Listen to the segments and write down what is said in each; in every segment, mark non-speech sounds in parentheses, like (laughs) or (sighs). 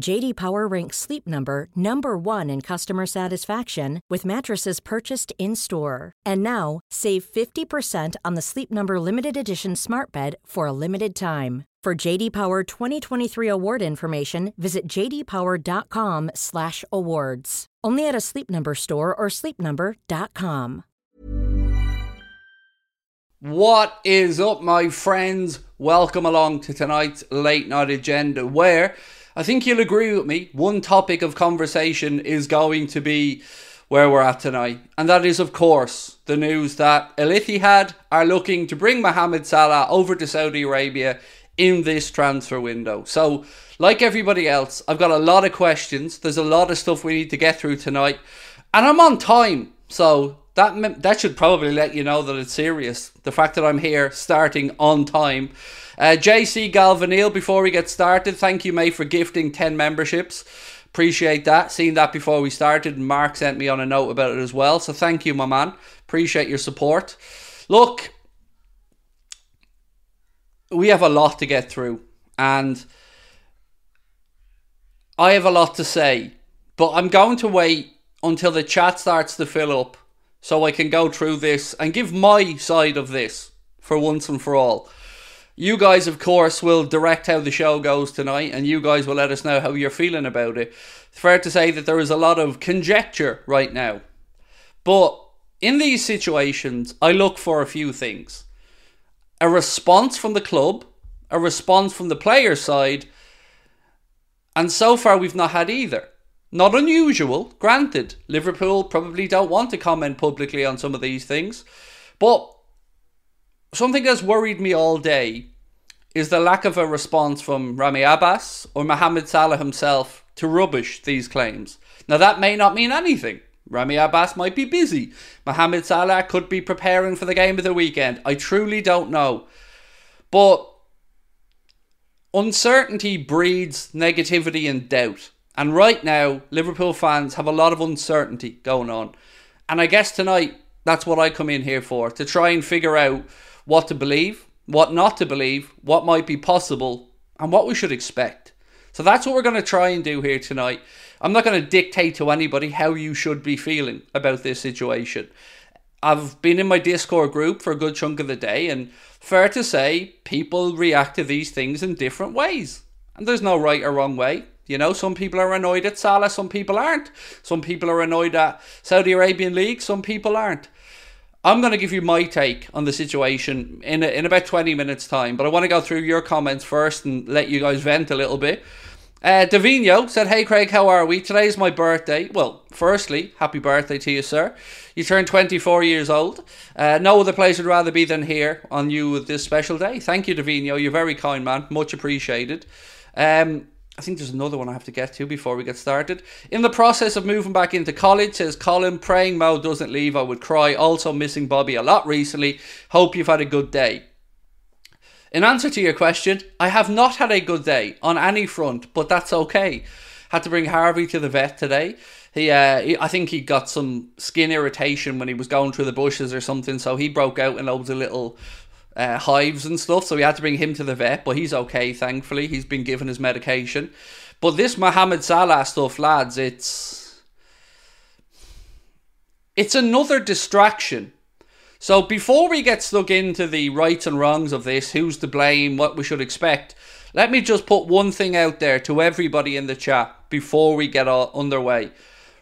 JD Power ranks Sleep Number number 1 in customer satisfaction with mattresses purchased in-store. And now, save 50% on the Sleep Number limited edition Smart Bed for a limited time. For JD Power 2023 award information, visit jdpower.com/awards. Only at a Sleep Number store or sleepnumber.com. What is up, my friends? Welcome along to tonight's late night agenda, where I think you'll agree with me. One topic of conversation is going to be where we're at tonight, and that is, of course, the news that Al Ittihad are looking to bring Mohamed Salah over to Saudi Arabia in this transfer window. So, like everybody else, I've got a lot of questions. There's a lot of stuff we need to get through tonight, and I'm on time, so that that should probably let you know that it's serious. The fact that I'm here starting on time. Uh, JC Galvanil, before we get started, thank you, mate, for gifting 10 memberships. Appreciate that. Seen that before we started, Mark sent me on a note about it as well. So thank you, my man. Appreciate your support. Look, we have a lot to get through, and I have a lot to say, but I'm going to wait until the chat starts to fill up so I can go through this and give my side of this for once and for all. You guys, of course, will direct how the show goes tonight, and you guys will let us know how you're feeling about it. It's fair to say that there is a lot of conjecture right now. But in these situations, I look for a few things a response from the club, a response from the player side, and so far we've not had either. Not unusual, granted. Liverpool probably don't want to comment publicly on some of these things. But something that's worried me all day is the lack of a response from Ramy Abbas or Mohamed Salah himself to rubbish these claims. Now, that may not mean anything. Ramy Abbas might be busy. Mohamed Salah could be preparing for the game of the weekend. I truly don't know. But uncertainty breeds negativity and doubt. And right now, Liverpool fans have a lot of uncertainty going on. And I guess tonight, that's what I come in here for to try and figure out what to believe, what not to believe, what might be possible, and what we should expect. So that's what we're going to try and do here tonight. I'm not going to dictate to anybody how you should be feeling about this situation. I've been in my Discord group for a good chunk of the day, and fair to say, people react to these things in different ways. And there's no right or wrong way. You know, some people are annoyed at Salah, some people aren't. Some people are annoyed at Saudi Arabian League, some people aren't. I'm going to give you my take on the situation in, in about 20 minutes' time, but I want to go through your comments first and let you guys vent a little bit. Uh, Davino said, Hey Craig, how are we? Today is my birthday. Well, firstly, happy birthday to you, sir. You turned 24 years old. Uh, no other place would rather be than here on you with this special day. Thank you, Davino. You're very kind, man. Much appreciated. Um, I think there's another one I have to get to before we get started. In the process of moving back into college, says Colin, praying Mo doesn't leave, I would cry. Also missing Bobby a lot recently. Hope you've had a good day. In answer to your question, I have not had a good day on any front, but that's okay. Had to bring Harvey to the vet today. He, uh, he, I think he got some skin irritation when he was going through the bushes or something, so he broke out in loads of little uh, hives and stuff, so we had to bring him to the vet, but he's okay, thankfully. He's been given his medication. But this Mohamed Salah stuff, lads, it's it's another distraction. So before we get stuck into the rights and wrongs of this, who's to blame, what we should expect, let me just put one thing out there to everybody in the chat before we get underway.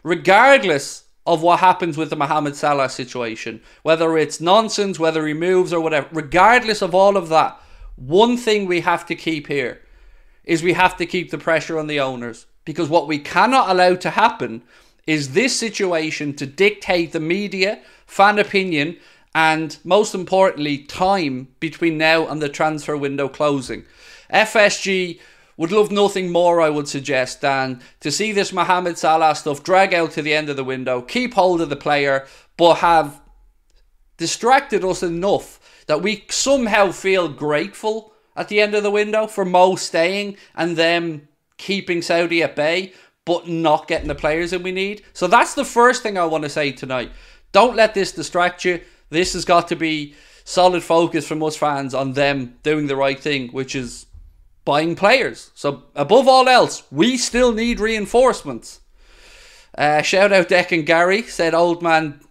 Regardless of what happens with the Mohamed Salah situation, whether it's nonsense, whether he moves or whatever, regardless of all of that, one thing we have to keep here is we have to keep the pressure on the owners because what we cannot allow to happen is this situation to dictate the media, fan opinion, and most importantly, time between now and the transfer window closing. FSG would love nothing more, I would suggest, than to see this Mohamed Salah stuff drag out to the end of the window, keep hold of the player, but have distracted us enough that we somehow feel grateful at the end of the window for Mo staying and them keeping Saudi at bay, but not getting the players that we need. So that's the first thing I want to say tonight. Don't let this distract you. This has got to be solid focus from us fans on them doing the right thing, which is buying players. So above all else, we still need reinforcements. Uh, shout out Deck and Gary said old man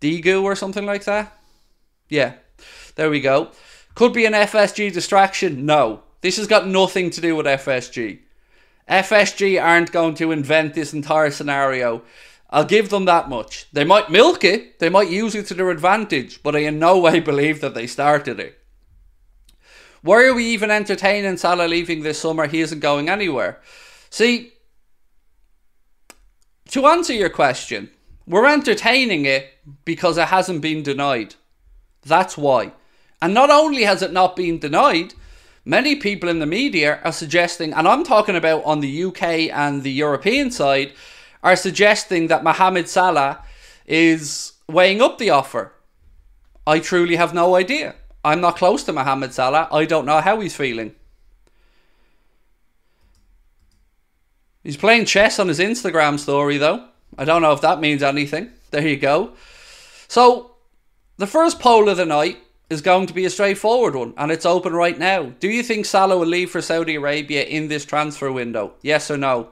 Digu or something like that. Yeah, there we go. Could be an FSG distraction. No, this has got nothing to do with FSG. FSG aren't going to invent this entire scenario. I'll give them that much. They might milk it, they might use it to their advantage, but I in no way believe that they started it. Why are we even entertaining Salah leaving this summer? He isn't going anywhere. See, to answer your question, we're entertaining it because it hasn't been denied. That's why. And not only has it not been denied, many people in the media are suggesting, and I'm talking about on the UK and the European side, are suggesting that Mohamed Salah is weighing up the offer. I truly have no idea. I'm not close to Mohamed Salah. I don't know how he's feeling. He's playing chess on his Instagram story, though. I don't know if that means anything. There you go. So, the first poll of the night is going to be a straightforward one, and it's open right now. Do you think Salah will leave for Saudi Arabia in this transfer window? Yes or no?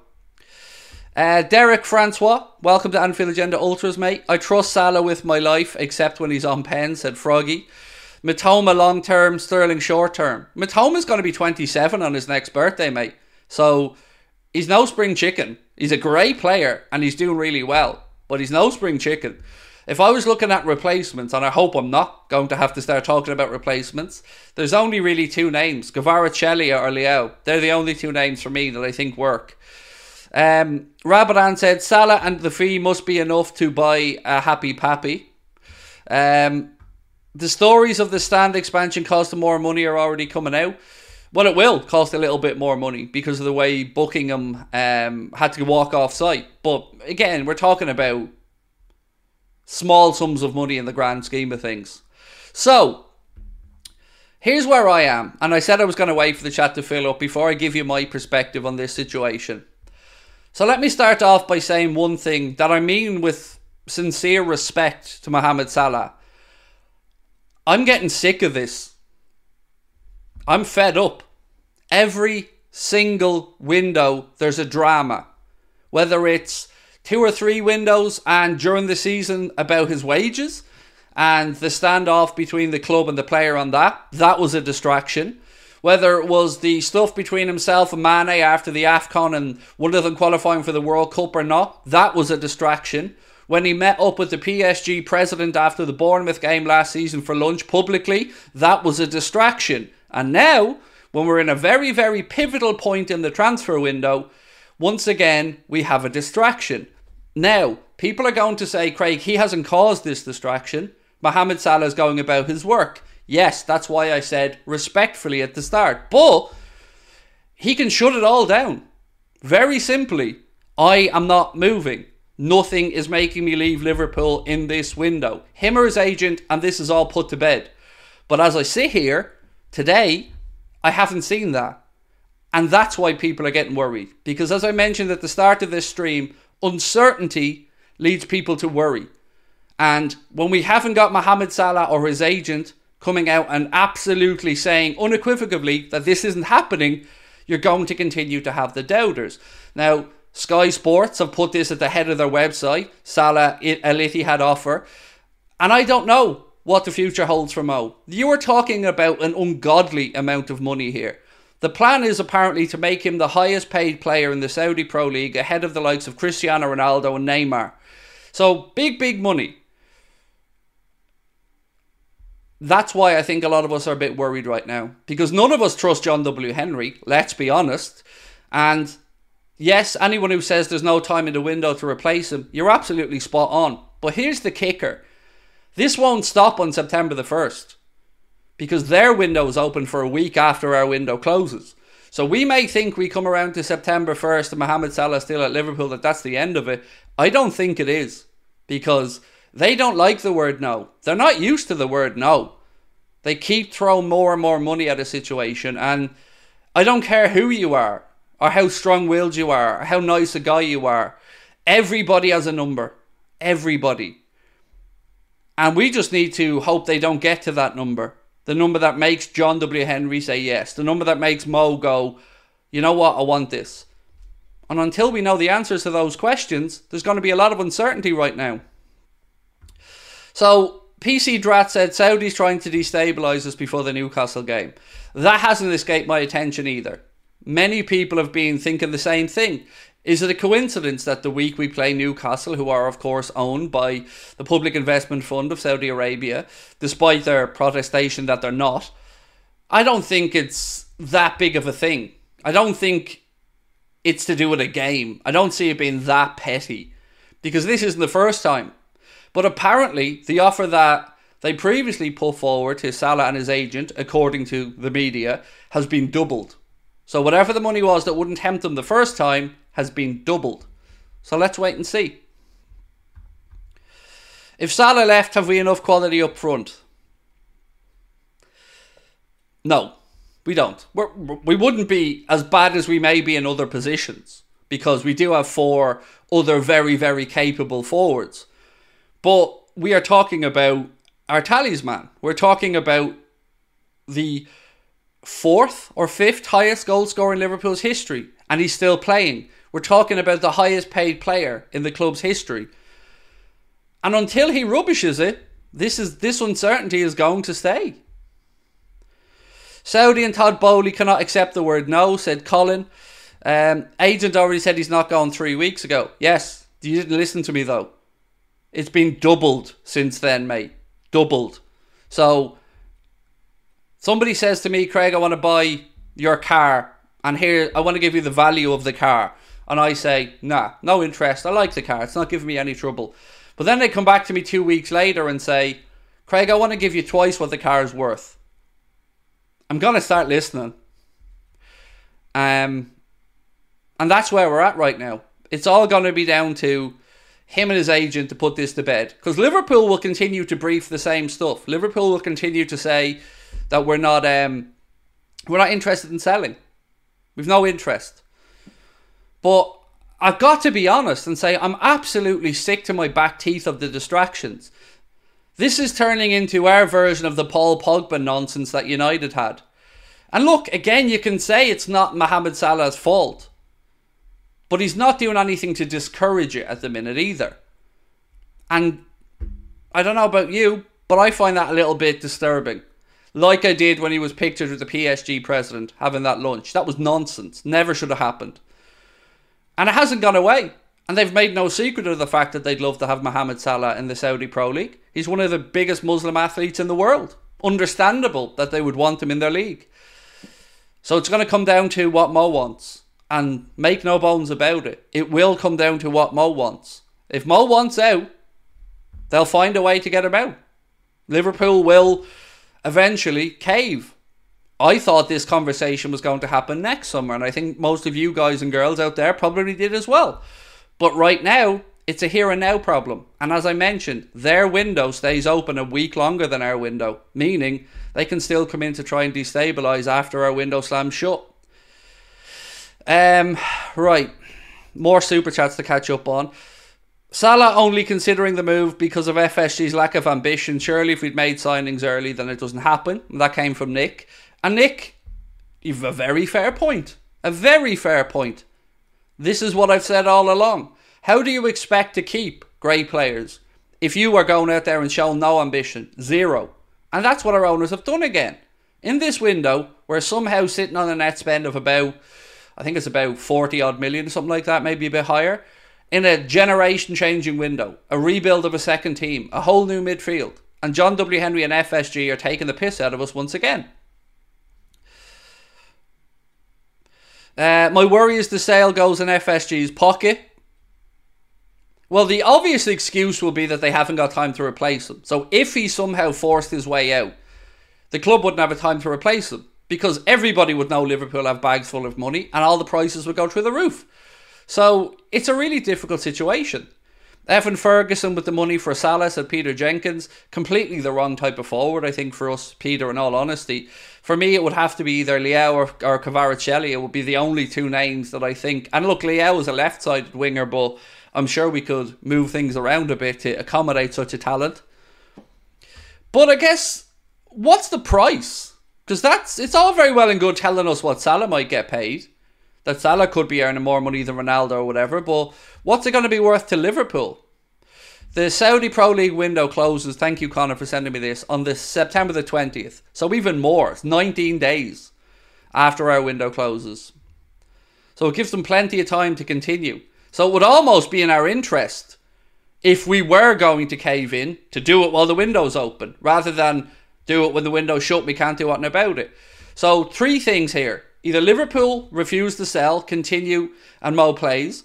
Uh, Derek Francois, welcome to Anfield Agenda Ultras, mate. I trust Salah with my life, except when he's on pen, said Froggy. Mitoma long term, Sterling short term. Mitoma's going to be 27 on his next birthday, mate. So he's no spring chicken. He's a great player and he's doing really well, but he's no spring chicken. If I was looking at replacements, and I hope I'm not going to have to start talking about replacements, there's only really two names Kvaratskhelia or Leao. They're the only two names for me that I think work. Um, Rabadan said Salah and the fee must be enough to buy a happy pappy. Um, the stories of the stand expansion costing more money are already coming out. Well, it will cost a little bit more money because of the way Buckingham um, had to walk off site. But again, we're talking about small sums of money in the grand scheme of things. So, here's where I am. And I said I was going to wait for the chat to fill up before I give you my perspective on this situation. So, let me start off by saying one thing that I mean with sincere respect to Mohamed Salah. I'm getting sick of this. I'm fed up. Every single window, there's a drama. Whether it's two or three windows and during the season about his wages and the standoff between the club and the player on that, that was a distraction. Whether it was the stuff between himself and Mane after the AFCON and one of them qualifying for the World Cup or not, that was a distraction when he met up with the PSG president after the Bournemouth game last season for lunch publicly, that was a distraction. And now, when we're in a very, very pivotal point in the transfer window, once again, we have a distraction. Now, people are going to say, Craig, he hasn't caused this distraction. Mohamed Salah is going about his work. Yes, that's why I said respectfully at the start. But he can shut it all down. Very simply, I am not moving. Nothing is making me leave Liverpool in this window. Him or his agent, and this is all put to bed. But as I sit here today, I haven't seen that. And that's why people are getting worried. Because as I mentioned at the start of this stream, uncertainty leads people to worry. And when we haven't got Mohamed Salah or his agent coming out and absolutely saying unequivocally that this isn't happening, you're going to continue to have the doubters. Now, Sky Sports have put this at the head of their website. Salah Al Ittihad offer. And I don't know what the future holds for Mo. You are talking about an ungodly amount of money here. The plan is apparently to make him the highest paid player in the Saudi Pro League ahead of the likes of Cristiano Ronaldo and Neymar. So, big, big money. That's why I think a lot of us are a bit worried right now. Because none of us trust John W. Henry, let's be honest. And yes, anyone who says there's no time in the window to replace him, you're absolutely spot on. But here's the kicker this won't stop on September the 1st because their window is open for a week after our window closes. So we may think we come around to September 1st and Mohamed Salah still at Liverpool that that's the end of it. I don't think it is because they don't like the word no. They're not used to the word no. They keep throwing more and more money at a situation and I don't care who you are or how strong-willed you are or how nice a guy you are. Everybody has a number. Everybody. And we just need to hope they don't get to that number. The number that makes John W. Henry say yes. The number that makes Mo go, you know what, I want this. And until we know the answers to those questions, there's going to be a lot of uncertainty right now. So, PC Drat said Saudi's trying to destabilise us before the Newcastle game. That hasn't escaped my attention either. Many people have been thinking the same thing. Is it a coincidence that the week we play Newcastle, who are of course owned by the Public Investment Fund of Saudi Arabia, despite their protestation that they're not? I don't think it's that big of a thing. I don't think it's to do with a game. I don't see it being that petty because this isn't the first time. But apparently, the offer that they previously put forward to Salah and his agent, according to the media, has been doubled. So whatever the money was that wouldn't tempt them the first time has been doubled. So let's wait and see. If Salah left, have we enough quality up front? No, we don't. We're, we wouldn't be as bad as we may be in other positions because we do have four other very, very capable forwards. But we are talking about our talisman. We're talking about the fourth or fifth highest goal scorer in Liverpool's history, and he's still playing. We're talking about the highest paid player in the club's history. And until he rubbishes it, this is this uncertainty is going to stay. Saudi and Todd Boehly cannot accept the word no, said Colin. Um, agent already said he's not gone three weeks ago. Yes, you didn't listen to me though. It's been doubled since then, mate. Doubled. So Somebody says to me, Craig, I want to buy your car, and here I want to give you the value of the car. And I say, nah, no interest. I like the car. It's not giving me any trouble. But then they come back to me two weeks later and say, Craig, I want to give you twice what the car is worth. I'm going to start listening. Um, and that's where we're at right now. It's all going to be down to him and his agent to put this to bed. Because Liverpool will continue to brief the same stuff. Liverpool will continue to say, that we're not um, we're not interested in selling. We've no interest. But I've got to be honest and say I'm absolutely sick to my back teeth of the distractions. This is turning into our version of the Paul Pogba nonsense that United had. And look, again, you can say it's not Mohamed Salah's fault. But he's not doing anything to discourage it at the minute either. And I don't know about you, but I find that a little bit disturbing like I did when he was pictured with the PSG president having that lunch. That was nonsense. Never should have happened. And it hasn't gone away. And they've made no secret of the fact that they'd love to have Mohamed Salah in the Saudi Pro League. He's one of the biggest Muslim athletes in the world. Understandable that they would want him in their league. So it's going to come down to what Mo wants. And make no bones about it. It will come down to what Mo wants. If Mo wants out, they'll find a way to get him out. Liverpool will eventually cave. I thought this conversation was going to happen next summer, and I think most of you guys and girls out there probably did as well. But right now, it's a here and now problem. And as I mentioned, their window stays open a week longer than our window, meaning they can still come in to try and destabilise after our window slams shut. Um, right, more super chats to catch up on. Salah only considering the move because of FSG's lack of ambition. Surely, if we'd made signings early, then it doesn't happen. That came from Nick. And Nick, you've a very fair point. A very fair point. This is what I've said all along. How do you expect to keep great players if you are going out there and showing no ambition? Zero. And that's what our owners have done again. In this window, we're somehow sitting on a net spend of about, I think it's about 40 odd million, something like that, maybe a bit higher in a generation changing window, a rebuild of a second team, a whole new midfield, and John W. Henry and FSG are taking the piss out of us once again. Uh, my worry is the sale goes in FSG's pocket. Well, the obvious excuse will be that they haven't got time to replace him. So if he somehow forced his way out, the club wouldn't have a time to replace him because everybody would know Liverpool have bags full of money and all the prices would go through the roof. So it's a really difficult situation. Evan Ferguson with the money for Salah's and Peter Jenkins, completely the wrong type of forward, I think, for us, Peter, in all honesty. For me, it would have to be either Leao or, or. It would be the only two names that I think. And look, Leao is a left sided winger, but I'm sure we could move things around a bit to accommodate such a talent. But I guess, what's the price? Because that's it's all very well and good telling us what Salah might get paid that Salah could be earning more money than Ronaldo or whatever, but what's it going to be worth to Liverpool? The Saudi Pro League window closes, thank you Connor for sending me this, on the September the 20th. So even more, it's 19 days after our window closes. So it gives them plenty of time to continue. So it would almost be in our interest if we were going to cave in to do it while the window's open, rather than do it when the window's shut, we can't do anything about it. So three things here. Either Liverpool refuse to sell, continue, and Mo plays.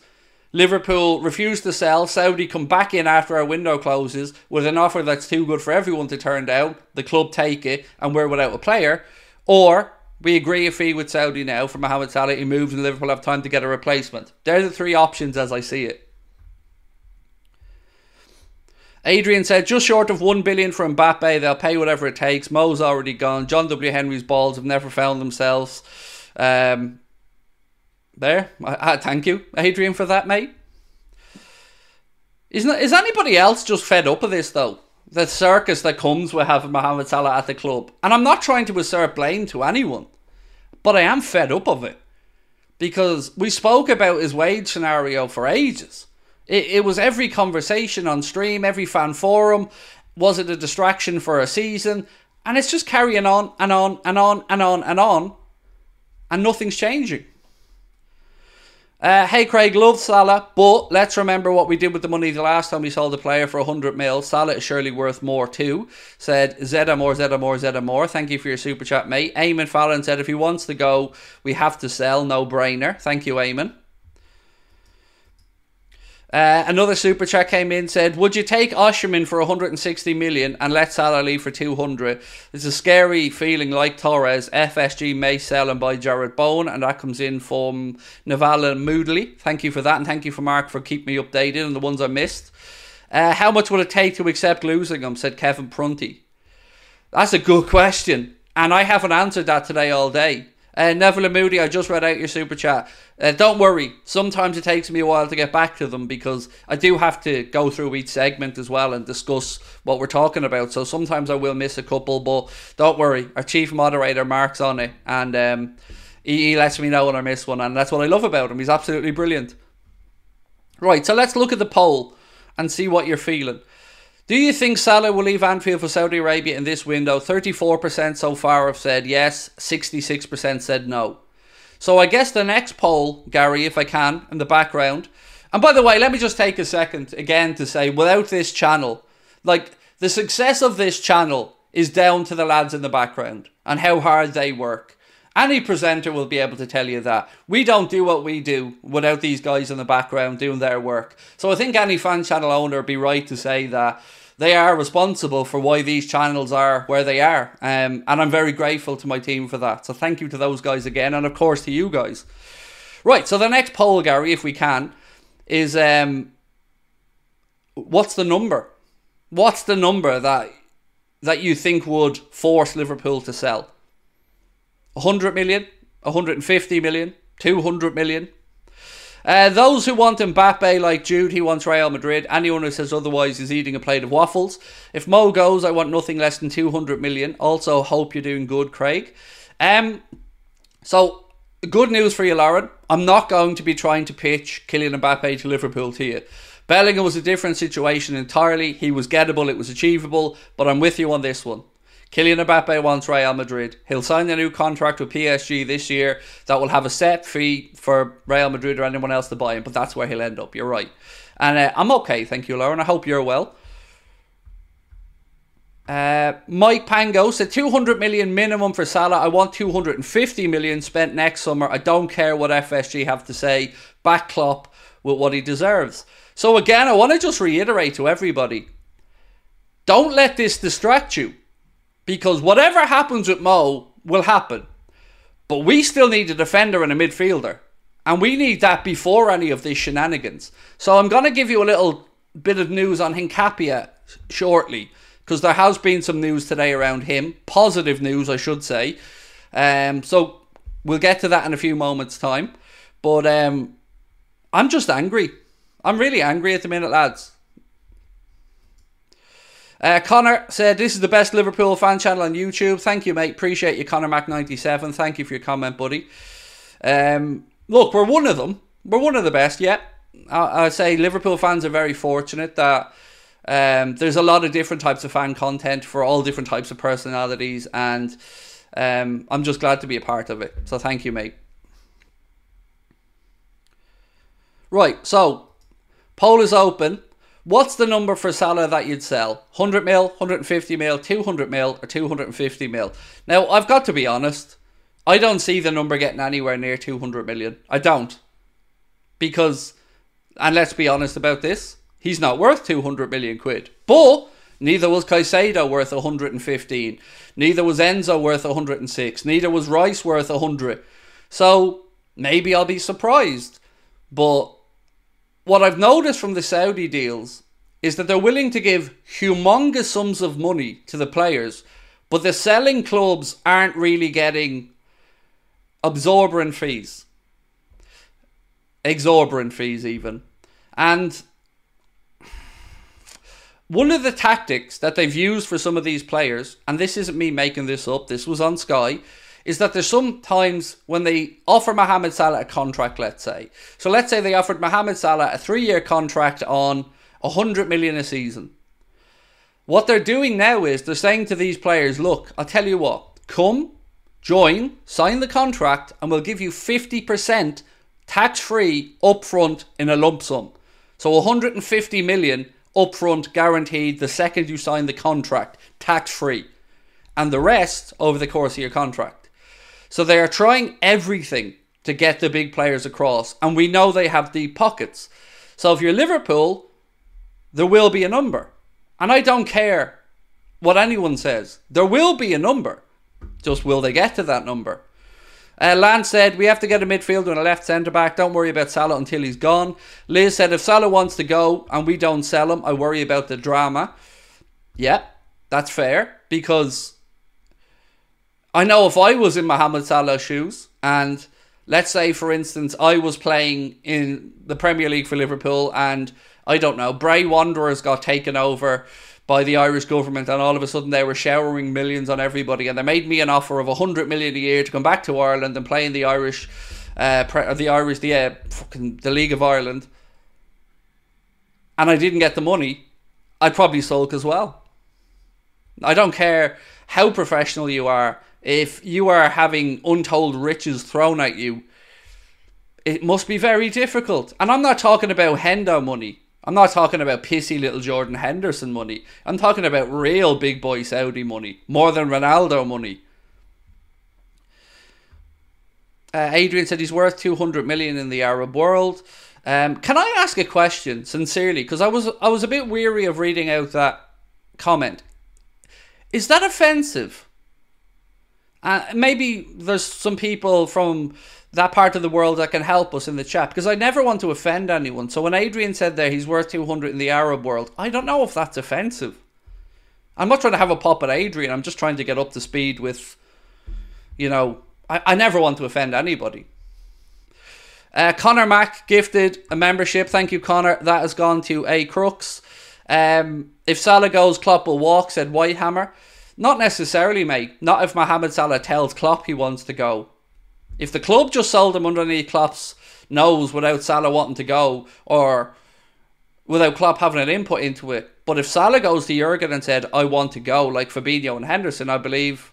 Liverpool refuse to sell. Saudi come back in after our window closes with an offer that's too good for everyone to turn down. The club take it, and we're without a player. Or we agree a fee with Saudi now for Mohamed Salah. He moves, and Liverpool have time to get a replacement. They're the three options as I see it. Adrian said just short of one billion for Mbappe. They'll pay whatever it takes. Mo's already gone. John W. Henry's balls have never found themselves. Um, there, I, I, thank you, Adrian, for that, mate. Isn't is anybody else just fed up of this though? The circus that comes with having Mohamed Salah at the club, and I'm not trying to assert blame to anyone, but I am fed up of it because we spoke about his wage scenario for ages. It, it was every conversation on stream, every fan forum. Was it a distraction for a season? And it's just carrying on and on and on and on and on and nothing's changing. Uh, hey, Craig, love Salah, but let's remember what we did with the money the last time we sold a player for 100 mil. Salah is surely worth more too, said Zeta more, Zeta more, Zedamore, Zedamore. Thank you for your super chat, mate. Eamon Fallon said if he wants to go, we have to sell. No brainer. Thank you, Eamon. Uh, another super chat came in said, "Would you take Osimhen for 160 million and let Salah leave for 200? It's a scary feeling, like Torres. FSG may sell and buy Jarrod Bowen, and that comes in from Navala Moodley. Thank you for that, and thank you for Mark for keeping me updated on the ones I missed. Uh, how much would it take to accept losing them?" Said Kevin Prunty. That's a good question, and I haven't answered that today all day. Uh, Neville and Moody, I just read out your super chat. Uh, don't worry, sometimes it takes me a while to get back to them because I do have to go through each segment as well and discuss what we're talking about. So sometimes I will miss a couple, but don't worry, our chief moderator Mark's on it and um, he, he lets me know when I miss one, and that's what I love about him. He's absolutely brilliant. Right, so let's look at the poll and see what you're feeling. Do you think Salah will leave Anfield for Saudi Arabia in this window? 34% so far have said yes, 66% said no. So I guess the next poll, Gary, if I can, in the background. And by the way, let me just take a second again to say without this channel, like the success of this channel is down to the lads in the background and how hard they work. Any presenter will be able to tell you that. We don't do what we do without these guys in the background doing their work. So I think any fan channel owner would be right to say that they are responsible for why these channels are where they are. Um, and I'm very grateful to my team for that. So thank you to those guys again, and of course to you guys. Right, so the next poll, Gary, if we can, is um, what's the number? What's the number that that you think would force Liverpool to sell? 100 million, 150 million, 200 million? Uh, those who want Mbappe, like Jude, he wants Real Madrid. Anyone who says otherwise is eating a plate of waffles. If Mo goes, I want nothing less than 200 million. Also, hope you're doing good, Craig. Um, so, good news for you, Lauren. I'm not going to be trying to pitch Kylian Mbappe to Liverpool to you. Bellingham was a different situation entirely. He was gettable, it was achievable, but I'm with you on this one. Kylian Mbappe wants Real Madrid. He'll sign a new contract with PSG this year that will have a set fee for Real Madrid or anyone else to buy him, but that's where he'll end up. You're right. And uh, I'm okay, thank you, Lauren. I hope you're well. Uh, Mike Pango said 200 million minimum for Salah. I want 250 million spent next summer. I don't care what FSG have to say. Back Klopp with what he deserves. So again, I want to just reiterate to everybody: don't let this distract you. Because whatever happens with Mo will happen. But we still need a defender and a midfielder. And we need that before any of these shenanigans. So I'm going to give you a little bit of news on Hincapié shortly. Because there has been some news today around him. Positive news, I should say. Um, so we'll get to that in a few moments' time. But um, I'm just angry. I'm really angry at the minute, lads. Uh, Connor said, This is the best Liverpool fan channel on YouTube. Thank you, mate. Appreciate you, Connor Mac97. Thank you for your comment, buddy. Um, look, we're one of them. We're one of the best, yeah. I, would say Liverpool fans are very fortunate that um, there's a lot of different types of fan content for all different types of personalities, and um, I'm just glad to be a part of it. So thank you, mate. Right, so poll is open. What's the number for Salah that you'd sell? 100 mil, 150 mil, 200 mil, or 250 mil? Now, I've got to be honest. I don't see the number getting anywhere near 200 million. I don't. Because, and let's be honest about this, he's not worth 200 million quid. But, neither was Caicedo worth 115. Neither was Enzo worth 106. Neither was Rice worth 100. So, maybe I'll be surprised. But what I've noticed from the Saudi deals is that they're willing to give humongous sums of money to the players, but the selling clubs aren't really getting absorbent fees. Exorbitant fees, even. And one of the tactics that they've used for some of these players, and this isn't me making this up, this was on Sky, is that there's sometimes when they offer Mohamed Salah a contract, let's say. So let's say they offered Mohamed Salah a three year contract on 100 million a season. What they're doing now is they're saying to these players, look, I'll tell you what, come, join, sign the contract, and we'll give you 50% tax free upfront in a lump sum. So 150 million upfront guaranteed the second you sign the contract, tax free. And the rest over the course of your contract. So they are trying everything to get the big players across, and we know they have deep pockets. So if you're Liverpool, there will be a number. And I don't care what anyone says, there will be a number. Just will they get to that number? Uh, Lance said, We have to get a midfielder and a left centre back. Don't worry about Salah until he's gone. Liz said, If Salah wants to go and we don't sell him, I worry about the drama. Yeah, that's fair because I know if I was in Mohamed Salah's shoes, and let's say, for instance, I was playing in the Premier League for Liverpool, and I don't know, Bray Wanderers got taken over by the Irish government, and all of a sudden they were showering millions on everybody, and they made me an offer of a hundred million a year to come back to Ireland and play in the Irish, uh, pre- the Irish, the uh, fucking the League of Ireland, and I didn't get the money. I'd probably sulk as well. I don't care how professional you are if you are having untold riches thrown at you, it must be very difficult. And I'm not talking about Hendo money. I'm not talking about pissy little Jordan Henderson money. I'm talking about real big boy Saudi money, more than Ronaldo money. Uh, Adrian said he's worth 200 million in the Arab world. Um, can I ask a question sincerely? Because I was I was a bit weary of reading out that comment. Is that offensive? Uh, maybe there's some people from that part of the world that can help us in the chat because I never want to offend anyone. So when Adrian said there he's worth 200 in the Arab world, I don't know if that's offensive. I'm not trying to have a pop at Adrian. I'm just trying to get up to speed with, you know, I, I never want to offend anybody. Uh, Connor Mack gifted a membership. Thank you, Connor. That has gone to A Crooks. Um, if Salah goes, Klopp will walk, said Whitehammer. Not necessarily, mate. Not if Mohamed Salah tells Klopp he wants to go. If the club just sold him underneath Klopp's nose without Salah wanting to go, or without Klopp having an input into it. But if Salah goes to Jurgen and said, "I want to go," like Fabinho and Henderson, I believe,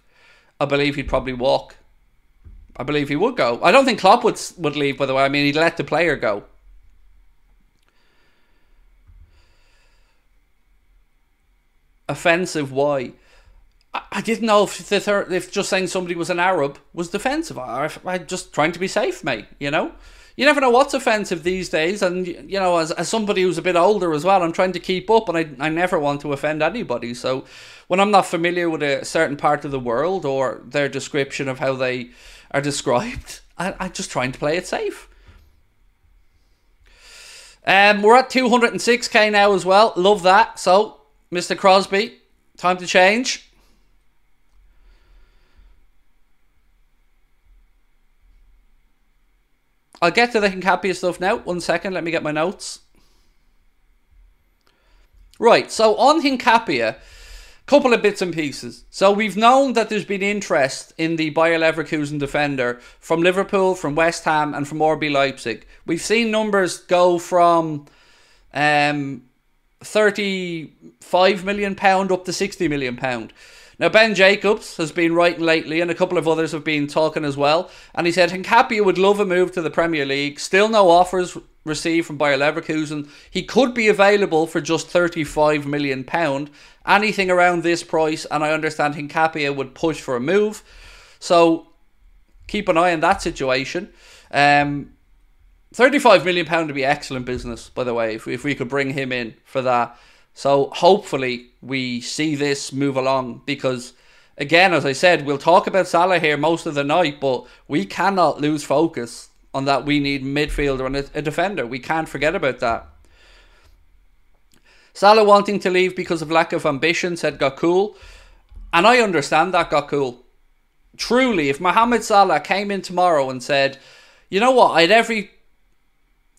I believe he'd probably walk. I believe he would go. I don't think Klopp would would leave. By the way, I mean he'd let the player go. Offensive? Why? I, didn't know if the third, if just saying somebody was an Arab was defensive. I, I just trying to be safe, mate. You know you never know what's offensive these days. And, you know, as, as somebody who's a bit older as well, I'm trying to keep up and I, I never want to offend anybody. So when I'm not familiar with a certain part of the world or their description of how they are described, I, I'm just trying to play it safe. Um, we're at 206k now as well. Love that. So, Mr. Crosby, time to change. I'll get to the Hincapié stuff now. One second, let me get my notes. Right, so on Hincapié, couple of bits and pieces. So we've known that there's been interest in the Bayer Leverkusen defender from Liverpool, from West Ham, and from RB Leipzig. We've seen numbers go from um, 35 million pound up to 60 million pound. Now, Ben Jacobs has been writing lately, and a couple of others have been talking as well. And he said Hincapié would love a move to the Premier League. Still no offers received from Bayer Leverkusen. He could be available for just £35 million. Anything around this price, and I understand Hincapié would push for a move. So keep an eye on that situation. Um, £35 million would be excellent business, by the way, if we, if we could bring him in for that. So hopefully we see this move along because again, as I said, we'll talk about Salah here most of the night, but we cannot lose focus on that we need midfielder and a, defender. We can't forget about that. Salah wanting to leave because of lack of ambition, said Gakul. And I understand that, Gakul. Truly, if Mohamed Salah came in tomorrow and said, you know what, I had every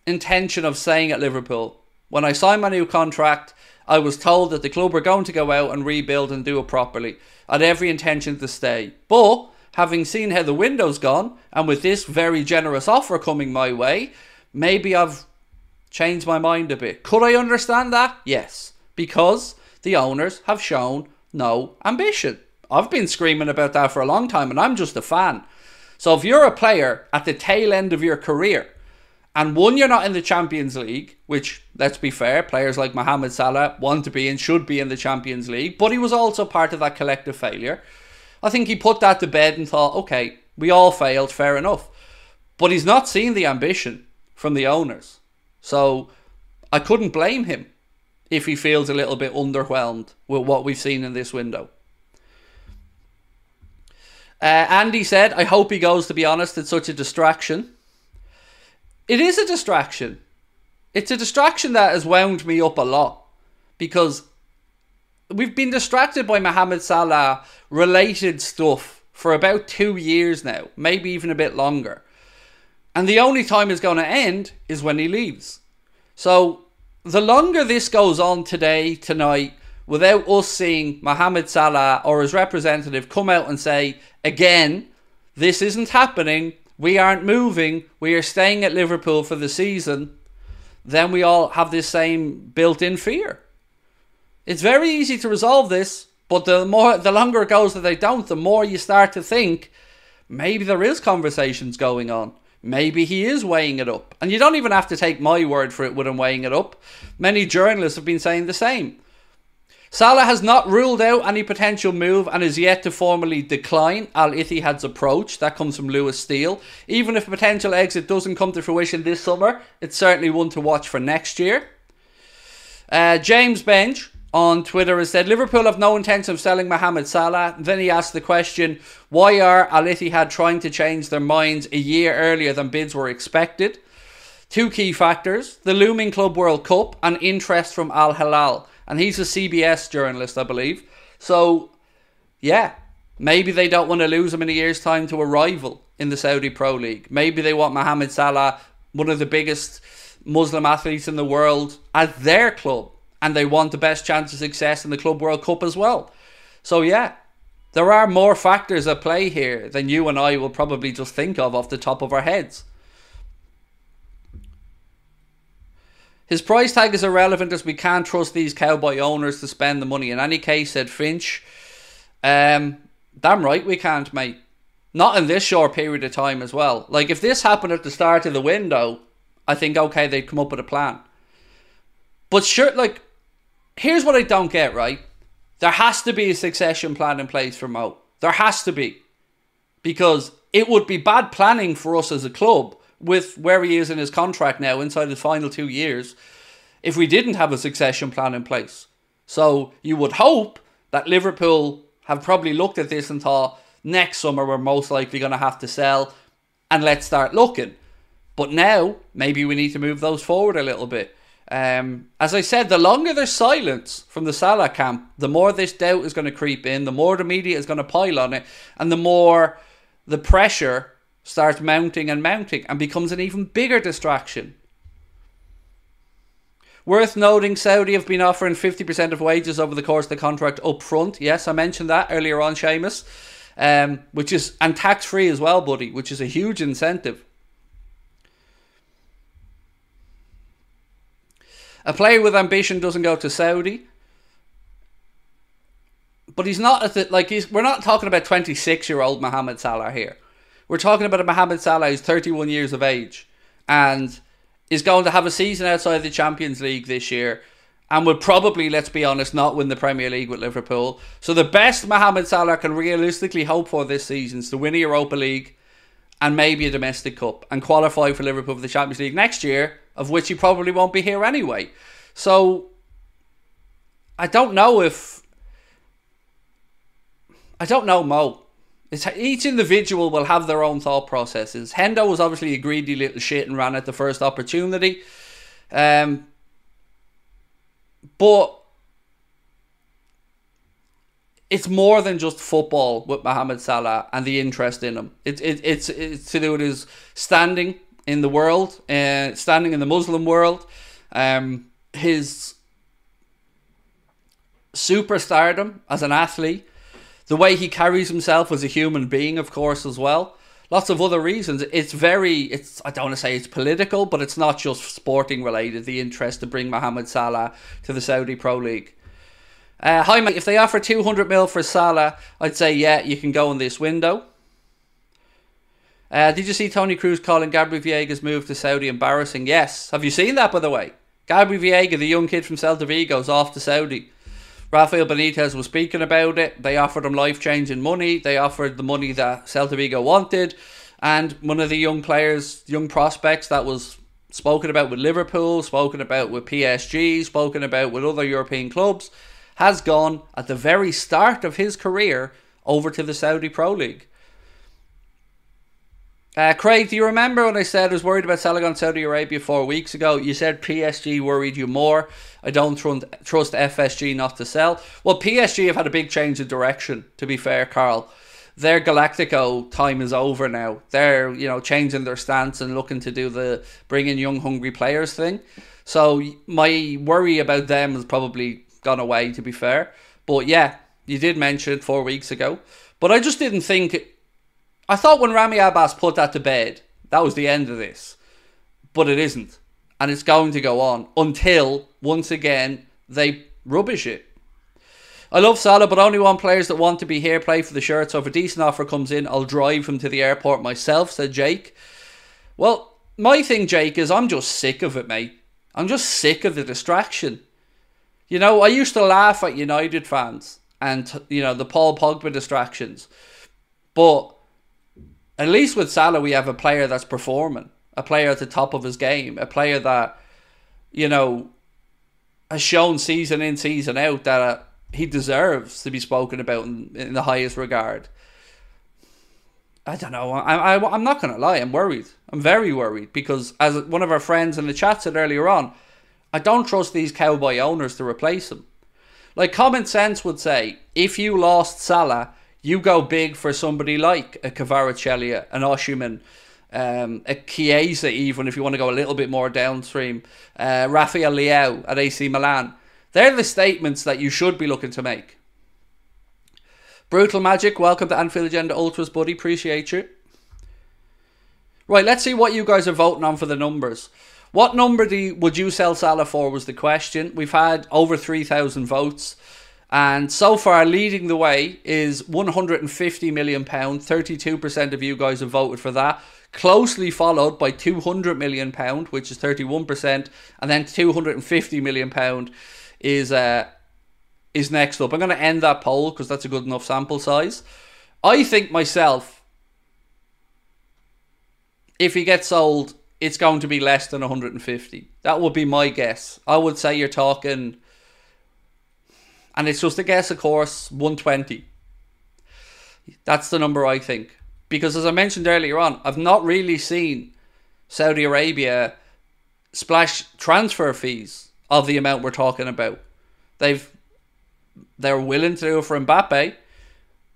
intention of staying at Liverpool. When I signed my new contract, I was told that the club were going to go out and rebuild and do it properly. I had every intention to stay. But having seen how the window's gone, and with this very generous offer coming my way, maybe I've changed my mind a bit. Could I understand that? Yes. Because the owners have shown no ambition. I've been screaming about that for a long time, and I'm just a fan. So if you're a player at the tail end of your career and one, you're not in the Champions League, which, let's be fair, players like Mohamed Salah want to be and should be in the Champions League, but he was also part of that collective failure. I think he put that to bed and thought, okay, we all failed, fair enough. But he's not seen the ambition from the owners. So I couldn't blame him if he feels a little bit underwhelmed with what we've seen in this window. Uh, Andy said, I hope he goes, to be honest, it's such a distraction. It is a distraction. It's a distraction that has wound me up a lot because we've been distracted by Mohamed Salah related stuff for about two years now, maybe even a bit longer. And the only time it's going to end is when he leaves. So the longer this goes on today, tonight, without us seeing Mohamed Salah or his representative come out and say, again, this isn't happening, we aren't moving, we are staying at Liverpool for the season, then we all have this same built in fear. It's very easy to resolve this, but the more the longer it goes that they don't, the more you start to think maybe there is conversations going on. Maybe he is weighing it up. And you don't even have to take my word for it with him weighing it up. Many journalists have been saying the same. Salah has not ruled out any potential move and is yet to formally decline Al Ittihad's approach. That comes from Lewis Steele. Even if a potential exit doesn't come to fruition this summer, it's certainly one to watch for next year. Uh, James Benge on Twitter has said Liverpool have no intention of selling Mohamed Salah. Then he asked the question, why are Al Ittihad trying to change their minds a year earlier than bids were expected? Two key factors the looming Club World Cup and interest from Al Hilal and he's a CBS journalist, I believe. So, yeah, maybe they don't want to lose him in a year's time to a rival in the Saudi Pro League. Maybe they want Mohamed Salah one of the biggest Muslim athletes in the world at their club, and they want the best chance of success in the Club World Cup as well. So, yeah, there are more factors at play here than you and I will probably just think of off the top of our heads. His price tag is irrelevant as we can't trust these cowboy owners to spend the money. In any case, said Finch. Um, damn right we can't, mate. Not in this short period of time as well. Like if this happened at the start of the window, I think okay they'd come up with a plan. But sure, like here's what I don't get right. There has to be a succession plan in place for Mo. There has to be, because it would be bad planning for us as a club with where he is in his contract now, inside his final two years, if we didn't have a succession plan in place. So you would hope that Liverpool have probably looked at this and thought, next summer we're most likely going to have to sell, and let's start looking. But now, maybe we need to move those forward a little bit. Um, as I said, the longer there's silence from the Salah camp, the more this doubt is going to creep in, the more the media is going to pile on it, and the more the pressure starts mounting and mounting and becomes an even bigger distraction. Worth noting, Saudi have been offering 50% of wages over the course of the contract up front. Yes, I mentioned that earlier on, Seamus. Um, which is, and tax free as well, buddy, which is a huge incentive. A player with ambition doesn't go to Saudi. But he's not at the, like he's we're not talking about 26 year old Mohamed Salah here. We're talking about a Mohamed Salah who's 31 years of age and is going to have a season outside the Champions League this year and will probably, let's be honest, not win the Premier League with Liverpool. So the best Mohamed Salah can realistically hope for this season is to win a Europa League and maybe a domestic cup and qualify for Liverpool for the Champions League next year, of which he probably won't be here anyway. So I don't know if I don't know Mo. It's, each individual will have their own thought processes. Hendo was obviously a greedy little shit and ran at the first opportunity. Um, but it's more than just football with Mohamed Salah and the interest in him. It, it, it's, it's to do with his standing in the world, uh, standing in the Muslim world, um, his superstardom as an athlete, the way he carries himself as a human being, of course, as well. Lots of other reasons. It's very, it's I don't want to say it's political, but it's not just sporting related. The interest to bring Mohamed Salah to the Saudi Pro League. Uh, hi, mate. If they offer 200 mil for Salah, I'd say, yeah, you can go in this window. Uh, did you see Toni Kroos calling Gabri Veiga's move to Saudi embarrassing? Yes. Have you seen that, by the way? Gabri Veiga, the young kid from Celta Vigo, is off to Saudi. Rafael Benitez was speaking about it. They offered him life changing money. They offered the money that Celta Vigo wanted. And one of the young players, young prospects that was spoken about with Liverpool, spoken about with PSG, spoken about with other European clubs, has gone at the very start of his career over to the Saudi Pro League. Uh, Craig, do you remember when I said I was worried about selling Saudi Arabia four weeks ago? You said PSG worried you more. I don't tr- trust FSG not to sell. Well, PSG have had a big change of direction, to be fair, Carl. Their Galactico time is over now. They're, you know, changing their stance and looking to do the bringing young, hungry players thing. So my worry about them has probably gone away, to be fair. But yeah, you did mention it four weeks ago. But I just didn't think I thought when Ramy Abbas put that to bed, that was the end of this. But it isn't. And it's going to go on until, once again, they rubbish it. I love Salah, but only want players that want to be here play for the shirt. So if a decent offer comes in, I'll drive him to the airport myself, said Jake. Well, my thing, Jake, is I'm just sick of it, mate. I'm just sick of the distraction. You know, I used to laugh at United fans and, you know, the Paul Pogba distractions. But at least with Salah, we have a player that's performing, a player at the top of his game, a player that, you know, has shown season in, season out that uh, he deserves to be spoken about in, in the highest regard. I don't know. I, I, I'm not going to lie. I'm worried. I'm very worried because, as one of our friends in the chat said earlier on, I don't trust these cowboy owners to replace him. Like common sense would say, if you lost Salah, you go big for somebody like a Kvaratskhelia, an Osimhen, um, a Chiesa, even if you want to go a little bit more downstream, uh, Rafael at AC Milan. They're the statements that you should be looking to make. Brutal Magic, welcome to Anfield Agenda Ultras, buddy. Appreciate you. Right, let's see what you guys are voting on for the numbers. What number do you, would you sell Salah for was the question. We've had over 3,000 votes. And so far, leading the way is 150 million pound. 32% of you guys have voted for that. Closely followed by 200 million pound, which is 31%, and then 250 million pound is uh, is next up. I'm going to end that poll because that's a good enough sample size. I think myself, if he gets sold, it's going to be less than 150. That would be my guess. I would say you're talking, and it's just a guess, of course, 120. That's the number I think. Because as I mentioned earlier on, I've not really seen Saudi Arabia splash transfer fees of the amount we're talking about. They've they're willing to do it for Mbappe,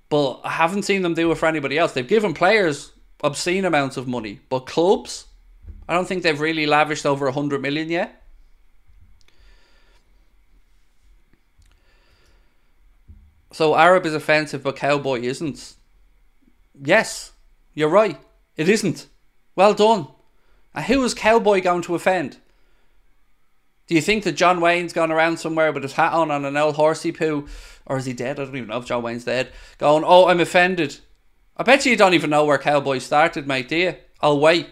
but I haven't seen them do it for anybody else. They've given players obscene amounts of money, but clubs, I don't think they've really lavished over 100 million yet. So Arab is offensive, but Cowboy isn't. Yes, you're right. It isn't. Well done. And who is Cowboy going to offend? Do you think that John Wayne's gone around somewhere with his hat on on an old horsey poo? Or is he dead? I don't even know if John Wayne's dead. Going, oh, I'm offended. I bet you don't even know where Cowboy started, mate, do you? I'll wait.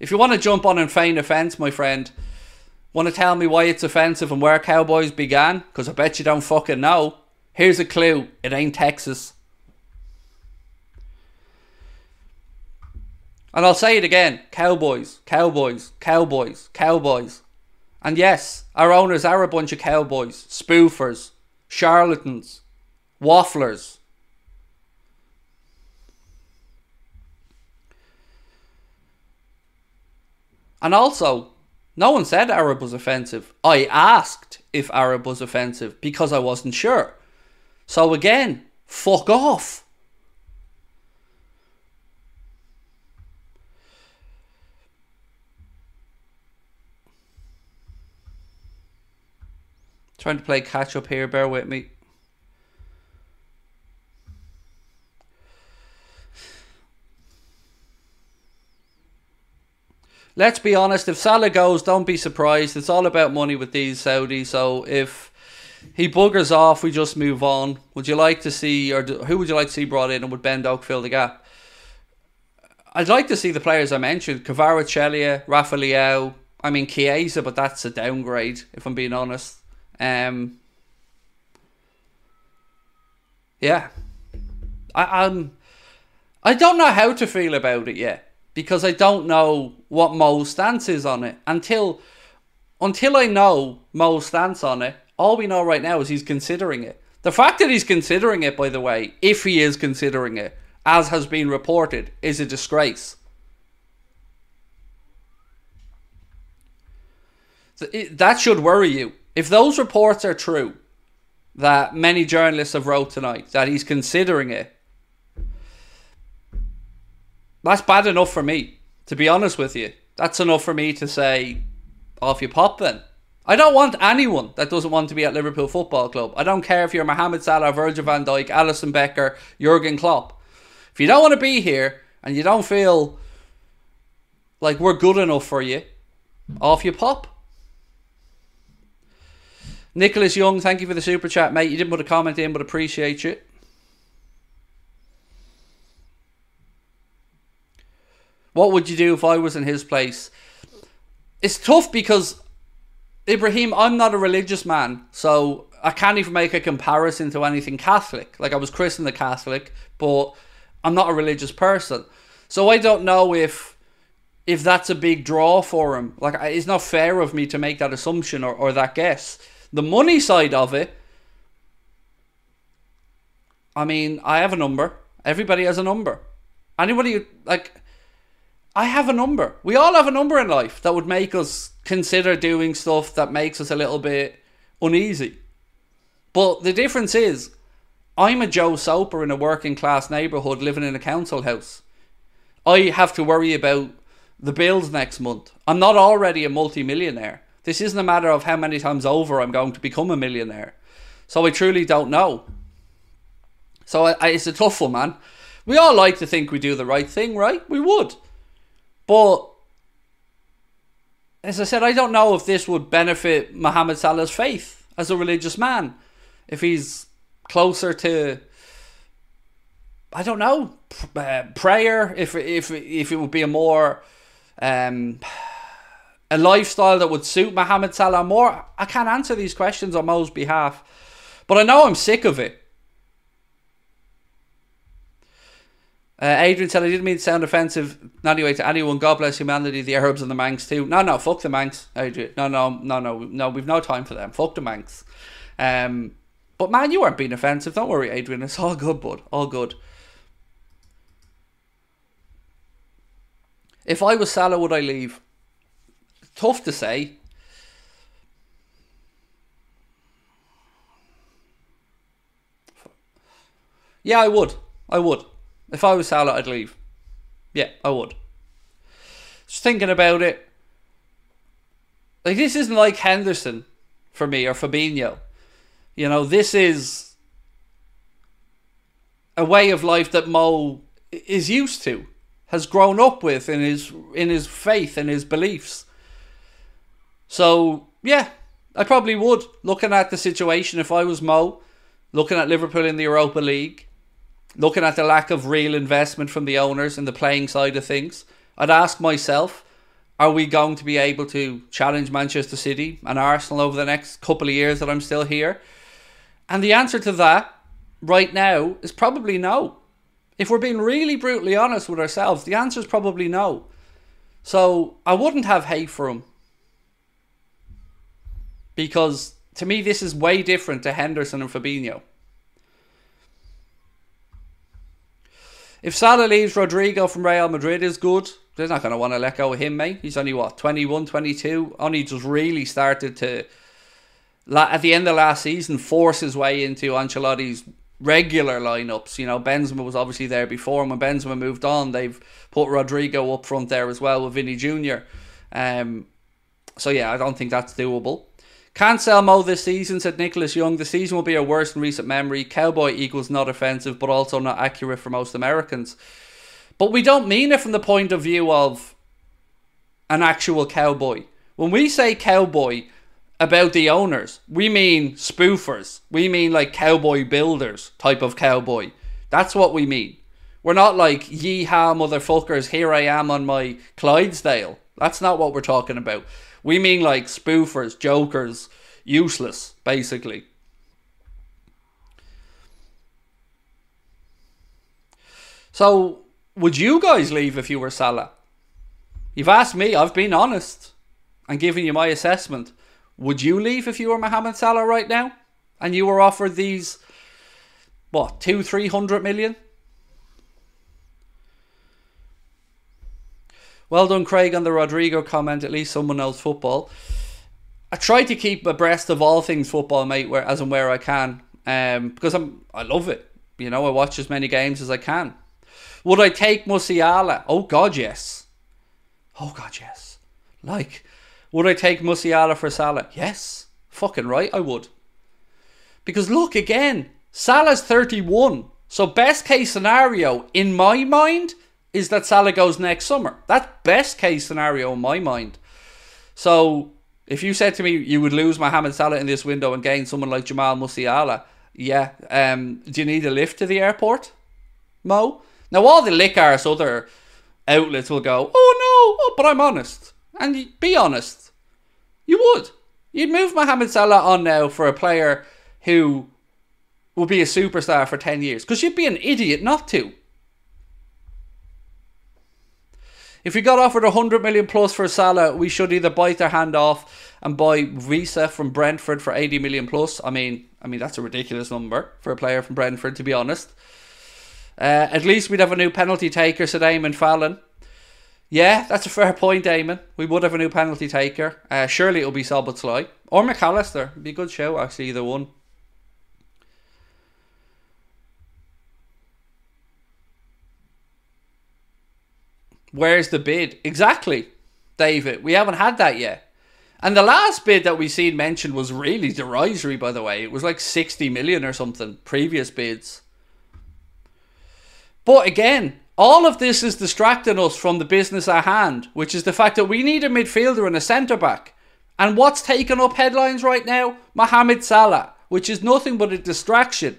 If you want to jump on and feign offence, my friend, want to tell me why it's offensive and where Cowboys began? Because I bet you don't fucking know. Here's a clue it ain't Texas. And I'll say it again Cowboys, Cowboys, Cowboys, Cowboys. And yes, our owners are a bunch of cowboys, spoofers, charlatans, wafflers. And also, no one said Arab was offensive. I asked if Arab was offensive because I wasn't sure. So again, fuck off. Trying to play catch up here, bear with me. Let's be honest, if Salah goes, don't be surprised. It's all about money with these Saudis. So if he buggers off, we just move on. Would you like to see, or who would you like to see brought in and would Ben Doak fill the gap? I'd like to see the players I mentioned Kvaratskhelia, Rafa Leao, I mean Chiesa, but that's a downgrade, if I'm being honest. Um, yeah, I, I'm. I don't know how to feel about it yet because I don't know what Mo's stance is on it until until I know Mo's stance on it. All we know right now is he's considering it. The fact that he's considering it, by the way, if he is considering it, as has been reported, is a disgrace. That should worry you if those reports are true, that many journalists have wrote tonight, that he's considering it, that's bad enough for me, to be honest with you. That's enough for me to say, off you pop then. I don't want anyone that doesn't want to be at Liverpool Football Club. I don't care if you're Mohamed Salah, Virgil van Dijk, Alisson Becker, Jurgen Klopp. If you don't want to be here and you don't feel like we're good enough for you, off you pop. Nicholas Young, thank you for the super chat, mate. You didn't put a comment in, but appreciate you. What would you do if I was in his place? It's tough because Ibrahim, I'm not a religious man, so I can't even make a comparison to anything Catholic. Like I was christened a Catholic, but I'm not a religious person, so I don't know if if that's a big draw for him. Like it's not fair of me to make that assumption or, or that guess. The money side of it, I mean, I have a number. Everybody has a number. Anybody, like, I have a number. We all have a number in life that would make us consider doing stuff that makes us a little bit uneasy. But the difference is, I'm a Joe Soper in a working class neighbourhood living in a council house. I have to worry about the bills next month. I'm not already a multi-millionaire. This isn't a matter of how many times over I'm going to become a millionaire. So I truly don't know. So I, I, it's a tough one, man. We all like to think we do the right thing, right? We would. But as I said, I don't know if this would benefit Mohamed Salah's faith as a religious man. If he's closer to, I don't know, uh, prayer. If if if it would be a more um, a lifestyle that would suit Mohamed Salah more. I can't answer these questions on Mo's behalf, but I know I'm sick of it. Uh, Adrian said, I didn't mean to sound offensive anyway to anyone. God bless humanity, the Arabs and the Mancs too. No, no, fuck the Mancs, Adrian. No, no, no, no, no, we've no time for them. Fuck the Mancs. Um, but man, you weren't being offensive. Don't worry, Adrian. It's all good, bud. All good. If I was Salah, would I leave? Tough to say. Yeah, I would. I would. If I was Salah, I'd leave. Yeah, I would. Just thinking about it. Like, this isn't like Henderson for me or Fabinho. You know, this is a way of life that Mo is used to, has grown up with in his in his faith and his beliefs. So yeah, I probably would. Looking at the situation, if I was Mo, looking at Liverpool in the Europa League, looking at the lack of real investment from the owners in the playing side of things, I'd ask myself, are we going to be able to challenge Manchester City and Arsenal over the next couple of years that I'm still here? And the answer to that right now is probably no. If we're being really brutally honest with ourselves, the answer is probably no. So I wouldn't have hate for him. Because to me, this is way different to Henderson and Fabinho. If Salah leaves, Rodrygo from Real Madrid is good. They're not going to want to let go of him, mate. He's only, what, 21, 22? Only just really started to, at the end of last season, force his way into Ancelotti's regular lineups. You know, Benzema was obviously there before, and when Benzema moved on, they've put Rodrygo up front there as well with Vini Jr. Um, so, yeah, I don't think that's doable. Can't sell Mo this season, said Nicholas Young. The season will be a worst in recent memory. Cowboy equals not offensive, but also not accurate for most Americans. But we don't mean it from the point of view of an actual cowboy. When we say cowboy about the owners, we mean spoofers. We mean like cowboy builders type of cowboy. That's what we mean. We're not like yeehaw motherfuckers, here I am on my Clydesdale. That's not what we're talking about. We mean like spoofers, jokers, useless, basically. So, would you guys leave if you were Salah? You've asked me, I've been honest and given you my assessment. Would you leave if you were Mohamed Salah right now? And you were offered these, what, two, three hundred million? Well done, Craig, on the Rodrygo comment. At least someone knows football. I try to keep abreast of all things football, mate, where as and where I can, um, because I'm I love it. You know, I watch as many games as I can. Would I take Musiala? Oh God, yes. Oh God, yes. Like, would I take Musiala for Salah? Yes, fucking right, I would. Because look again, Salah's thirty-one. So best case scenario in my mind is that Salah goes next summer. That's best case scenario in my mind. So if you said to me you would lose Mohamed Salah in this window and gain someone like Jamal Musiala, yeah, um, do you need a lift to the airport, Mo? Now all the lickars other outlets will go, oh no, oh, but I'm honest, and be honest, you would. You'd move Mohamed Salah on now for a player who will be a superstar for ten years because you'd be an idiot not to. If we got offered 100 million plus for Salah, we should either bite their hand off and buy Wissa from Brentford for 80 million plus. I mean, I mean that's a ridiculous number for a player from Brentford, to be honest. Uh, at least we'd have a new penalty taker, said Eamon Fallon. Yeah, that's a fair point, Eamon. We would have a new penalty taker. Uh, surely it'll be Szoboszlai or Mac Allister. It'd be a good show, actually, either one. Where's the bid? Exactly, David. We haven't had that yet. And the last bid that we seen mentioned was really derisory, by the way. It was like 60 million or something, previous bids. But again, all of this is distracting us from the business at hand, which is the fact that we need a midfielder and a centre back. And what's taking up headlines right now? Mohamed Salah, which is nothing but a distraction.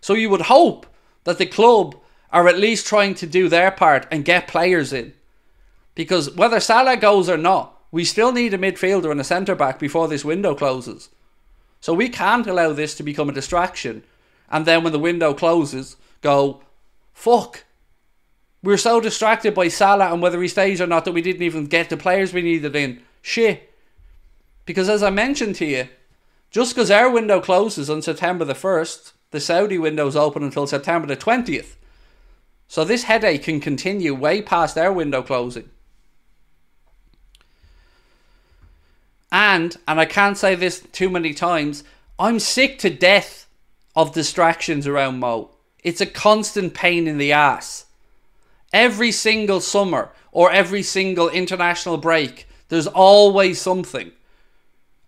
So you would hope that the club are at least trying to do their part and get players in. Because whether Salah goes or not, we still need a midfielder and a centre back before this window closes. So we can't allow this to become a distraction. And then when the window closes, go, fuck. We're so distracted by Salah and whether he stays or not that we didn't even get the players we needed in. Shit. Because as I mentioned to you, just because our window closes on September the 1st, the Saudi window's open until September the 20th. So this headache can continue way past our window closing. And, and I can't say this too many times, I'm sick to death of distractions around Mo. It's a constant pain in the ass. Every single summer or every single international break, there's always something.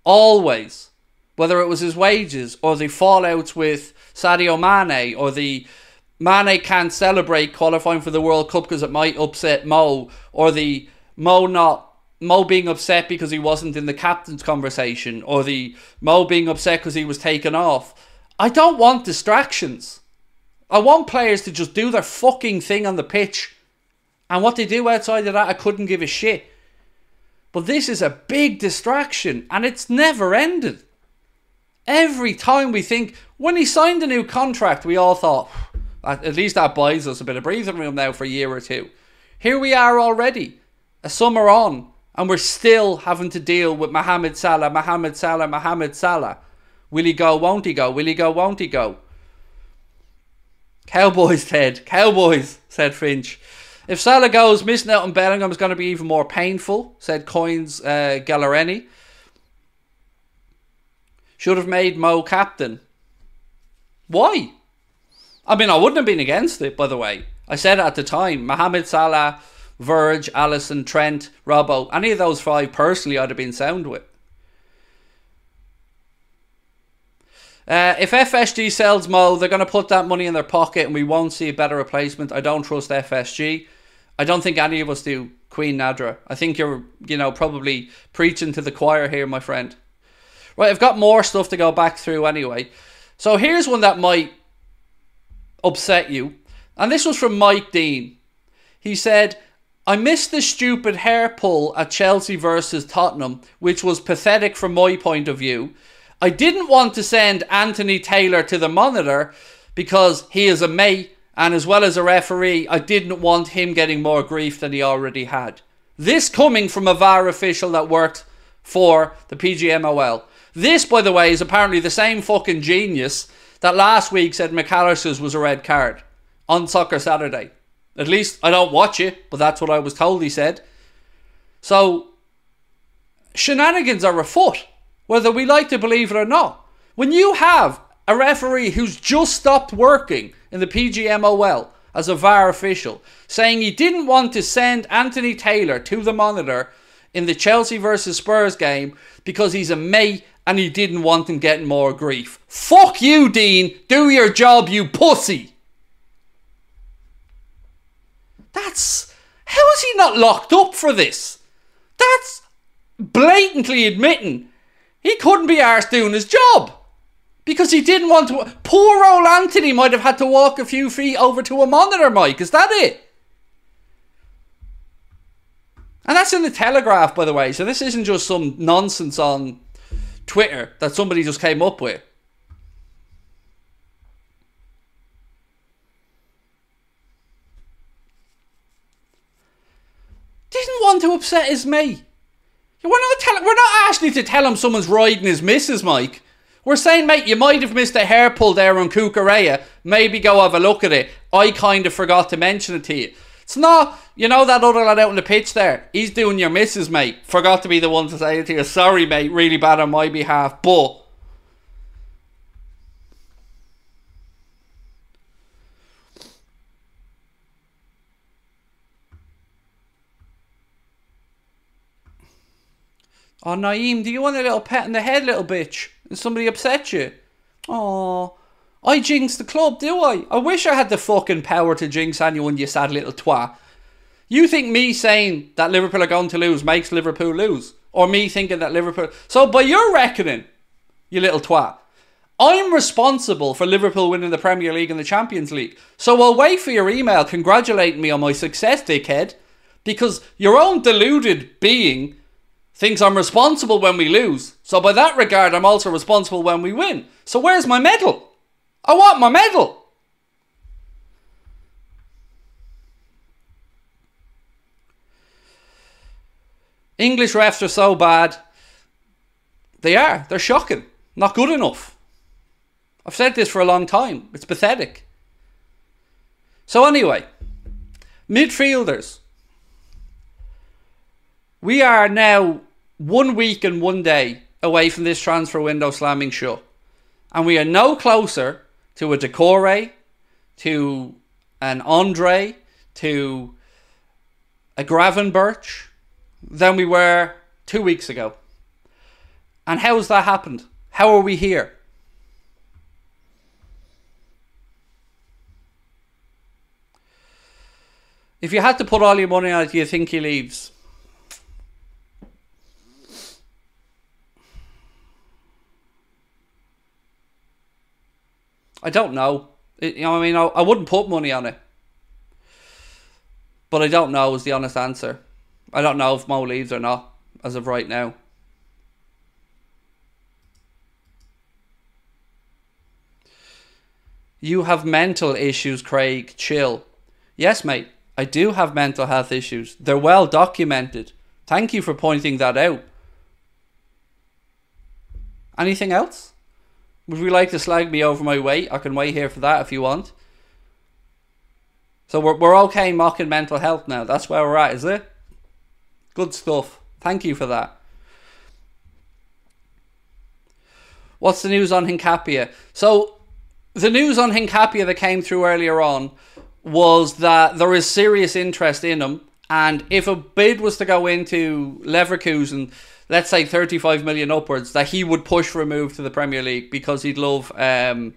Always. Whether it was his wages or the fallouts with Sadio Mane or the Mane can't celebrate qualifying for the World Cup because it might upset Mo or the Mo not Mo being upset because he wasn't in the captain's conversation, or the Mo being upset because he was taken off. I don't want distractions. I want players to just do their fucking thing on the pitch. And what they do outside of that, I couldn't give a shit. But this is a big distraction, and it's never ended. Every time we think, when he signed a new contract, we all thought, at least that buys us a bit of breathing room now for a year or two. Here we are already, a summer on, and we're still having to deal with Mohamed Salah, Mohamed Salah, Mohamed Salah. Will he go? Won't he go? Will he go? Won't he go? Cowboys, Ted. Cowboys, said Finch. If Salah goes, missing out on Bellingham is going to be even more painful, said Coins uh. Should have made Mo captain. Why? I mean, I wouldn't have been against it, by the way. I said at the time. Mohamed Salah Verge, Alisson, Trent, Robbo, any of those five personally I'd have been sound with. Uh, if FSG sells Mo, they're going to put that money in their pocket and we won't see a better replacement. I don't trust FSG. I don't think any of us do, Queen Nadra. I think you're, you know, probably preaching to the choir here, my friend. Right, I've got more stuff to go back through anyway. So here's one that might upset you. And this was from Mike Dean. He said, I missed the stupid hair pull at Chelsea versus Tottenham, which was pathetic from my point of view. I didn't want to send Anthony Taylor to the monitor because he is a mate and as well as a referee, I didn't want him getting more grief than he already had. This coming from a VAR official that worked for the PGMOL. This, by the way, is apparently the same fucking genius that last week said Mac Allister's was a red card on Soccer Saturday. At least I don't watch it, but that's what I was told, he said. So, shenanigans are afoot, whether we like to believe it or not. When you have a referee who's just stopped working in the PGMOL as a VAR official saying he didn't want to send Anthony Taylor to the monitor in the Chelsea versus Spurs game because he's a mate and he didn't want him getting more grief. Fuck you, Dean. Do your job, you pussy. That's. How is he not locked up for this? That's blatantly admitting he couldn't be arsed doing his job. Because he didn't want to. Poor old Anthony might have had to walk a few feet over to a monitor, Mike. Is that it? And that's in the Telegraph, by the way. So this isn't just some nonsense on Twitter that somebody just came up with. didn't want to upset his mate. We're not telling. We're not asking to tell him someone's riding his missus, Mike. We're saying, mate, you might have missed a hair pull there on Cucurella. Maybe go have a look at it. I kind of forgot to mention it to you. It's not, you know, that other lad out on the pitch there. He's doing your misses, mate. Forgot to be the one to say it to you. Sorry, mate. Really bad on my behalf. But Oh, Naeem, do you want a little pat in the head, little bitch? And somebody upset you? Oh, I jinx the club, do I? I wish I had the fucking power to jinx anyone, you sad little twat. You think me saying that Liverpool are going to lose makes Liverpool lose? Or me thinking that Liverpool. So, by your reckoning, you little twat, I'm responsible for Liverpool winning the Premier League and the Champions League. So, I'll wait for your email congratulating me on my success, dickhead. Because your own deluded being thinks I'm responsible when we lose. So, by that regard, I'm also responsible when we win. So, where's my medal? I want my medal. English refs are so bad. They are. They're shocking. Not good enough. I've said this for a long time. It's pathetic. So, anyway, midfielders. We are now one week and one day away from this transfer window slamming shut. And we are no closer to a Doucouré, to an Andre, to a Gravenberch than we were two weeks ago. And how has that happened? How are we here? If you had to put all your money on it, do you think he leaves? I don't know. It, you know, I mean, I, I wouldn't put money on it, but I don't know. Is the honest answer. I don't know if Mo leaves or not as of right now. You have mental issues, Craig. Chill. Yes, mate. I do have mental health issues. They're well documented. Thank you for pointing that out. Anything else? Would you like to slag me over my weight? I can wait here for that if you want. So we're, we're okay mocking mental health now. That's where we're at, is it? Good stuff. Thank you for that. What's the news on Hincapié? So, the news on Hincapié that came through earlier on was that there is serious interest in him, and if a bid was to go into Leverkusen, let's say 35 million upwards, that he would push for a move to the Premier League because he'd love um,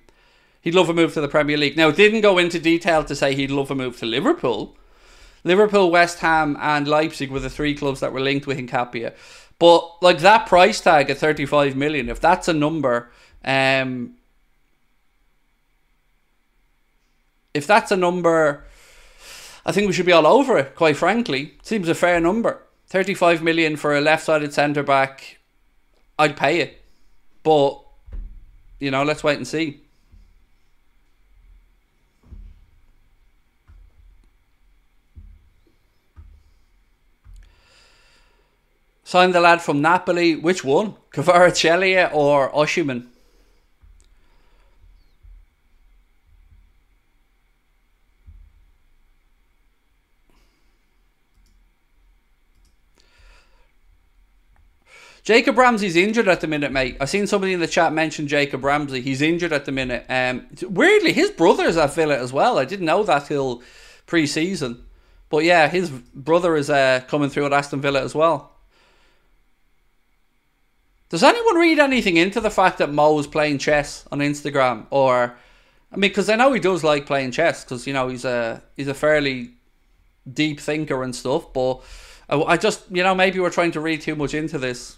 he'd love a move to the Premier League. Now, it didn't go into detail to say he'd love a move to Liverpool, Liverpool, West Ham, and Leipzig were the three clubs that were linked with Hincapié. But like that price tag at 35 million, if that's a number, um, if that's a number, I think we should be all over it, quite frankly. Seems a fair number. 35 million for a left sided centre back, I'd pay it. But, you know, let's wait and see. Sign the lad from Napoli. Which one? Kvaratskhelia or Osimhen? Jacob Ramsey's injured at the minute, mate. I seen somebody in the chat mention Jacob Ramsey. He's injured at the minute. Um, weirdly, his brother's at Villa as well. I didn't know that till pre-season, but yeah, his brother is uh, coming through at Aston Villa as well. Does anyone read anything into the fact that Mo playing chess on Instagram? Or, I mean, because I know he does like playing chess because you know he's a he's a fairly deep thinker and stuff. But I, I just you know maybe we're trying to read too much into this.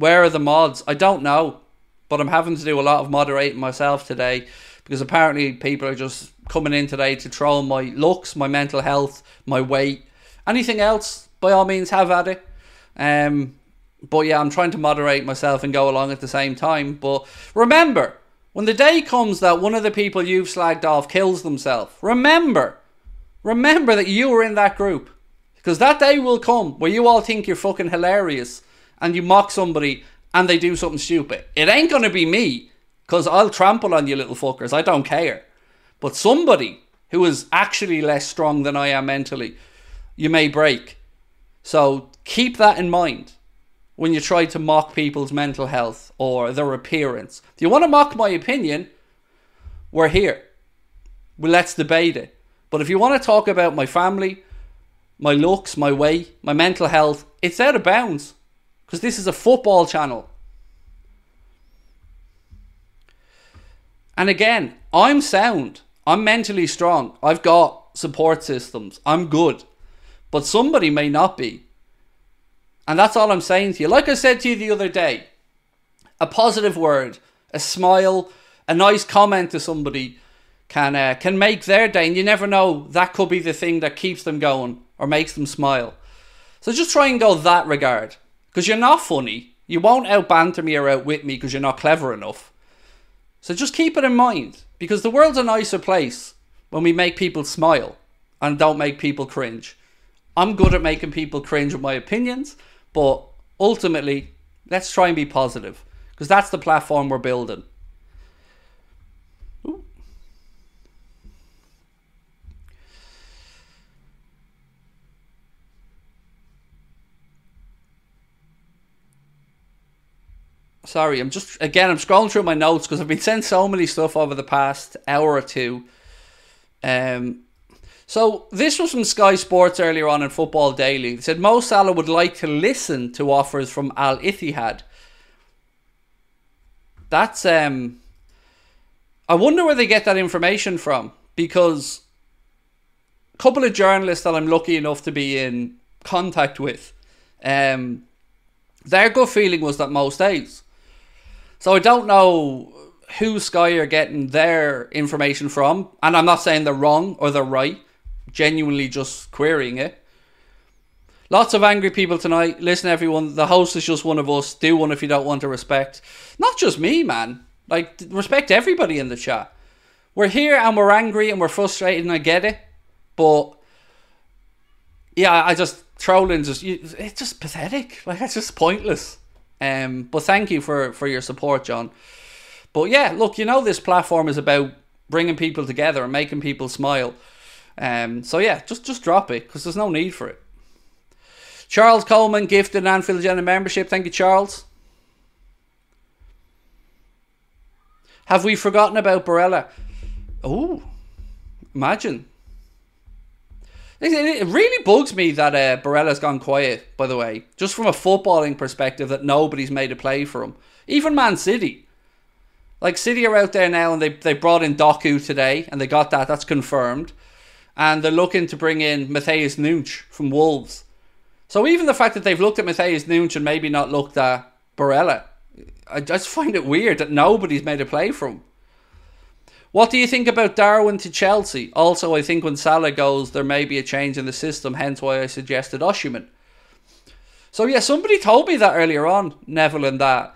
Where are the mods? I don't know, but I'm having to do a lot of moderating myself today because apparently people are just coming in today to troll my looks, my mental health, my weight. Anything else? By all means, have at it. Um, but yeah, I'm trying to moderate myself and go along at the same time. But remember, when the day comes that one of the people you've slagged off kills themselves, remember, remember that you were in that group. Because that day will come where you all think you're fucking hilarious and you mock somebody and they do something stupid. It ain't going to be me because I'll trample on you little fuckers. I don't care. But somebody who is actually less strong than I am mentally, you may break. So keep that in mind when you try to mock people's mental health or their appearance. If you want to mock my opinion, we're here. Well, let's debate it. But if you want to talk about my family, my looks, my weight, my mental health, it's out of bounds. Because this is a football channel. And again, I'm sound. I'm mentally strong. I've got support systems. I'm good. But somebody may not be. And that's all I'm saying to you. Like I said to you the other day, a positive word, a smile, a nice comment to somebody can uh, can make their day, and you never know that could be the thing that keeps them going or makes them smile. So just try and go that regard, because you're not funny. You won't out banter me or outwit me because you're not clever enough. So just keep it in mind, because the world's a nicer place when we make people smile and don't make people cringe. I'm good at making people cringe with my opinions, but ultimately, let's try and be positive because that's the platform we're building. Sorry, I'm just again I'm scrolling through my notes because I've been sent so many stuff over the past hour or two. Um, so this was from Sky Sports earlier on in Football Daily. They said Mo Salah would like to listen to offers from Al Ittihad. That's um. I wonder where they get that information from because a couple of journalists that I'm lucky enough to be in contact with, um, their gut feeling was that Mo stays. So I don't know who Sky are getting their information from, and I'm not saying they're wrong or they're right genuinely just querying it. Lots of angry people tonight. Listen, everyone, the host is just one of us. Do one if you don't want to respect. Not just me, man. Like, respect everybody in the chat. We're here and we're angry and we're frustrated, and I get it. But, yeah, I just, trolling just, it's just pathetic. Like, it's just pointless. Um, but thank you for, for your support, John. But yeah, look, you know, this platform is about bringing people together and making people smile. Um, so yeah, just just drop it because there's no need for it. Charles Coleman gifted an Anfield Agenda membership. Thank you, Charles. Have we forgotten about Barella? Oh, imagine. It, really bugs me that uh, Barella's gone quiet, by the way. Just from a footballing perspective, that nobody's made a play for him. Even Man City. Like, City are out there now and they, they brought in Doku today and they got that. That's confirmed and they're looking to bring in Matheus Nunes from Wolves. So even the fact that they've looked at Matheus Nunes and maybe not looked at Barella, I just find it weird that nobody's made a play for him. What do you think about Darwin to Chelsea? Also, I think when Salah goes, there may be a change in the system, hence why I suggested Osimhen. So yeah, somebody told me that earlier on, Neville, and that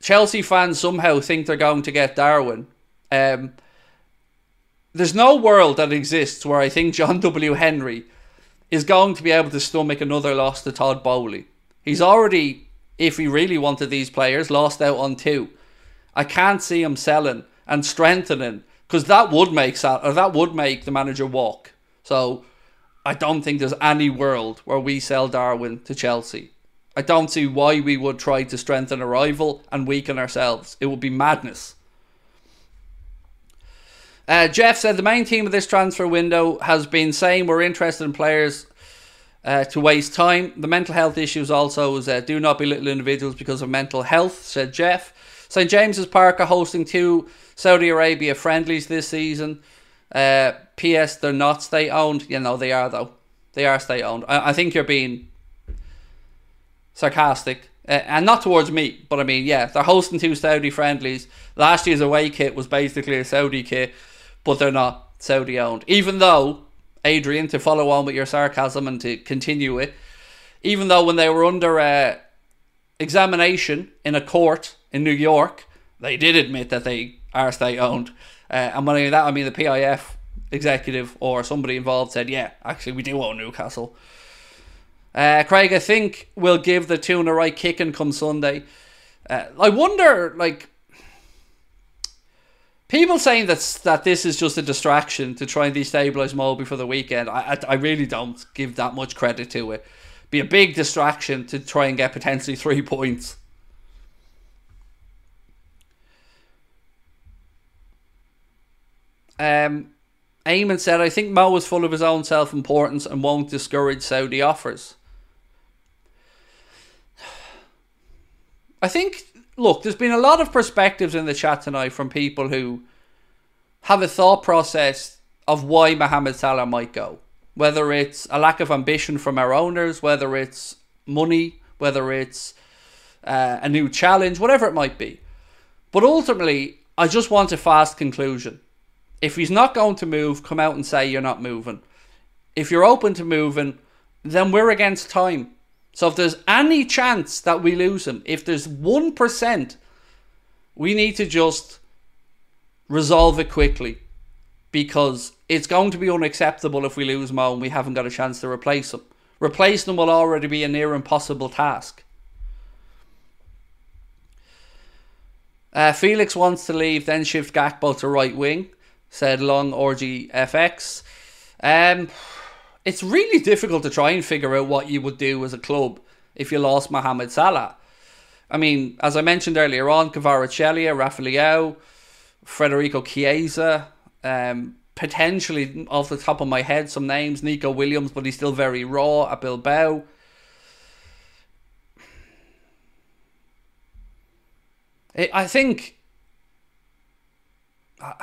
Chelsea fans somehow think they're going to get Darwin. Um, there's no world that exists where I think John (laughs) W. Henry is going to be able to stomach another loss to Todd Boehly. He's already, if he really wanted these players, lost out on two. I can't see him selling and strengthening because that would make or that would make the manager walk. So I don't think there's any world where we sell Darwin to Chelsea. I don't see why we would try to strengthen a rival and weaken ourselves. It would be madness. Uh, Jeff said the main theme of this transfer window has been saying we're interested in players uh, to waste time. The mental health issues also is uh, do not belittle individuals because of mental health, said Jeff. St James's Park are hosting two Saudi Arabia friendlies this season. Uh, P.S. They're not state owned. You know they are though. They are state owned. I, I think you're being sarcastic. Uh, and not towards me, but I mean, yeah, they're hosting two Saudi friendlies. Last year's away kit was basically a Saudi kit but they're not Saudi owned. Even though, Adrian, to follow on with your sarcasm and to continue it, even though when they were under uh, examination in a court in New York, they did admit that they are state owned. Uh, and when I mean that, I mean the PIF executive or somebody involved said, yeah, actually, we do own Newcastle. Uh, Craig, I think we'll give the Toon a right kicking come Sunday. Uh, I wonder, like, People saying that that this is just a distraction to try and destabilize Moby for the weekend, I, I, I really don't give that much credit to it. Be a big distraction to try and get potentially three (laughs) points. Um, Eamon said, I think Mo is full of his own self importance and won't discourage Saudi offers. I think, look, there's been a lot of perspectives in the chat tonight from people who have a thought process of why Mohamed Salah might go. Whether it's a lack of ambition from our owners, whether it's money, whether it's uh, a new challenge, whatever it might be. But ultimately, I just want a fast conclusion. If he's not going to move, come out and say you're not moving. If you're open to moving, then we're against time. So if there's any chance that we lose him, if there's 1%, we need to just resolve it quickly because it's going to be unacceptable if we lose Mo and we haven't got a chance to replace him. Replacing him will already be a near impossible task. Uh, Felix wants to leave, then shift Gakpo to right wing, said Long Orgy FX. Um, it's really difficult to try and figure out what you would do as a club if you lost Mohamed Salah. I mean, as I mentioned earlier on, Kvaratskhelia, Rafael, Federico Chiesa, um, potentially off the top of my head some names, Nico Williams, but he's still very raw at Bilbao. I think. Uh,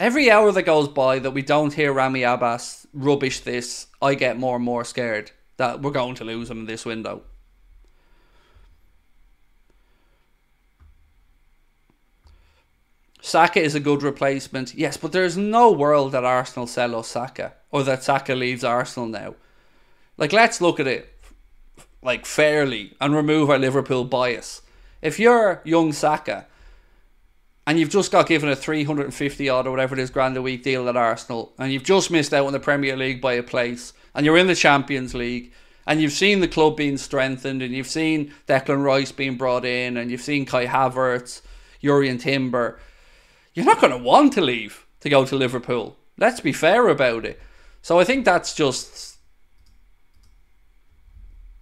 every hour that goes by that we don't hear Ramy Abbas rubbish this, I get more and more scared that we're going to lose him in this window. Saka is a good replacement, yes, but there's no world that Arsenal sell us Saka or that Saka leaves Arsenal now. Like, let's look at it like fairly and remove our Liverpool bias. If you're young Saka and you've just got given a 350 odd or whatever it is grand a week deal at Arsenal and you've just missed out on the Premier League by a place and you're in the Champions League and you've seen the club being strengthened and you've seen Declan Rice being brought in and you've seen Kai Havertz, Jurrien Timber, you're not going to want to leave to go to Liverpool. Let's be fair about it. So I think that's just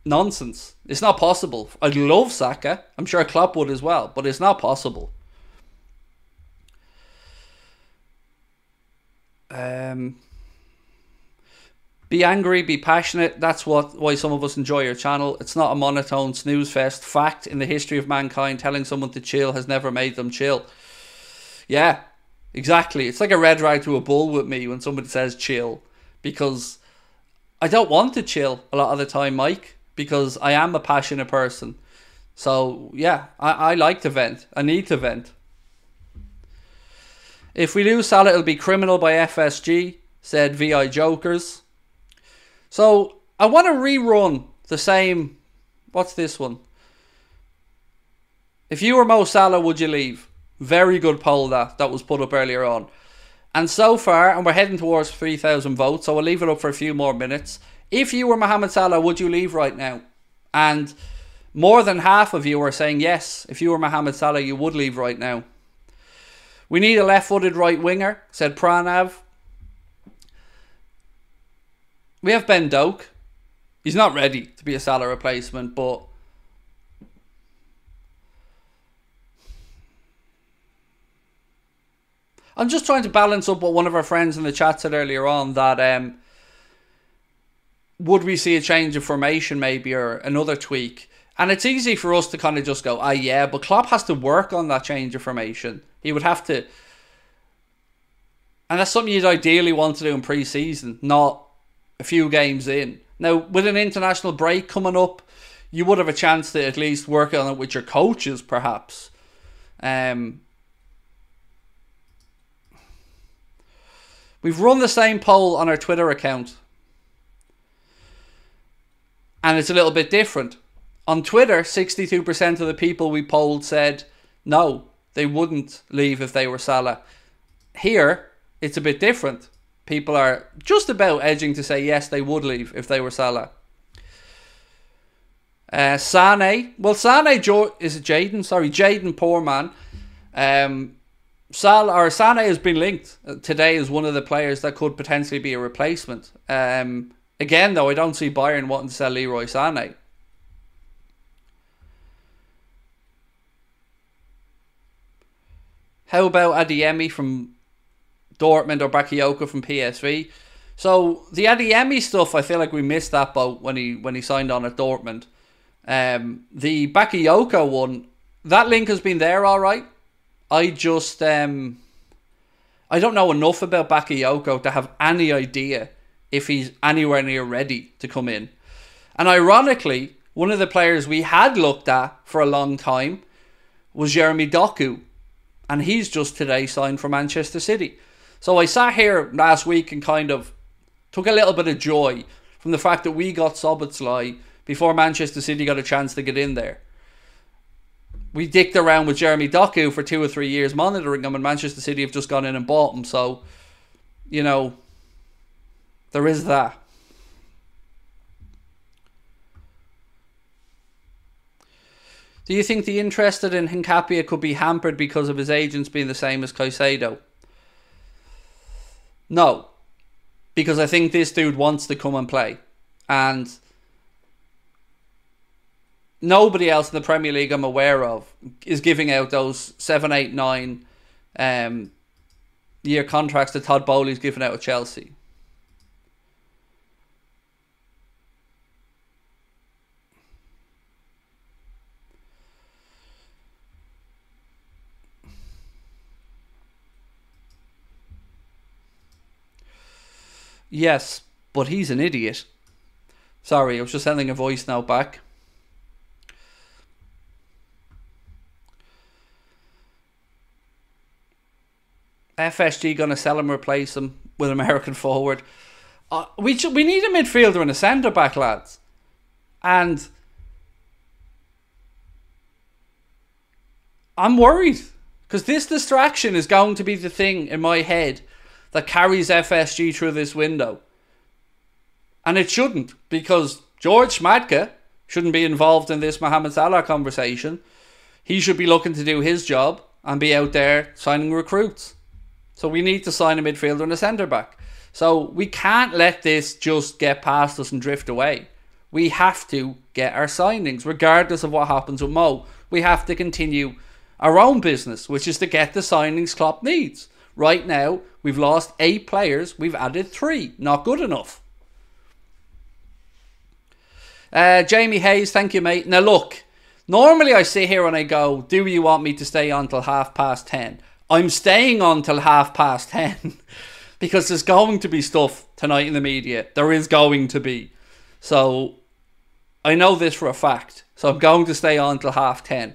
nonsense. It's not possible. I love Saka. I'm sure Klopp would as well, but it's not possible. Um, be angry, be passionate. That's what why some of us enjoy your channel. It's not a monotone snooze fest. Fact in the history of mankind, telling someone to chill has never made them chill. Yeah, exactly. It's like a red rag to a bull with me when somebody says chill, because I don't want to chill a lot of the time, Mike because I am a passionate person. So yeah, I, I like to vent. I need to vent. If we lose Salah, it'll be criminal by FSG, said VI Jokers. So I want to rerun the same. What's this one? If you were Mo Salah, would you leave? Very good poll that that was put up earlier on. And so far, and we're heading towards 3,000 votes, so I'll leave it up for a few more minutes. If you were Mohamed Salah, would you leave right now? And more than half of you are saying yes. If you were Mohamed Salah, you would leave right now. We need a left footed right winger, said Pranav. We have Ben Doak. He's not ready to be a Salah replacement, but I'm just trying to balance up what one of our friends in the chat said earlier on that um, would we see a change of formation maybe or another tweak? And it's easy for us to kind of just go, ah, yeah, but Klopp has to work on that change of formation. He would have to. And that's something you'd ideally want to do in pre season, not a few games in. Now, with an international break coming up, you would have a chance to at least work on it with your coaches, perhaps. Um, we've run the same poll on our Twitter account and it's a little bit different. On Twitter, 62% of the people we polled said no, they wouldn't leave if they were Salah. Here, it's a bit different. People are just about edging to say yes, they would leave if they were Salah. Uh, Sane, well, Sane jo- is it Jaden? Sorry, Jaden, poor man. Um, Sal or Sane has been linked today as one of the players that could potentially be a replacement. Um, Again, though, I don't see Bayern wanting to sell Leroy Sané. How about Adeyemi from Dortmund or Bakayoko from PSV? So the Adeyemi stuff, I feel like we missed that boat when he when he signed on at Dortmund. Um, the Bakayoko one, that link has been there all right. I just um, I don't know enough about Bakayoko to have any idea if he's anywhere near ready to come in. And ironically, one of the players we had looked at for a long time was Jeremy Doku, and he's just today signed for Manchester City. So I sat here last week and kind of took a little bit of joy from the fact that we got Szoboszlai before Manchester City got a chance to get in there. We dicked around with Jeremy Doku for two or three years monitoring him, and Manchester City have just gone in and bought him. So, you know, there is that. Do you think the interest in Hincapié could be hampered because of his agents being the same as Caicedo? No. Because I think this dude wants to come and play. And nobody else in the Premier League I'm aware of is giving out those seven, eight, nine um, year contracts that Todd Boehly's given out at Chelsea. Yes, but he's an idiot. Sorry, I was just sending a voice now back. FSG going to sell him, replace him with American (laughs) forward. Uh, we we need a midfielder and a centre back, lads, and I'm worried because this distraction is going to be the thing in my head that carries FSG through this window. And it shouldn't, because George Schmadtke shouldn't be involved in this Mohamed Salah conversation. He should be looking to do his job and be out there signing recruits. So we need to sign a midfielder and a centre back. So we can't let this just get past us and drift away. We have to get our signings, regardless of what happens with Mo. We have to continue our own business, which is to get the signings Klopp needs. Right now, we've lost eight players. We've added three. Not good enough. Uh, Jamie Hayes, thank you, mate. Now, look, normally I sit here and I go, Do you want me to stay on till half past 10? I'm staying on till half past 10 (laughs) because there's going to be stuff tonight in the media. There is going to be. So I know this for a fact. So I'm going to stay on till half 10.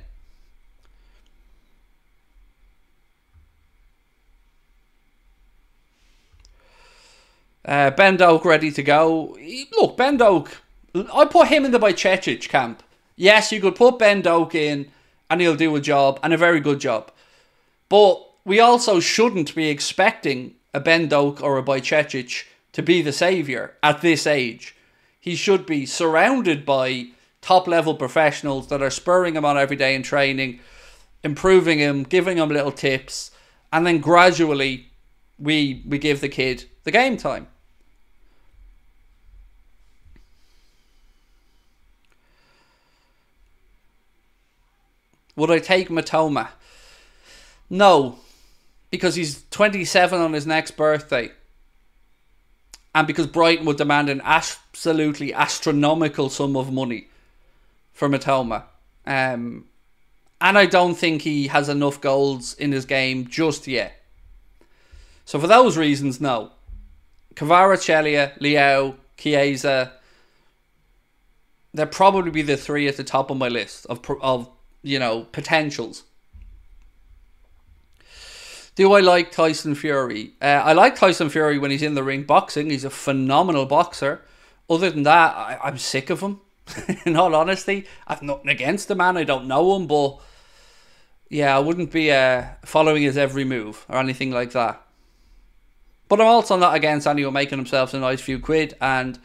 Uh, ben Doak ready to go. Look, Ben Doak, I put him in the Bajcetic camp. Yes, you could put Ben Doak in and he'll do a job and a very good job. But we also shouldn't be expecting a Ben Doak or a Bajcetic to be the saviour at this age. He should be surrounded by top level professionals that are spurring him on every day in training, improving him, giving him little tips, and then gradually we we give the kid the game time. Would I take Mitoma? No, because he's 27 on his next birthday. And because Brighton would demand an absolutely astronomical sum of money for Mitoma. Um, and I don't think he has enough goals in his game just yet. So for those reasons, no. Kvaratskhelia, Leao, Chiesa, they'll probably be the three at the top of my list of of you know, potentials. Do I like Tyson Fury? Uh, I like Tyson Fury when he's in the ring boxing. He's a phenomenal boxer. Other than that, I, I'm sick of him. (laughs) in all honesty, I've nothing against the man. I don't know him, but yeah, I wouldn't be uh, following his every move or anything like that. But I'm also not against anyone making themselves a nice few quid. And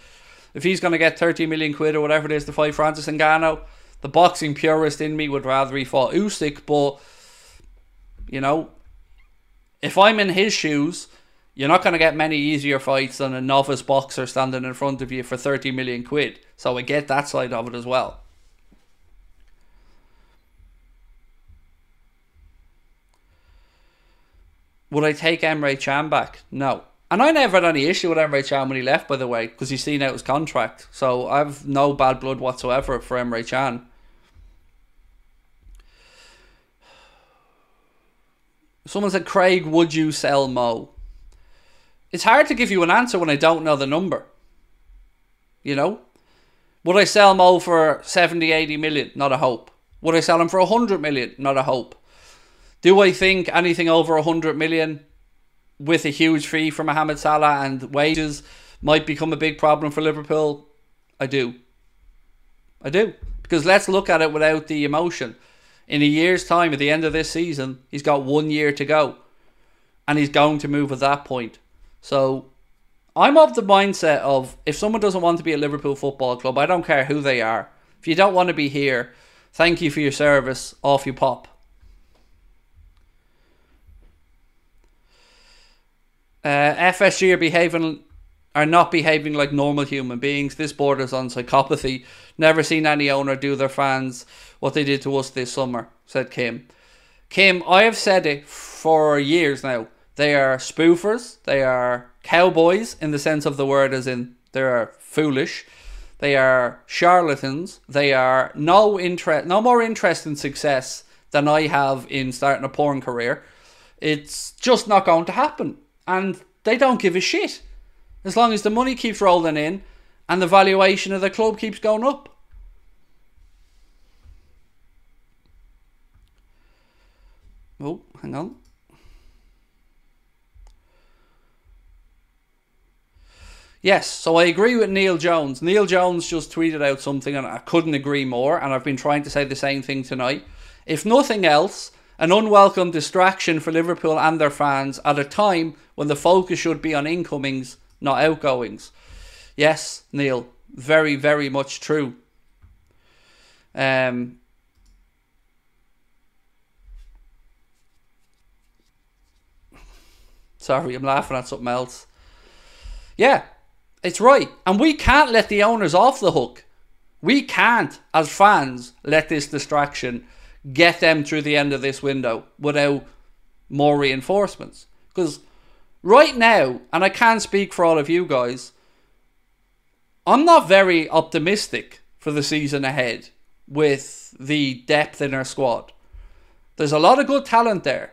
if he's going to get 30 million quid or whatever it is to fight Francis Ngannou, the boxing purist in me would rather he fought Usyk, but you know, if I'm in his shoes, you're not going to get many easier fights than a novice boxer standing in front of you for 30 million quid. So I get that side of it as well. Would I take Emre Can back? No. And I never had any issue with Emre Can when he left, by the way, because he's seen out his contract. So I've no bad blood whatsoever for Emre Can. Someone said, Craig, would you sell Mo? It's hard to give you an answer when I don't know the number. You know? Would I sell Mo for 70, 80 million? Not a hope. Would I sell him for 100 million? Not a hope. Do I think anything over 100 million with a huge fee for Mohamed Salah and wages might become a big problem for Liverpool? I do. I do. Because let's look at it without the emotion. In a year's time, at the end of this season, he's got one year to go. And he's going to move at that point. So I'm of the mindset of if someone doesn't want to be at Liverpool Football Club, I don't care who they are. If you don't want to be here, thank you for your service. Off you pop. Uh, FSG are behaving are not behaving like normal human beings. This borders on psychopathy. Never seen any owner do their fans what they did to us this summer, said Kim. Kim, I have said it for years now. They are spoofers. They are cowboys in the sense of the word, as in they are foolish. They are charlatans. They are no interest, no more interest in success than I have in starting a porn career. It's just not going to happen, and they don't give a shit as long as the money keeps rolling in and the valuation of the club keeps going up. Oh, hang on. Yes, so I agree with Neil Jones. Neil Jones just tweeted out something and I couldn't agree more, and I've been trying to say the same thing tonight. If nothing else, an unwelcome distraction for Liverpool and their fans at a time when the focus should be on incomings, not outgoings. Yes, Neil, very, very much true. Um, sorry, I'm laughing at something else. Yeah, it's right. And we can't let the owners off the hook. We can't, as fans, let this distraction get them through the end of this window without more reinforcements. Because right now, and I can't speak for all of you guys, I'm not very optimistic for the season ahead with the depth in our squad. There's a lot of good talent there.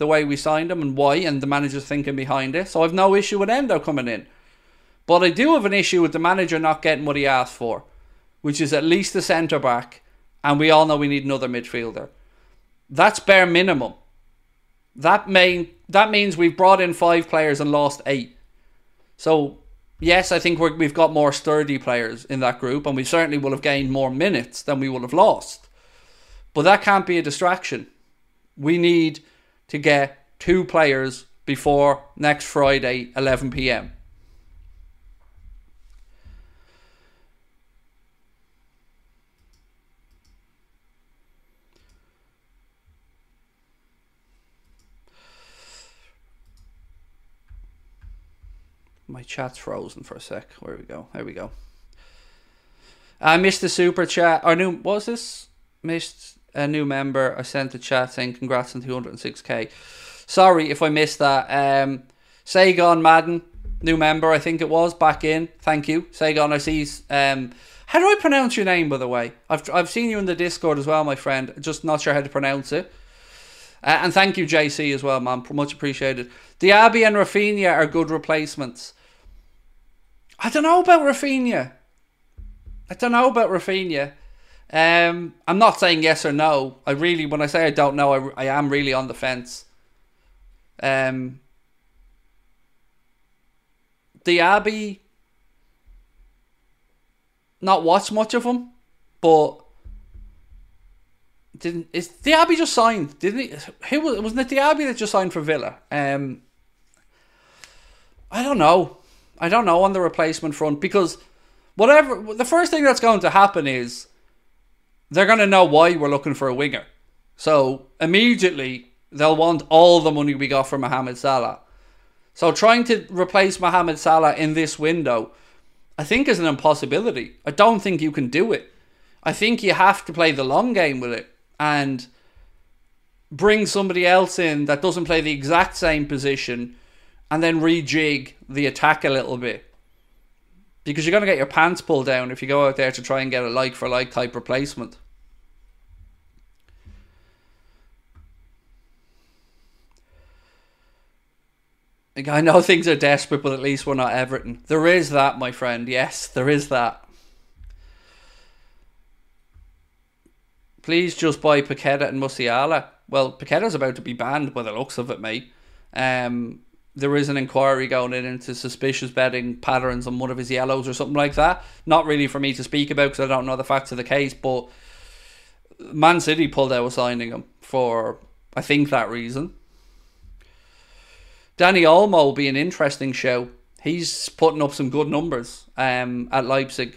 The way we signed him and why, and the manager's thinking behind it. So I've no issue with Endo coming in. But I do have an issue with the manager not getting what he asked for, which is at least a centre back, and we all know we need another midfielder. That's bare minimum. That main that means we've brought in five players and lost eight. So yes, I think we have got more sturdy players in that group, and we certainly will have gained more minutes than we will have lost. But that can't be a distraction. We need to get two players before next Friday, 11 p.m. My chat's frozen for a sec. Where we go? There we go. I missed the super chat. Or what was this? Missed a new member. I sent a chat saying congrats on 206k. Sorry if I missed that. Um, Saigon Madden, new member, I think it was, back in. Thank you, Sagan. I see. Um, how do I pronounce your name, by the way? I've I've seen you in the Discord as well, my friend. Just not sure how to pronounce it. Uh, and thank you, JC, as well, man. Much appreciated. Diaby and Raphinha are good replacements. I don't know about Raphinha. I don't know about Raphinha. Um, I'm not saying yes or no. I really, when I say I don't know, I, I am really on the fence. Um, Abbey, not watched much of him, but didn't is Diaby just signed? Didn't he? Who was wasn't it the Abbey that just signed for Villa? Um, I don't know. I don't know on the replacement front because whatever the first thing that's going to happen is they're going to know why we're looking for a winger. So immediately they'll want all the money we got from Mohamed Salah. So trying to replace Mohamed Salah in this window, I think is an impossibility. I don't think you can do it. I think you have to play the long game with it and bring somebody else in that doesn't play the exact same position and then rejig the attack a little bit. Because you're going to get your pants pulled down if you go out there to try and get a like for like type replacement. I know (laughs) things are desperate, but at least we're not Everton. There is that, my friend. Yes, there is that. Please just buy Paqueta and Musiala. Well, Paqueta's about to be banned by the looks of it, mate. Um, there is an inquiry going in into suspicious betting patterns on one of his yellows or something like that. Not really for me to speak about because I don't know the facts of the case, but Man City pulled out of signing him for, I think, that reason. Dani Olmo will be an interesting show. He's putting up some good numbers um, at Leipzig.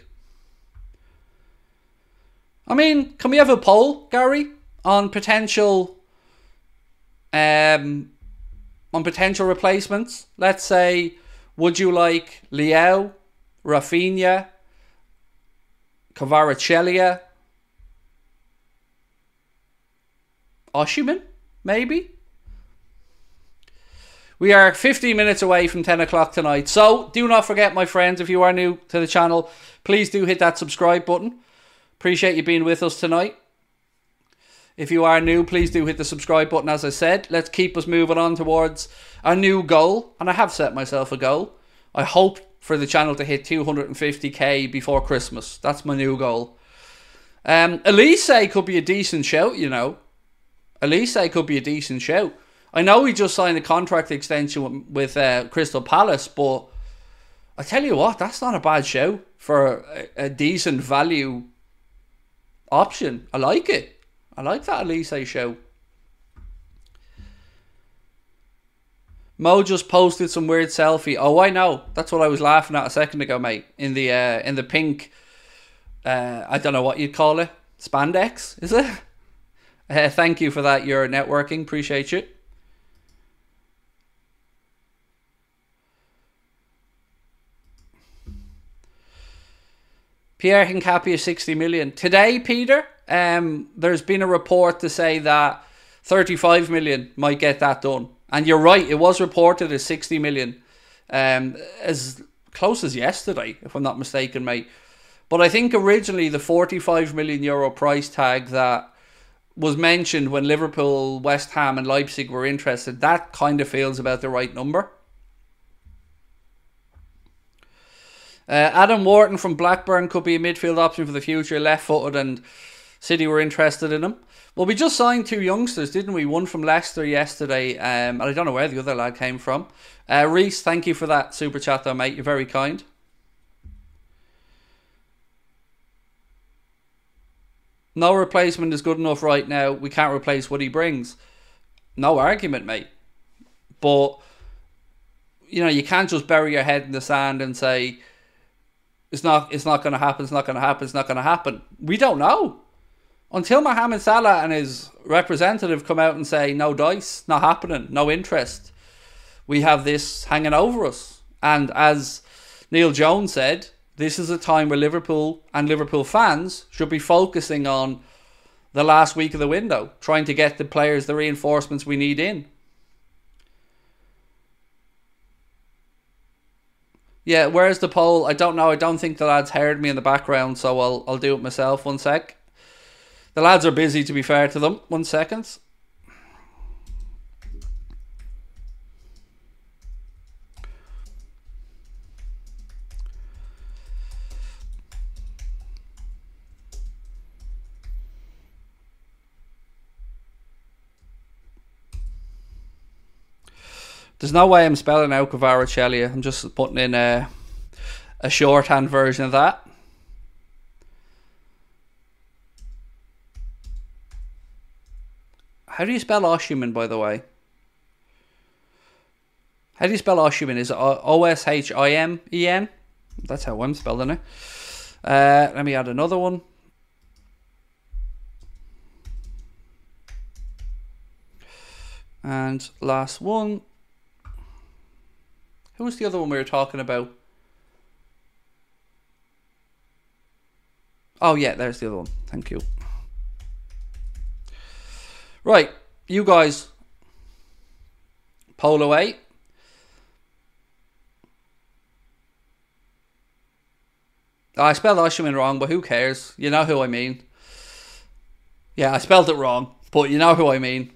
I mean, can we have a poll, Gary, on potential um, on potential replacements? Let's say, would you like Leao, Raphinha, Kvaratskhelia, Osimhen, maybe? We are 15 minutes away from 10 o'clock tonight. So do not forget, my friends, if you are new to the channel, please do hit that subscribe button. Appreciate you being with us tonight. If you are new, please do hit the subscribe button, as I said. Let's keep us moving on towards a new goal. And I have set myself a goal. I hope for the channel to hit 250k before Christmas. That's my new goal. Um, Olise could be a decent shout, you know. Olise could be a decent shout. I know he just signed a contract extension with uh, Crystal Palace, but I tell you what, that's not a bad show for a, a decent value option. I like it. I like that Olise show. Mo just posted some weird selfie. Oh, I know. That's what I was laughing at a second ago, mate. In the uh, in the pink, uh, I don't know what you'd call it. Spandex, is it? (laughs) Uh, thank you for that. Your networking, appreciate you. Piero Hincapié 60 million. Today, Peter, um, there's been a report to say that 35 million might get that done. And you're right, it was reported as 60 million um, as close as yesterday, if I'm not mistaken, mate. But I think originally the 45 million euro price tag that was mentioned when Liverpool, West Ham, and Leipzig were interested, that kind of feels about the right number. Uh, Adam Wharton from Blackburn could be a midfield option for the future, left footed, and City were interested in him. Well, we just signed two youngsters, didn't we? One from Leicester yesterday, um, and I don't know where the other lad came from. Uh, Reese, thank you for that super chat, though, mate. You're very kind. No replacement is good enough right now. We can't replace what he brings. No argument, mate. But you know, you can't just bury your head in the sand and say it's not it's not going to happen. It's not going to happen. It's not going to happen. We don't know until Mohamed Salah and his representative come out and say no dice, not happening, no interest. We have this hanging over us, and as Neil Jones said, this is a time where Liverpool and Liverpool fans should be focusing on the last week of the window, trying to get the players the reinforcements we need in. Yeah, where's the poll? I don't know. I don't think the lads heard me in the background, so I'll I'll do it myself. One sec. The lads are busy, to be fair to them. One second. There's no way I'm spelling out Kvaratskhelia. I'm just putting in a, a shorthand version of that. How do you spell Osimhen, by the way? How do you spell Osimhen? Is it O S H I M E N? That's how I'm spelling it. Uh, let me add another one. And last one. Who was the other one we were talking about? Oh, yeah, there's the other one. Thank you. Right, you guys, poll away. I spelled Osimhen wrong, but who cares? You know who I mean. Yeah, I spelled it wrong, but you know who I mean.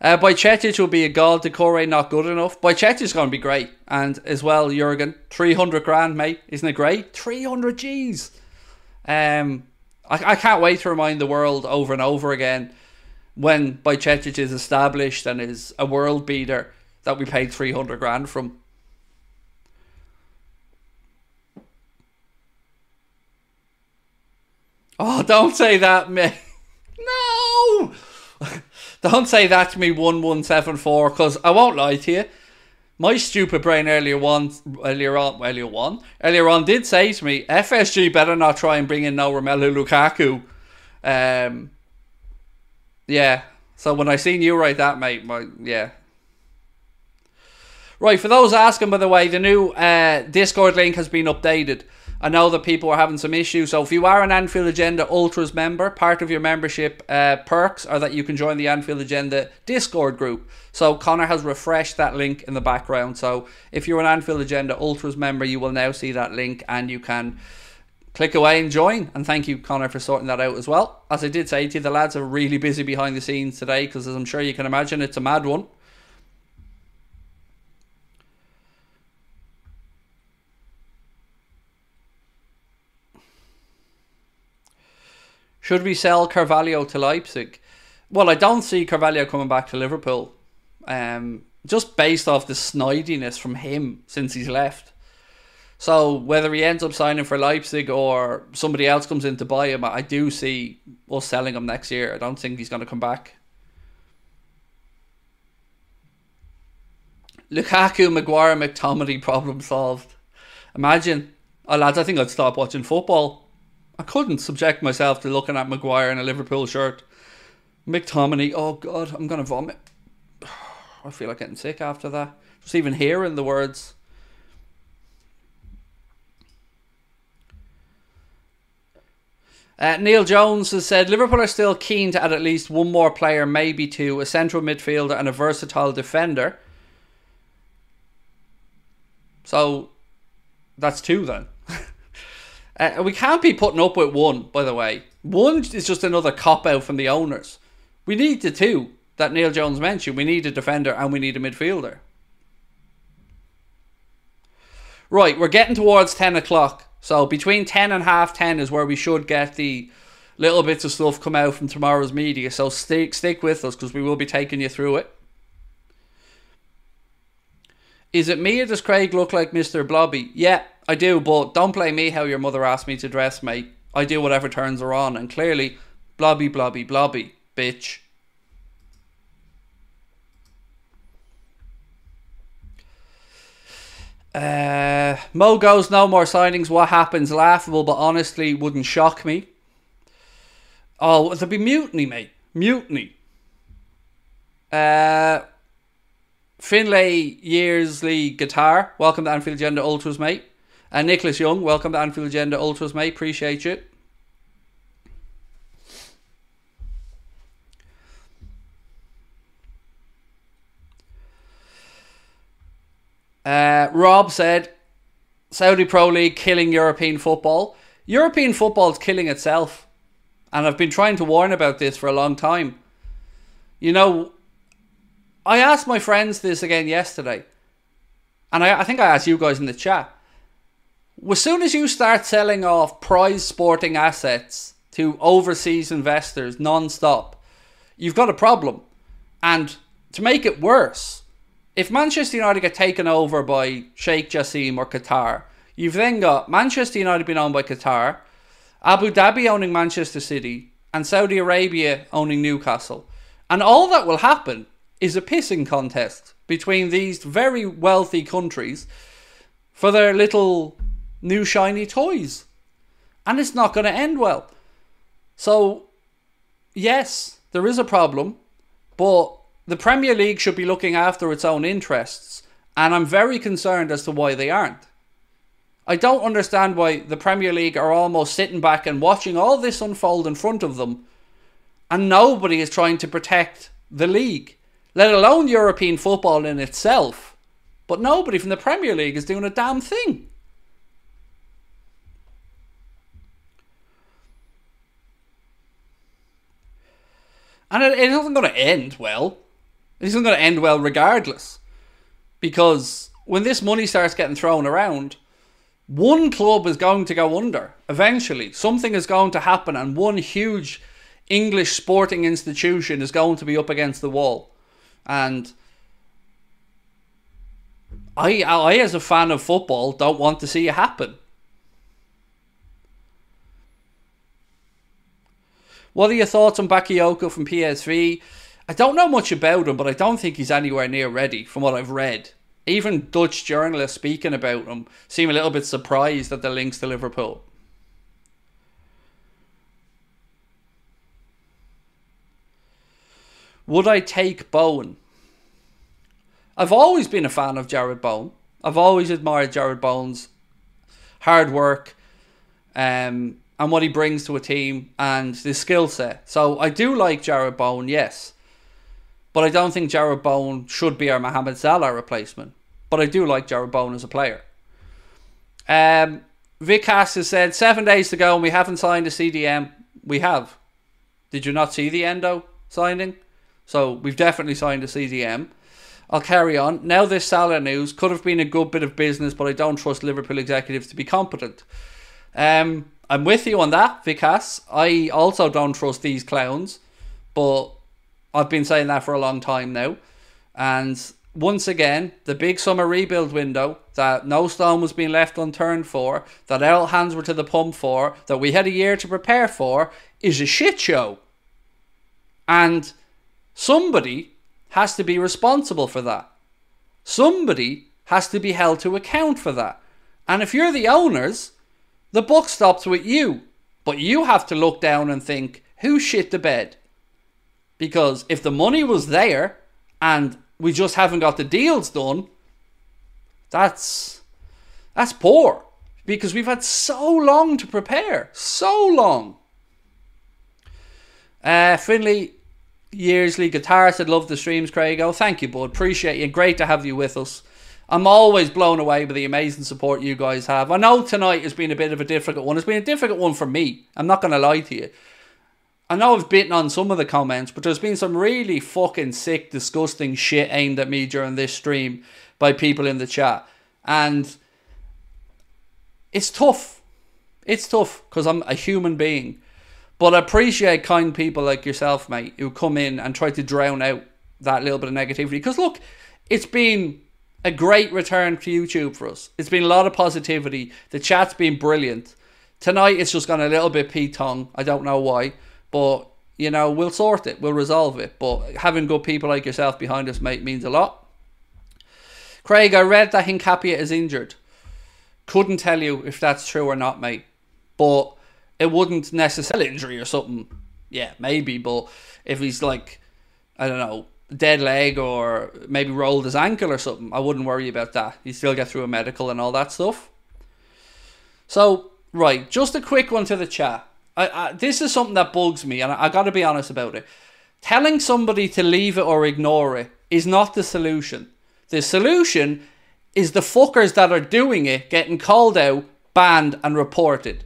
Uh, Bajcetic will be a god. Decore not good enough. Bajcetic is going to be great, and as well, Jurgen, three hundred grand, mate, isn't it great? Three hundred G's. Um, I, I can't wait to remind the world over and over again when Bajcetic is established and is a world beater that we paid 300 grand from. Oh, don't say that, me. (laughs) No! (laughs) don't say that to me, 1174, because I won't lie to you. My stupid brain earlier on, earlier on, earlier on, earlier on did say to me, FSG better not try and bring in no Romelu Lukaku. Um, yeah. So when I seen you write that, mate, my yeah. Right, for those asking, by the way, the new uh, Discord link has been updated. I know that people are having some issues. So if you are an Anfield Agenda Ultras member, part of your membership uh, perks are that you can join the Anfield Agenda Discord group. So Connor has refreshed that link in the background. So if you're an Anfield Agenda Ultras member, you will now see that link and you can click away and join. And thank you, Connor, for sorting that out as well. As I did say to you, the lads are really busy behind the scenes today because, as I'm sure you can imagine, it's a mad one. Should we sell Carvalho to Leipzig? Well, I don't see Carvalho coming back to Liverpool. Um, just based off the snidiness from him since he's left. So whether he ends up signing for Leipzig or somebody else comes in to buy him, I do see us selling him next year. I don't think he's going to come back. Lukaku, Maguire, McTominay problem solved. Imagine, oh lads, I think I'd stop watching football. I couldn't subject myself to looking at Maguire in a Liverpool shirt. McTominay, oh god, I'm gonna vomit. (sighs) I feel like getting sick after that. Just even hearing the words. Uh, Neil Jones has said Liverpool are still keen to add at least one more player, maybe two, a central midfielder and a versatile defender. So that's two then. (laughs) uh, we can't be putting up with one, by the way. One is just another cop out from the owners. We need the two that Neil Jones mentioned. We need a defender and we need a midfielder. Right, we're getting towards 10 o'clock. So between 10 and half 10 is where we should get the little bits of stuff come out from tomorrow's media. So stick stick with us because we will be taking you through it. Is it me or does Craig look like Mr. Blobby? Yeah, I do, but don't blame me how your mother asked me to dress, mate. I do whatever turns her on, and clearly, blobby, blobby, blobby, bitch. Uh, Mo goes, no more signings. What happens? Laughable, but honestly, wouldn't shock me. Oh, there'd be mutiny, mate. Mutiny. Uh, Finlay Yearsley Guitar, welcome to Anfield Agenda Ultras, mate. And Nicholas Young, welcome to Anfield Agenda Ultras, mate. Appreciate you. Uh, Rob said, Saudi Pro League killing European football. European football is killing itself. And I've been trying to warn about this for a long time. You know, I asked my friends this again yesterday. And I, I think I asked you guys in the chat. As soon as you start selling off prize sporting assets to overseas investors non stop, you've got a problem. And to make it worse, if Manchester United get taken over by Sheikh Jassim or Qatar, you've then got Manchester United being owned by Qatar, Abu Dhabi owning Manchester City, and Saudi Arabia owning Newcastle. And all that will happen is a pissing contest between these very wealthy countries for their little new shiny toys. And it's not going to end well. So, yes, there is a problem, but the Premier League should be looking after its own interests, and I'm very concerned as to why they aren't. I don't understand why the Premier League are almost sitting back and watching all this unfold in front of them, and nobody is trying to protect the league, let alone European football in itself. But nobody from the Premier League is doing a damn thing. And it, it isn't going to end well. This isn't going to end well regardless. Because when this money starts getting thrown around, one club is going to go under eventually. Something is going to happen, and one huge English sporting institution is going to be up against the wall. And I, I, as a fan of football, don't want to see it happen. What are your thoughts on Bakayoko from PSV? I don't know much about him, but I don't think he's anywhere near ready from what I've read. Even Dutch journalists speaking about him seem a little bit surprised at the links to Liverpool. Would I take Bowen? I've always been a fan of Jarrod Bowen. I've always admired Jarrod Bowen's hard work um, and what he brings to a team and his skill set. So I do like Jarrod Bowen, yes. But I don't think Jarrod Bowen should be our Mohamed Salah replacement. But I do like Jarrod Bowen as a player. Um, Vic has said seven days to go and we haven't signed a CDM. We have. Did you not see the Endo signing? So we've definitely signed a CDM. I'll carry on. Now this Salah news could have been a good bit of business, but I don't trust Liverpool executives to be competent. Um, I'm with you on that, Vikas. I also don't trust these clowns, but I've been saying that for a long time now. And once again, the big summer rebuild window that no stone was being left unturned for, that all hands were to the pump for, that we had a year to prepare for, is a shit show. And somebody has to be responsible for that. Somebody has to be held to account for that. And if you're the owners, the buck stops with you. But you have to look down and think, who shit the bed? Because if the money was there and we just haven't got the deals done, that's that's poor. Because we've had so long to prepare. So long. Uh, Finley Yearsley guitarist, I'd love the streams, Craig. Oh, thank you, bud. Appreciate you. Great to have you with us. I'm always blown away by the amazing support you guys have. I know tonight has been a bit of a difficult one. It's been a difficult one for me. I'm not going to lie to you. I know I've bitten on some of the comments, but there's been some really fucking sick, disgusting shit aimed at me during this stream by people in the chat. And it's tough. It's tough because I'm a human being. But I appreciate kind people like yourself, mate, who come in and try to drown out that little bit of negativity. Because look, it's been a great return to YouTube for us. It's been a lot of positivity. The chat's been brilliant. Tonight it's just gone a little bit p tongue. I don't know why. But, you know, we'll sort it, we'll resolve it. But having good people like yourself behind us, mate, means a lot. Craig, I read that Hincapié is injured. Couldn't tell you if that's true or not, mate. But it wouldn't necessarily (laughs) injury or something. Yeah, maybe. But if he's like, I don't know, dead leg or maybe rolled his ankle or something, I wouldn't worry about that. You still get through a medical and all that stuff. So, right, just a quick one to the chat. I, I, this is something that bugs me, and I, I got to be honest about it. Telling somebody to leave it or ignore it is not the solution. The solution is the fuckers that are doing it getting called out, banned, and reported.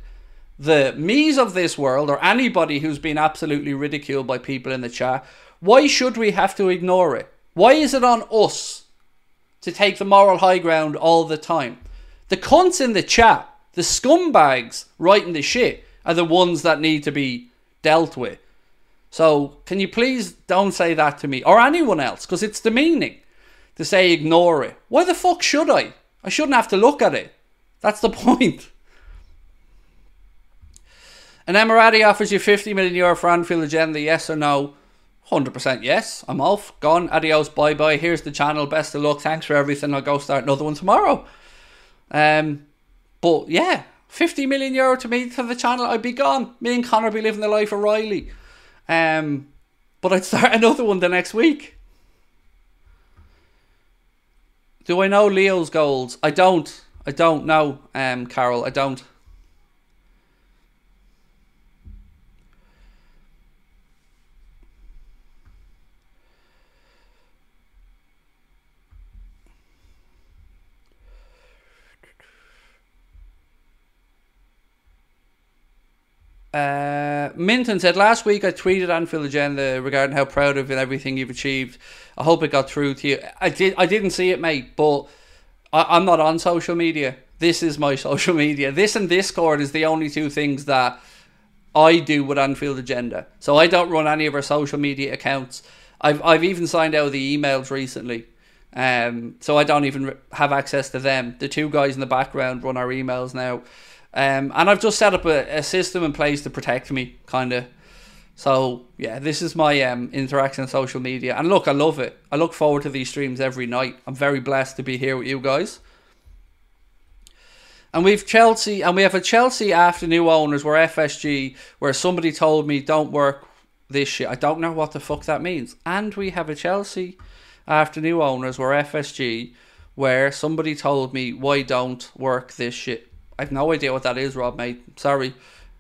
The me's of this world, or anybody who's been absolutely ridiculed by people in the chat, why should we have to ignore it? Why is it on us to take the moral high ground all the time? The cunts in the chat, the scumbags writing the shit, are the ones that need to be dealt with. So, can you please don't say that to me or anyone else because it's demeaning to say ignore it. Why the fuck should I? I shouldn't have to look at it. That's the (laughs) point. An Emirati offers you 50 million euro for Anfield Agenda, yes or no? 100% yes. I'm off. Gone. Adios. Bye bye. Here's the channel. Best of luck. Thanks for everything. I'll go start another one tomorrow. Um, But yeah, 50 million euro to me to the channel. I'd be gone. Me and Connor be living the life of Riley. Um, but I'd start (laughs) another one the next week. Do I know Leo's goals? I don't. I don't know, um, Carol. I don't. Uh, Minton said last week I tweeted Anfield Agenda regarding how proud of everything you've achieved. I hope it got through to you. I did. I didn't see it, mate, but I, I'm not on social media. This is my (laughs) social media. This and Discord is the only two things that I do with Anfield Agenda. So I don't run any of our social media accounts. I've I've even signed out the emails recently. Um, so I don't even have access to them. The two guys in the background run our emails now. Um, and I've just set up a, a system in place to protect me, kind of. So yeah, this is my um, interaction on social media, and look, I love it. I look forward to these streams every night. I'm very blessed to be here with you guys. And we've Chelsea, and we have a Chelsea after new owners. Where FSG, where somebody told me don't work this shit. I don't know what the fuck that means. And we have a Chelsea after new owners, where FSG, where somebody told me why don't work this shit. I've no idea what that is, Rob, mate. Sorry.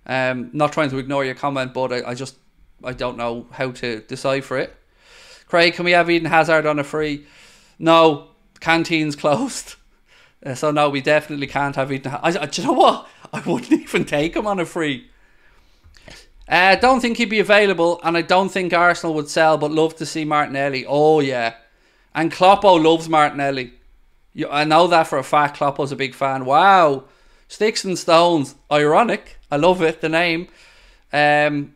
Um, not trying to ignore your comment, but I, I just I don't know how to decipher it. Craig, can we have Eden Hazard on a free? No, canteen's (laughs) closed. Uh, so no, we definitely can't have Eden. I, do you know what? I wouldn't (laughs) even take him on a free. I uh, don't think he'd be available, and I don't think Arsenal would sell. But love to see Martinelli. Oh yeah, and Kloppo loves Martinelli. You, I know that for a fact. Kloppo's a big fan. Wow, Sticks and Stones. Ironic. I love it, the name. Um,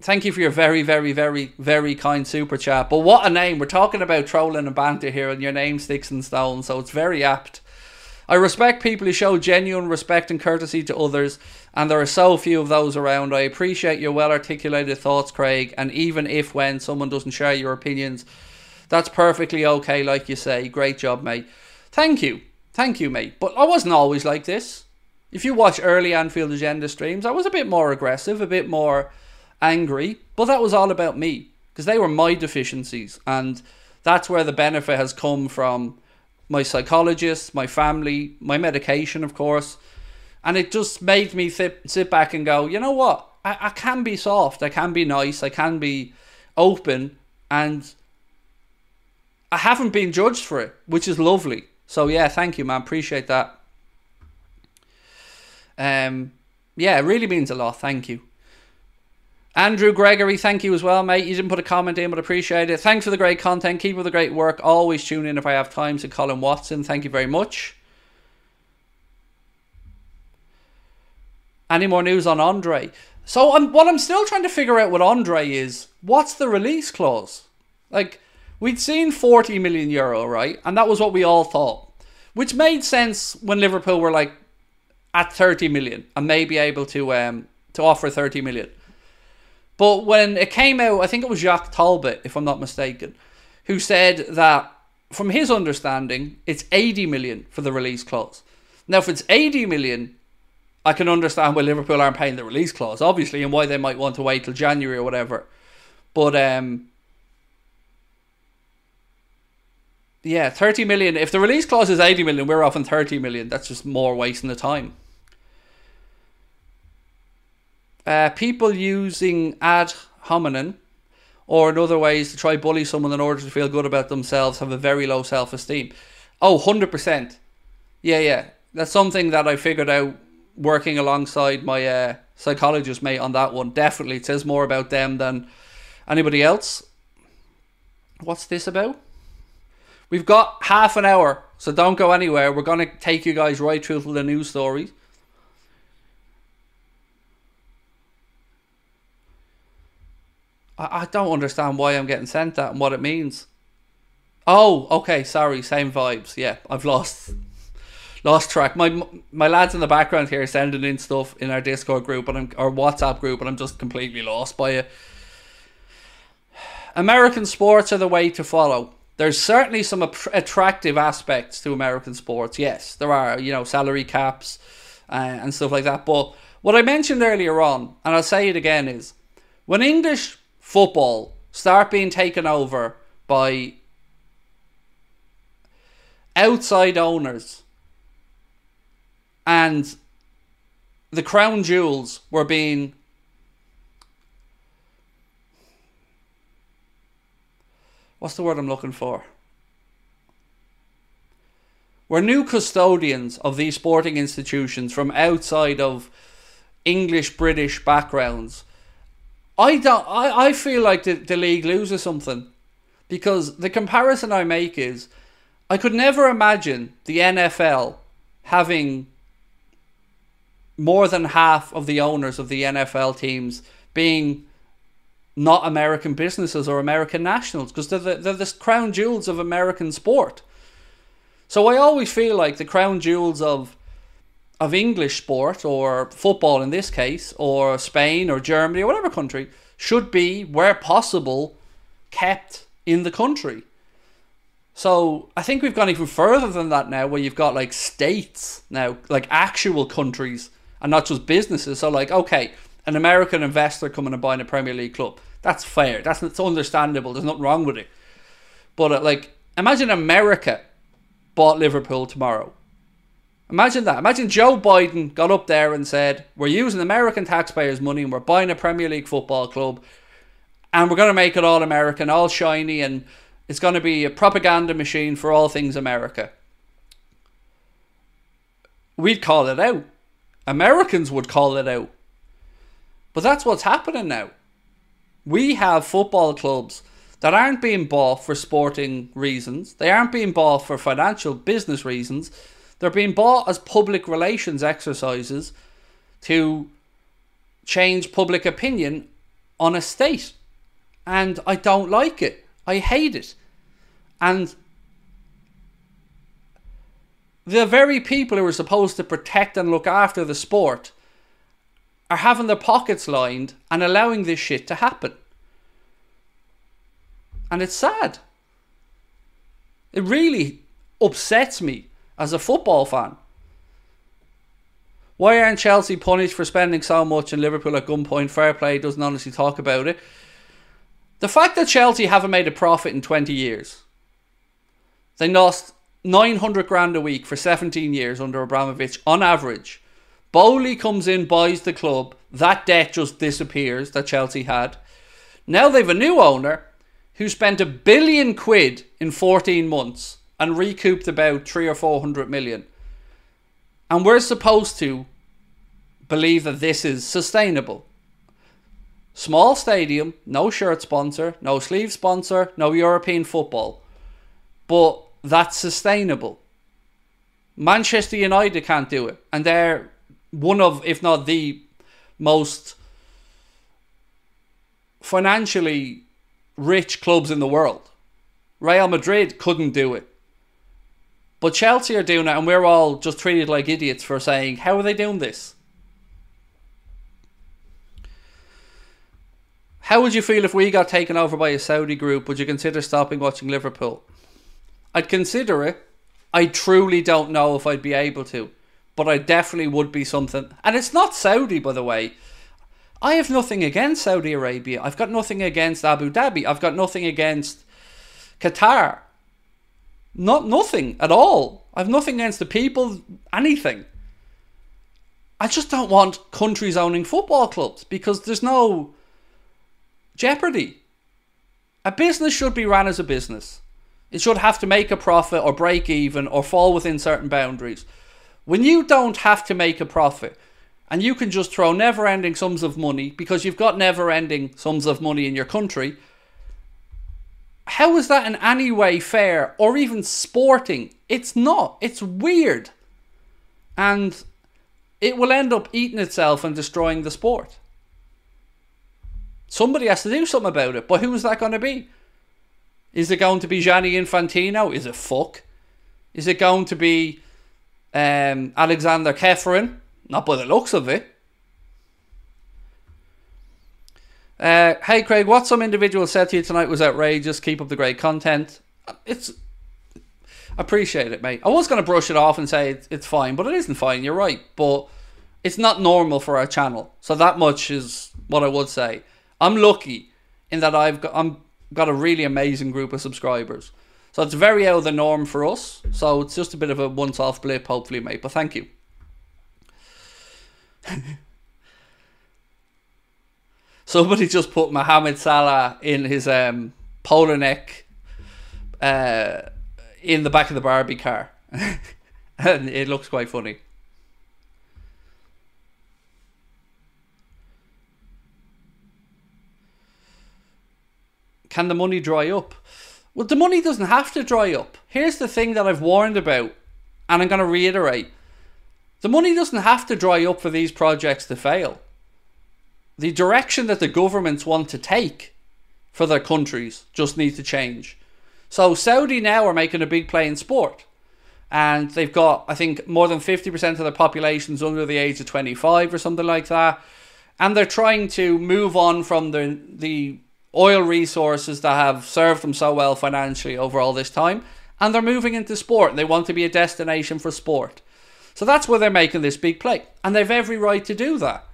thank you for your very, very, very, very kind super chat. But what a name. We're talking about trolling and banter here, and your name, Sticks and Stones, so it's very apt. I respect people who show genuine respect and courtesy to others, and there are so few of those around. I appreciate your well articulated thoughts, Craig, and even if when someone doesn't share your opinions, that's perfectly okay, like you say. Great job, mate. Thank you. Thank you, mate. But I wasn't always like this. If you watch early Anfield Agenda streams, I was a bit more aggressive, a bit more angry, but that was all about me because they were my deficiencies, and that's where the benefit has come from my psychologist, my family, my medication, of course. And it just made me sit, sit back and go, you know what? I, I can be soft, I can be nice, I can be open, and I haven't been judged for it, which is lovely. So, yeah, thank you, man. Appreciate that. Um, yeah, it really means a lot. Thank you. Andrew Gregory, thank you as well, mate. You didn't put a comment in, but appreciate it. Thanks for the great content. Keep up the great work. Always tune in if I have time to Colin Watson. Thank you very much. Any more news on Andre? So I'm, what I'm still trying to figure out with Andre is what's the release clause? Like we'd seen 40 million euro, right? And that was what we all thought, which made sense when Liverpool were like at 30 million and may be able to um to offer 30 million. But when it came out, I think it was Jacques Talbot, if I'm not mistaken, who said that from his understanding, it's 80 million for the release clause. Now, if it's 80 million, I can understand why Liverpool aren't paying the release clause, obviously, and why they might want to wait till January or whatever. But um, yeah, 30 million. If the release clause is 80 million, we're offering 30 million. That's just more wasting the time. Uh, people using ad hominem or in other ways to try bully someone in order to feel good about themselves have a very low self esteem. Oh, 100%. Yeah, yeah. That's something that I figured out working alongside my uh, psychologist mate on that one. Definitely, it says more about them than anybody else. What's this about? We've got half an hour, so don't go anywhere. We're going to take you guys right through to the news stories. I, I don't understand why I'm getting sent that and what it means. Oh, okay, sorry, same vibes. Yeah, I've lost (laughs) lost track. My my lads in the background here are sending in stuff in our Discord group and I'm, our WhatsApp group, and I'm just completely lost by it. American sports are the way to follow. There's certainly some attractive aspects to American sports. Yes, there are. You know, salary caps uh, and stuff like that. But what I mentioned earlier on, and I'll say it again, is when English football start being taken over by outside owners and the crown jewels were being what's the word I'm looking for? We're new custodians of these sporting institutions from outside of English British backgrounds. I don't I, I feel like the, the league loses something. Because the comparison I make is I could never imagine the NFL having more than half of the owners of the NFL teams being not American businesses or American nationals because they're the, they're the crown jewels of American sport. So I always feel like the crown jewels of of English sport or football in this case or Spain or Germany or whatever country should be where possible kept in the country. So I think we've gone even further than that now, where you've got like states now, like actual countries, and not just businesses. So like, okay, an American investor coming and buying a Premier League club, that's fair. That's, that's understandable. There's nothing wrong with it. But uh, like, imagine America bought Liverpool tomorrow. Imagine that. Imagine Joe Biden got up there and said, "We're using American taxpayers' money and we're buying a Premier League football club, and we're going to make it all American, all shiny, and." It's going to be a propaganda machine for all things America. We'd call it out. Americans would call it out. But that's what's happening now. We have football clubs that aren't being bought for sporting reasons, they aren't being bought for financial business reasons. They're being bought as public relations exercises to change public opinion on a state. And I don't like it. I hate it. And the very people who are supposed to protect and look after the sport are having their pockets lined and allowing this shit to happen. And it's sad. It really upsets me as a football fan. Why aren't Chelsea punished for spending so much and Liverpool at gunpoint? Fair play doesn't honestly talk about it. The fact that Chelsea haven't made a profit in 20 years, they lost 900 grand a week for 17 years under Abramovich on average. Boehly comes in, buys the club. That debt just disappears that Chelsea had. Now they've a new owner who spent a billion quid in 14 months and recouped about three or four hundred million. And we're supposed to believe that this is sustainable. Small stadium, no shirt sponsor, no sleeve sponsor, no European football. But that's sustainable. Manchester United can't do it. And they're one of, if not the most financially rich clubs in the world. Real Madrid couldn't do it. But Chelsea are doing it, and we're all just treated like idiots for saying, How are they doing this? How would you feel if we got taken over by a Saudi group? Would you consider stopping watching Liverpool? I'd consider it. I truly don't know if I'd be able to, but I definitely would be something. And it's not Saudi, by the way. I have nothing against Saudi Arabia. I've got nothing against Abu Dhabi. I've got nothing against Qatar. Not nothing at all. I've nothing against the people, anything. I just don't want countries owning football clubs because there's no jeopardy. A business should be ran as a business. It should have to make a profit or break even or fall within certain boundaries. When you don't have to make a profit and you can just throw never ending sums of money because you've got never ending sums of money in your country, how is that in any way fair or even sporting? It's not. It's weird. And it will end up eating itself and destroying the sport. Somebody has to do something about it, but who is that going to be? Is it going to be Gianni Infantino? Is it fuck? Is it going to be um, Aleksander Čeferin? Not by the looks of it. Uh, hey Craig, what some individual said to you tonight was outrageous. Keep up the great content. It's appreciate it, mate. I was going to brush it off and say it's, fine, but it isn't fine. You're right, but it's not normal for our channel. So that much is what I would say. I'm lucky in that I've got I'm got a really amazing group of subscribers. So it's very out of the norm for us. So it's just a bit of a once-off blip, hopefully, mate. But thank you. (laughs) Somebody just put Mohamed Salah in his um, polo neck uh, in the back of the Barbie car. (laughs) and it looks quite funny. Can the money dry up? Well, the money doesn't have to dry up. Here's the thing that I've warned about, and I'm going to reiterate the money doesn't have to dry up for these projects to fail the direction that the governments want to take for their countries just needs to change. So Saudi now are making a big play in sport. And they've got, I think, more than 50% of their population's under the age of 25 or something like that. And they're trying to move on from the, the oil resources that have served them so well financially over all this time. And they're moving into sport. They want to be a destination for sport. So that's where they're making this big play. And they've every right to do that.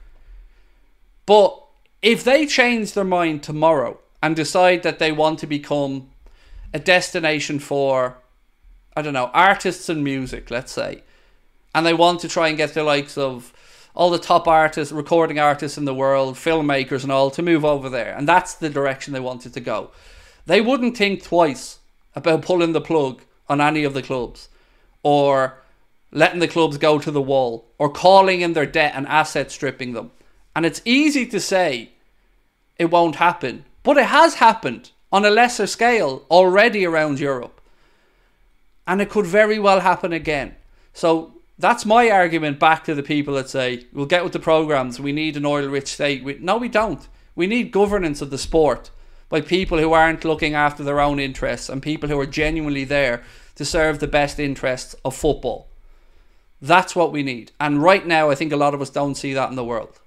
But if they change their mind tomorrow and decide that they want to become a destination for, I don't know, artists and music, let's say, and they want to try and get the likes of all the top artists, recording artists in the world, filmmakers and all to move over there, and that's the direction they wanted to go. They wouldn't think twice about pulling the plug on any of the clubs or letting the clubs go to the wall or calling in their debt and asset stripping them and it's easy to say it won't happen, but it has happened on a lesser scale already around Europe. And it could very well happen again. So that's my argument back to the people that say, we'll get with the programs, we need an oil rich state. We, no, we don't. We need governance of the sport by people who aren't looking after their own interests and people who are genuinely there to serve the best interests of football. That's what we need. And right now, I think a lot of us don't see that in the world.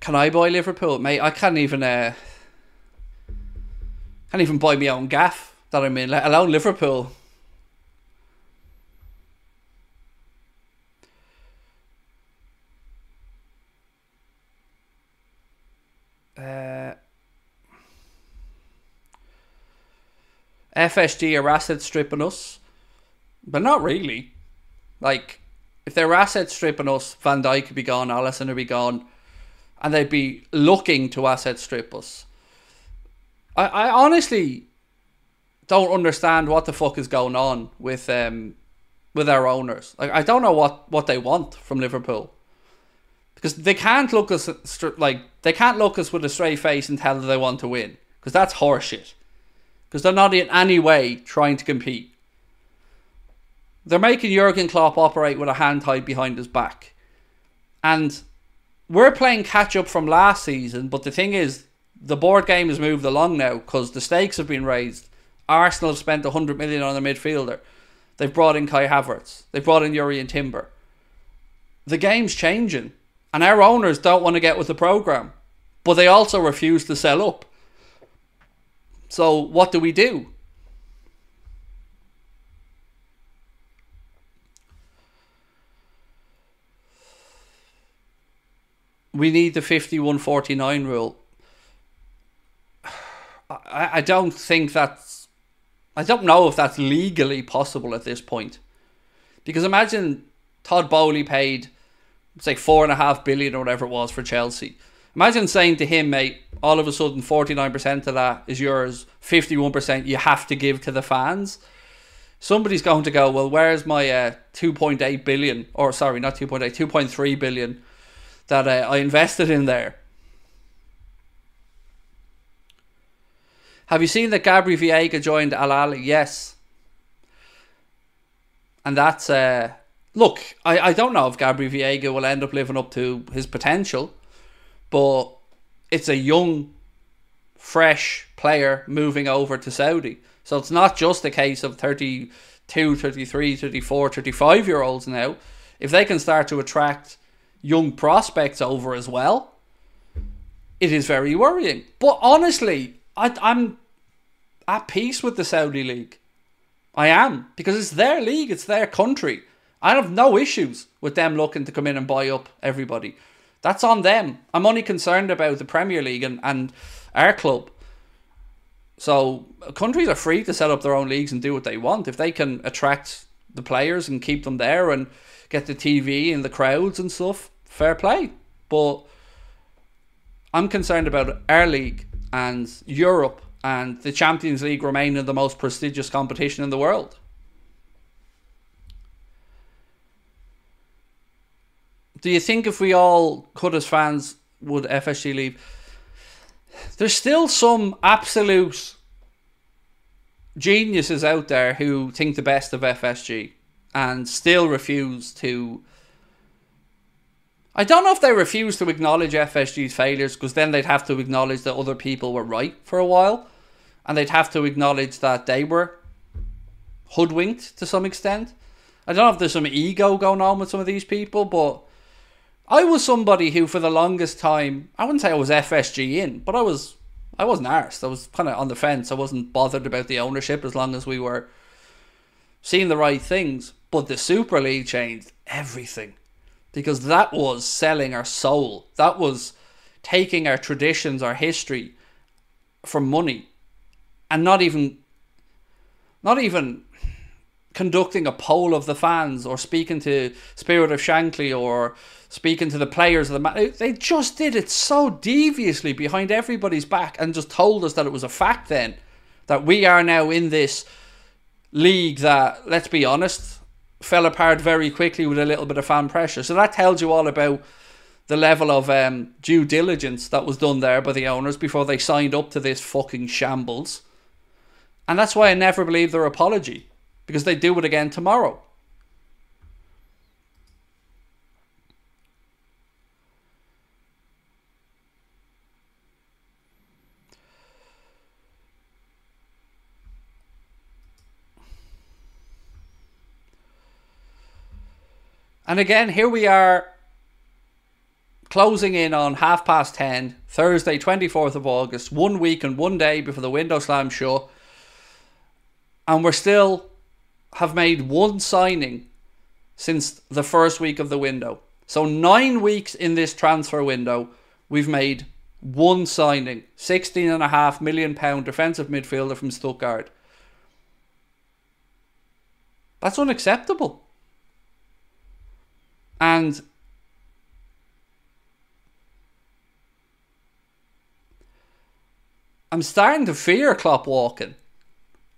Can I buy Liverpool, mate? I can't even. Uh, can't even buy my own gaff that I'm in, let alone Liverpool. Uh, FSG are asset stripping us, but not really. Like, if they're asset stripping us, Van Dijk could be gone, Alisson would be gone and they'd be looking to asset strip us. I, I honestly don't understand what the fuck is going on with um with our owners. Like I don't know what what they want from Liverpool because they can't look us like they can't look us with a straight face and tell that they want to win because that's horseshit. Because they're not in any way trying to compete. They're making Jurgen Klopp operate with a hand tied behind his back, and we're playing catch up from last season, but the thing is, the board game has moved along now because the stakes have been raised. Arsenal have spent 100 million on a midfielder. They've brought in Kai Havertz. They've brought in Jurrien Timber. The game's changing, and our owners don't want to get with the program, but they also refuse to sell up. So what do we do? We need the 5149 rule. I, I don't think that's. I don't know if that's legally possible at this point. Because imagine Todd Boehly paid, say, four and a half billion or whatever it was for Chelsea. Imagine saying to him, mate, all of a sudden 49% of that is yours, 51% you have to give to the fans. Somebody's going to go, well, where's my uh, 2.8 billion, or sorry, not 2.8, 2.3 billion that uh, I invested in there? Have you seen that Gabri Veiga joined Al Ahli? Yes. And that's, uh, look, I, I don't know if Gabri Veiga will end up living up to his potential, but it's a young, fresh player moving over to Saudi. So it's not just a case of 32, 33, 34, 35 year olds now. If they can start to attract young prospects over as well, it is very worrying. But honestly, I, I'm at peace with the Saudi league. I am because it's their league, it's their country. I have no issues with them looking to come in and buy up everybody. That's on them. I'm only concerned about the Premier League and, and our club. So countries are free to set up their own leagues and do what they want. If they can attract the players and keep them there and get the TV and the crowds and stuff, fair play. But I'm concerned about our league and Europe and the Champions League remaining the most prestigious competition in the world. Do you think if we all could as fans would FSG leave? There's still some absolute geniuses out there who think the best of FSG and still refuse to. I don't know if they refuse to acknowledge FSG's failures because then they'd have to acknowledge that other people were right for a while and they'd have to acknowledge that they were hoodwinked to some extent. I don't know if there's some ego going on with some of these people, but I was somebody who, for the longest time, I wouldn't say I was FSG in, but I was, I wasn't arsed. I was kind of on the fence. I wasn't bothered about the ownership as long as we were seeing the right things. But the Super League changed everything because that was selling our soul. That was taking our traditions, our history for money, and not even, not even conducting a poll of the fans or speaking to Spirit of Shankly or speaking to the players of the match. They just did it so deviously behind everybody's back and just told us that it was a fact then that we are now in this league that, let's be honest, fell apart very quickly with a little bit of fan pressure. So that tells you all about the level of um, due diligence that was done there by the owners before they signed up to this fucking shambles. And that's why I never believe their apology because they do it again tomorrow. And again, here we are closing in on half past 10, Thursday, 24th of August, one week and one day before the window slam show. And we're still have made one signing since the first week of the window. So, nine weeks in this transfer window, we've made one signing £16.5 million defensive midfielder from Stuttgart. That's unacceptable. And I'm starting to fear Klopp walking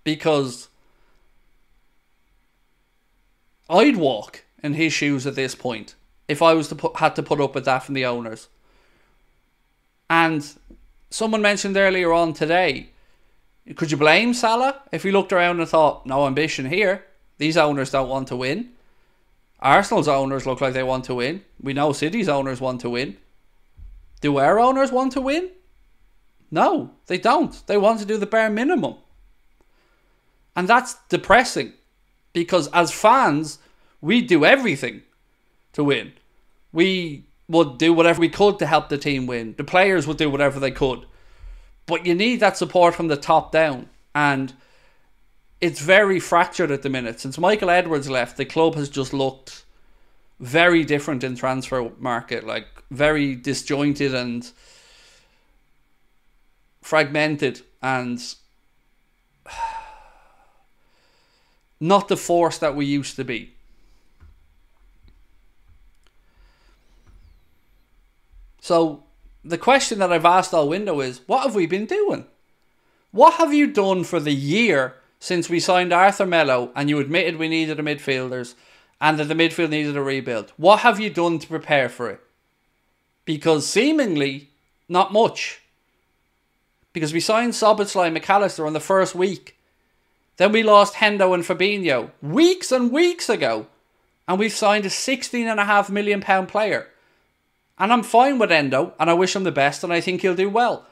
because I'd walk in his shoes at this point if I was to put had to put up with that from the owners. And someone mentioned earlier on today, could you blame Salah if he looked around and thought, no ambition here? These owners don't want to win. Arsenal's owners look like they want to win. We know City's owners want to win. Do our owners want to win? No, they don't. They want to do the bare minimum. And that's depressing because as fans, we do everything to win. We would do whatever we could to help the team win. The players would do whatever they could. But you need that support from the top down. And it's very fractured at the minute. Since Michael Edwards left, the club has just looked very different in transfer market, like very disjointed and fragmented and (sighs) not the force that we used to be. So the question that I've asked all window is what have we been doing? What have you done for the year since we signed Arthur Melo and you admitted we needed a midfielders and that the midfield needed a rebuild? What have you done to prepare for it? Because seemingly, not much. Because we signed Szoboszlai Mac Allister on the first week. Then we lost Hendo and Fabinho weeks and weeks ago. And we've signed a £16.5 million player. And I'm fine with Endo, and I wish him the best, and I think he'll do well.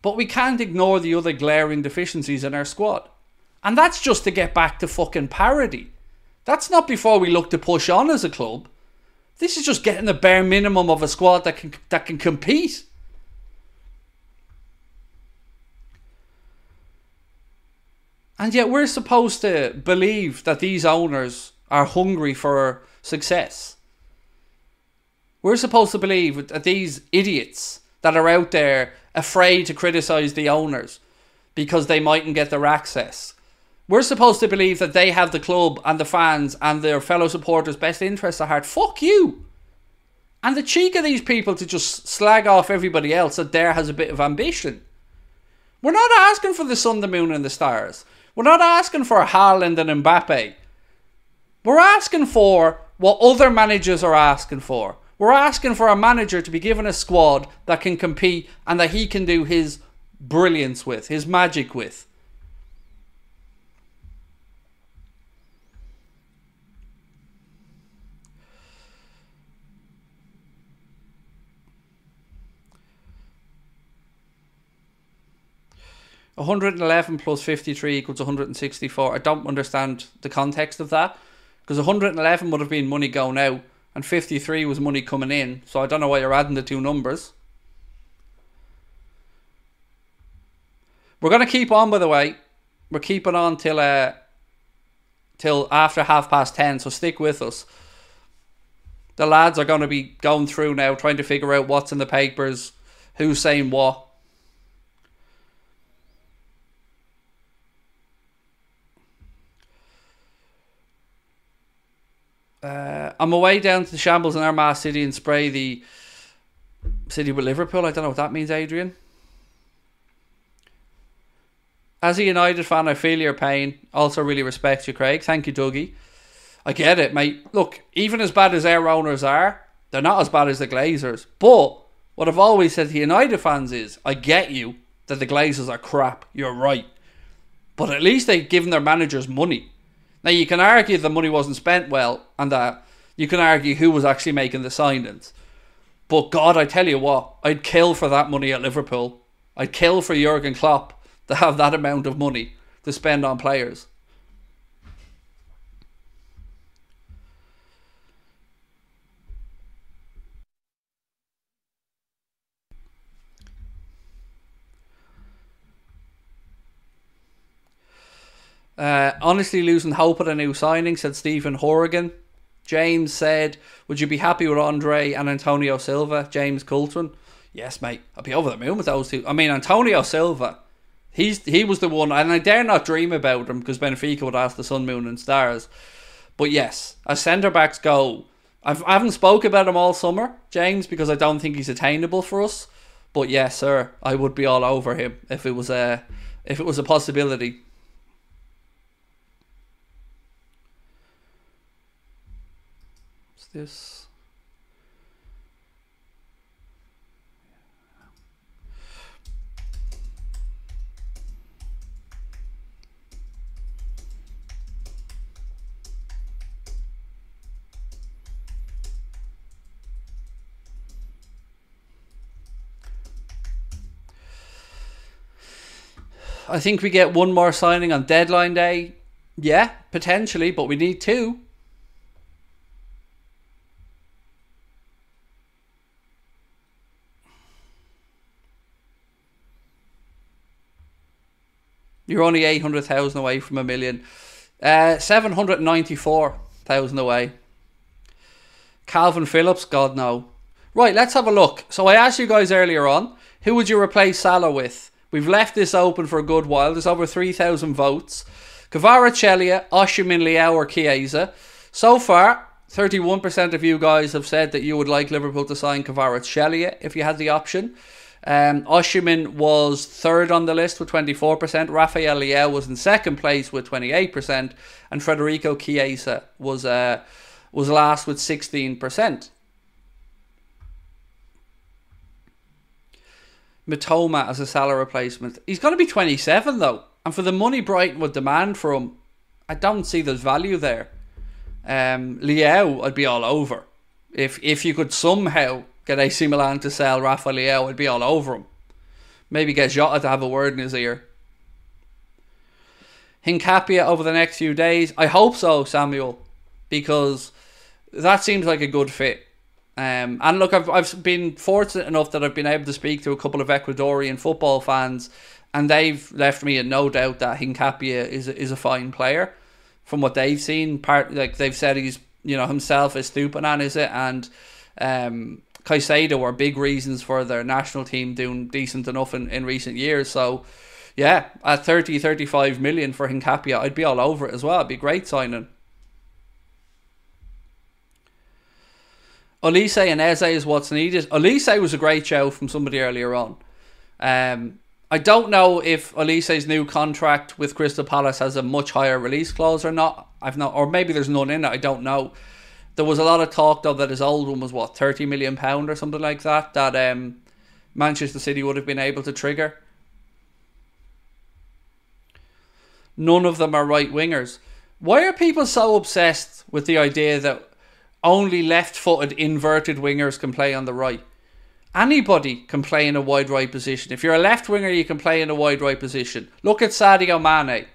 But we can't ignore the other glaring deficiencies in our squad. And that's just to get back to fucking parity. That's not before we look to push on as a club. This is just getting the bare minimum of a squad that can that can compete. And yet we're supposed to believe that these owners are hungry for success. We're supposed to believe that these idiots that are out there afraid to criticize the owners because they mightn't get their access. We're supposed to believe that they have the club and the fans and their fellow supporters' best interests at heart. Fuck you! And the cheek of these people to just slag off everybody else that there has a bit of ambition. We're not asking for the sun, the moon, and the stars. We're not asking for Haaland and Mbappe. We're asking for what other managers are asking for. We're asking for a manager to be given a squad that can compete and that he can do his brilliance with, his magic with. One hundred and eleven plus fifty three equals one hundred and sixty four. I don't understand the context of that because one hundred and eleven would have been money going out and 53 was money coming in. So I don't know why you're adding the two numbers. We're going to keep on, by the way. We're keeping on till uh, till after half past 10, so stick with us. The lads are going to be going through now, trying to figure out what's in the papers, who's saying what. Uh, I'm away down to the shambles in Armagh City and spray the city with Liverpool. I don't know what that means, Adrian. As a United fan, I feel your pain. Also, really respect you, Craig. Thank you, Dougie. I get it, mate. Look, even as bad as our owners are, they're not as bad as the Glazers. But what I've always said to United fans is, I get you that the Glazers are crap. You're right. But at least they've given their managers money. Now you can argue the money wasn't spent well, and that you can argue who was actually making the signings. But God, I tell you what, I'd kill for that money at Liverpool. I'd kill for Jurgen Klopp to have that amount of money to spend on players. Uh, honestly, losing hope at a new signing, said Stephen Horrigan. James said, Would you be happy with Andre and Antonio Silva? James Coulton. Yes, mate. I'd be over the moon with those two. I mean, Antonio Silva, he's he was the one, and I dare not dream about him because Benfica would ask the sun, moon, and stars. But yes, as centre backs go, I've, I haven't spoke about him all summer, James, because I don't think he's attainable for us. But yes, sir, I would be all over him if it was a if it was a possibility. This? I think we get one more signing on deadline day. Yeah, potentially, but we need two. You're only 800,000 away from a million. Uh, 794,000 away. Calvin Phillips, God no. Right, let's have a look. So I asked you guys earlier on, who would you replace Salah with? We've left this open for a good while. There's over 3,000 votes. Kvaratskhelia, Osimhen, Leao or Chiesa. So far, 31% of you guys have said that you would like Liverpool to sign Kvaratskhelia if you had the option. Um, Osimhen was third on the list with 24%. Rafael Leao was in second place with 28%. And Federico Chiesa was, uh, was last with 16%. Mitoma as a Salah replacement. He's going to be 27 though. And for the money Brighton would demand for him, I don't see there's value there. Um, Leao, I'd be all over. If if you could somehow get AC Milan to sell Rafa Leao, I'd be all over him. Maybe get Jota to have a word in his ear. Hincapié over the next few days. I hope so, Samuel, because that seems like a good fit. Um, and look, I've, I've been fortunate enough that I've been able to speak to a couple of Ecuadorian football fans, and they've left me in no doubt that Hincapié is is a fine player. From what they've seen, part like they've said he's you know himself Estupiñán, is it, and um, Caicedo are big reasons for their national team doing decent enough in, in recent years. So, yeah, at 30, 35 million for Hincapié, I'd be all over it as well. It'd be great signing. Olise and Eze is what's needed. Olise was a great show from somebody earlier on. Um, I don't know if Olise's new contract with Crystal Palace has a much higher release clause or not. I've not, or maybe there's none in it. I don't know. There was a lot of talk though that his old one was what thirty million pound or something like that. That um, Manchester City would have been able to trigger. None of them are right wingers. Why are people so obsessed with the idea that only left footed inverted wingers can play on the right. Anybody can play in a wide right position. If you're a left winger, you can play in a wide right position. Look at Sadio Mane.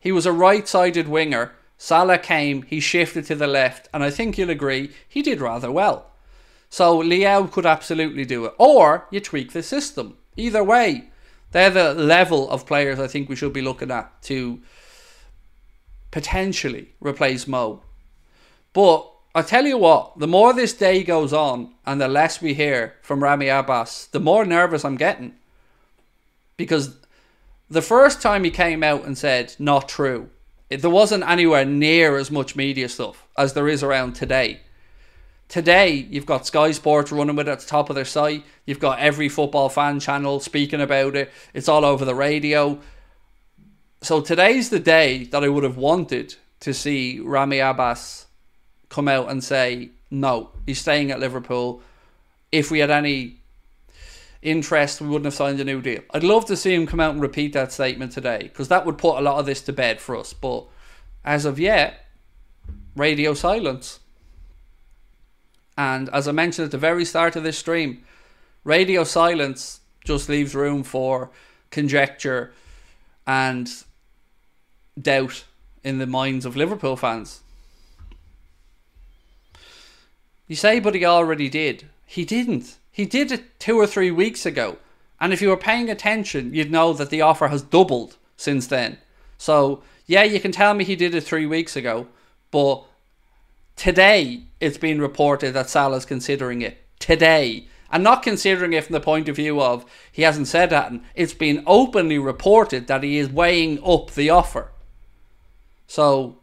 He was a right sided winger. Salah came, he shifted to the left, and I think you'll agree he did rather well. So Leao could absolutely do it. Or you tweak the system. Either way, they're the level of players I think we should be looking at to potentially replace Mo. But I tell you what, the more this day goes on and the less we hear from Ramy Abbas, the more nervous I'm getting. Because the first time he came out and said, not true, there wasn't anywhere near as much media stuff as there is around today. Today, you've got Sky Sports running with it at the top of their site. You've got every football fan channel speaking about it. It's all over the radio. So today's the day that I would have wanted to see Ramy Abbas come out and say no, he's staying at Liverpool. If we had any interest, we wouldn't have signed a new deal. I'd love to see him come out and repeat that statement today because that would put a lot of this to bed for us. But as of yet, radio silence. And as I mentioned at the very start of this stream, radio silence just leaves room for conjecture and doubt in the minds of Liverpool fans. You say, but he already did. He didn't. He did it two or three weeks ago. And if you were paying attention, you'd know that the offer has doubled since then. So, yeah, you can tell me he did it three weeks ago, but today it's been reported that Salah's considering it. Today. And not considering it from the point of view of he hasn't said that. And it's been openly reported that he is weighing up the offer. So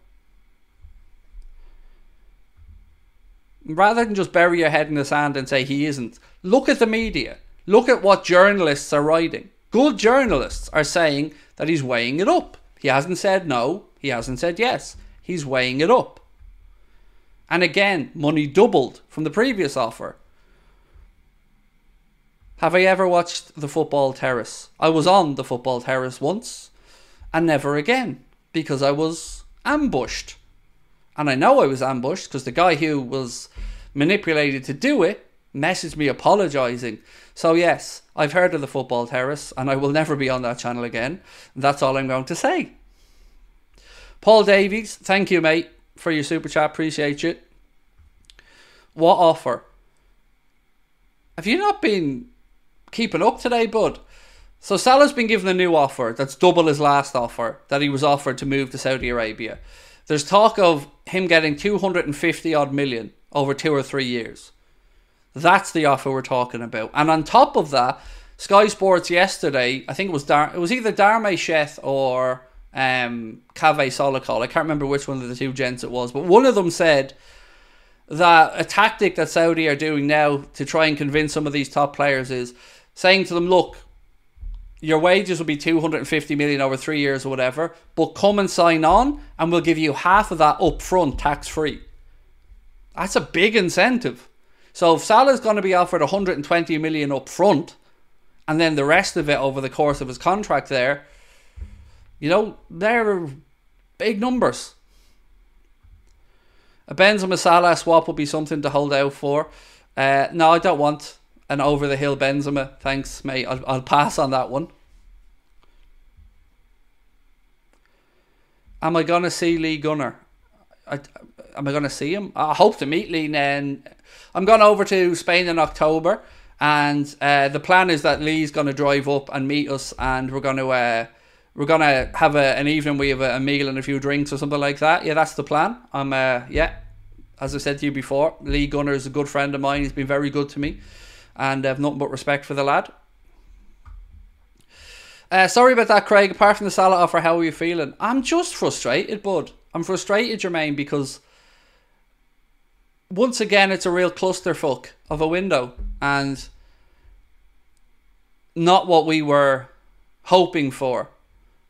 rather than just bury your head in the sand and say he isn't, look at the media. Look at what journalists are writing. Good journalists are saying that he's weighing it up. He hasn't said no, he hasn't said yes. He's weighing it up. And again, money doubled from the previous offer. Have I ever watched the football terrace? I was on the football terrace once and never again because I was ambushed. And I know I was ambushed because the guy who was manipulated to do it messaged me apologising. So, yes, I've heard of the football terrace and I will never be on that channel again. That's all I'm going to say. Paul Davies, thank you, mate, for your super chat. Appreciate it. What offer? Have you not been keeping up today, bud? So Salah's been given a new offer that's double his last offer that he was offered to move to Saudi Arabia. There's talk of him getting 250 odd million over two or three years. That's the offer we're talking about. And on top of that, Sky Sports yesterday, I think it was Dar- it was either Dharmesh Sheth or um, Kaveh Solhekol. I can't remember which one of the two gents it was, but one of them said that a tactic that Saudi are doing now to try and convince some of these top players is saying to them, look, your wages will be 250 million over three years or whatever, but come and sign on and we'll give you half of that up front tax free. That's a big incentive. So if Salah's going to be offered 120 million up front and then the rest of it over the course of his contract there, you know, they're big numbers. A Benzema Salah swap will be something to hold out for. Uh, no, I don't want an over the hill Benzema. Thanks, mate. I'll, I'll pass on that one. Am I gonna see Lee Gunner? I, am I gonna see him? I hope to meet Lee. Then I'm going over to Spain in October, and uh, the plan is that Lee's gonna drive up and meet us, and we're gonna uh, we're gonna have a, an evening. We have a, a, meal and a few drinks or something like that. Yeah, that's the plan. I'm uh, yeah. As I said to you before, Lee Gunner is a good friend of mine. He's been very good to me and I have nothing but respect for the lad. Uh, sorry about that, Craig. Apart from the Salah offer, how are you feeling? I'm just frustrated, bud. I'm frustrated, Jermaine, because once again, it's a real clusterfuck of a window and not what we were hoping for,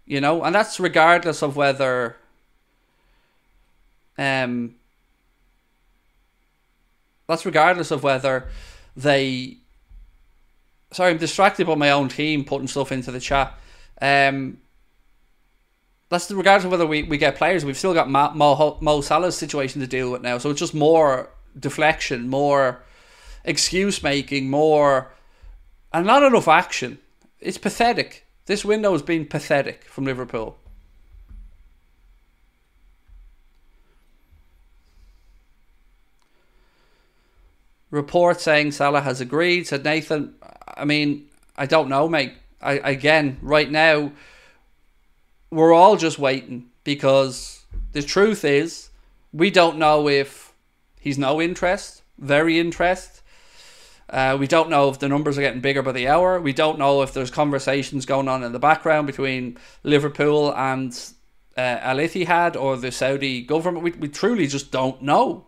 you know, and that's regardless of whether um that's regardless of whether they. Sorry, I'm distracted by my own team putting stuff into the chat. Um, that's regardless of whether we, we get players, we've still got Mo, Mo Salah's situation to deal with now. So it's just more deflection, more excuse making, more. And not enough action. It's pathetic. This window has been pathetic from Liverpool. Report saying Salah has agreed. Said Nathan. I mean, I don't know, mate. I again, right now, we're all just waiting because the truth is, we don't know if he's no interest, very interest. Uh, we don't know if the numbers are getting bigger by the hour. We don't know if there's conversations going on in the background between Liverpool and uh, Al Ittihad or the Saudi government. We, we truly just don't know.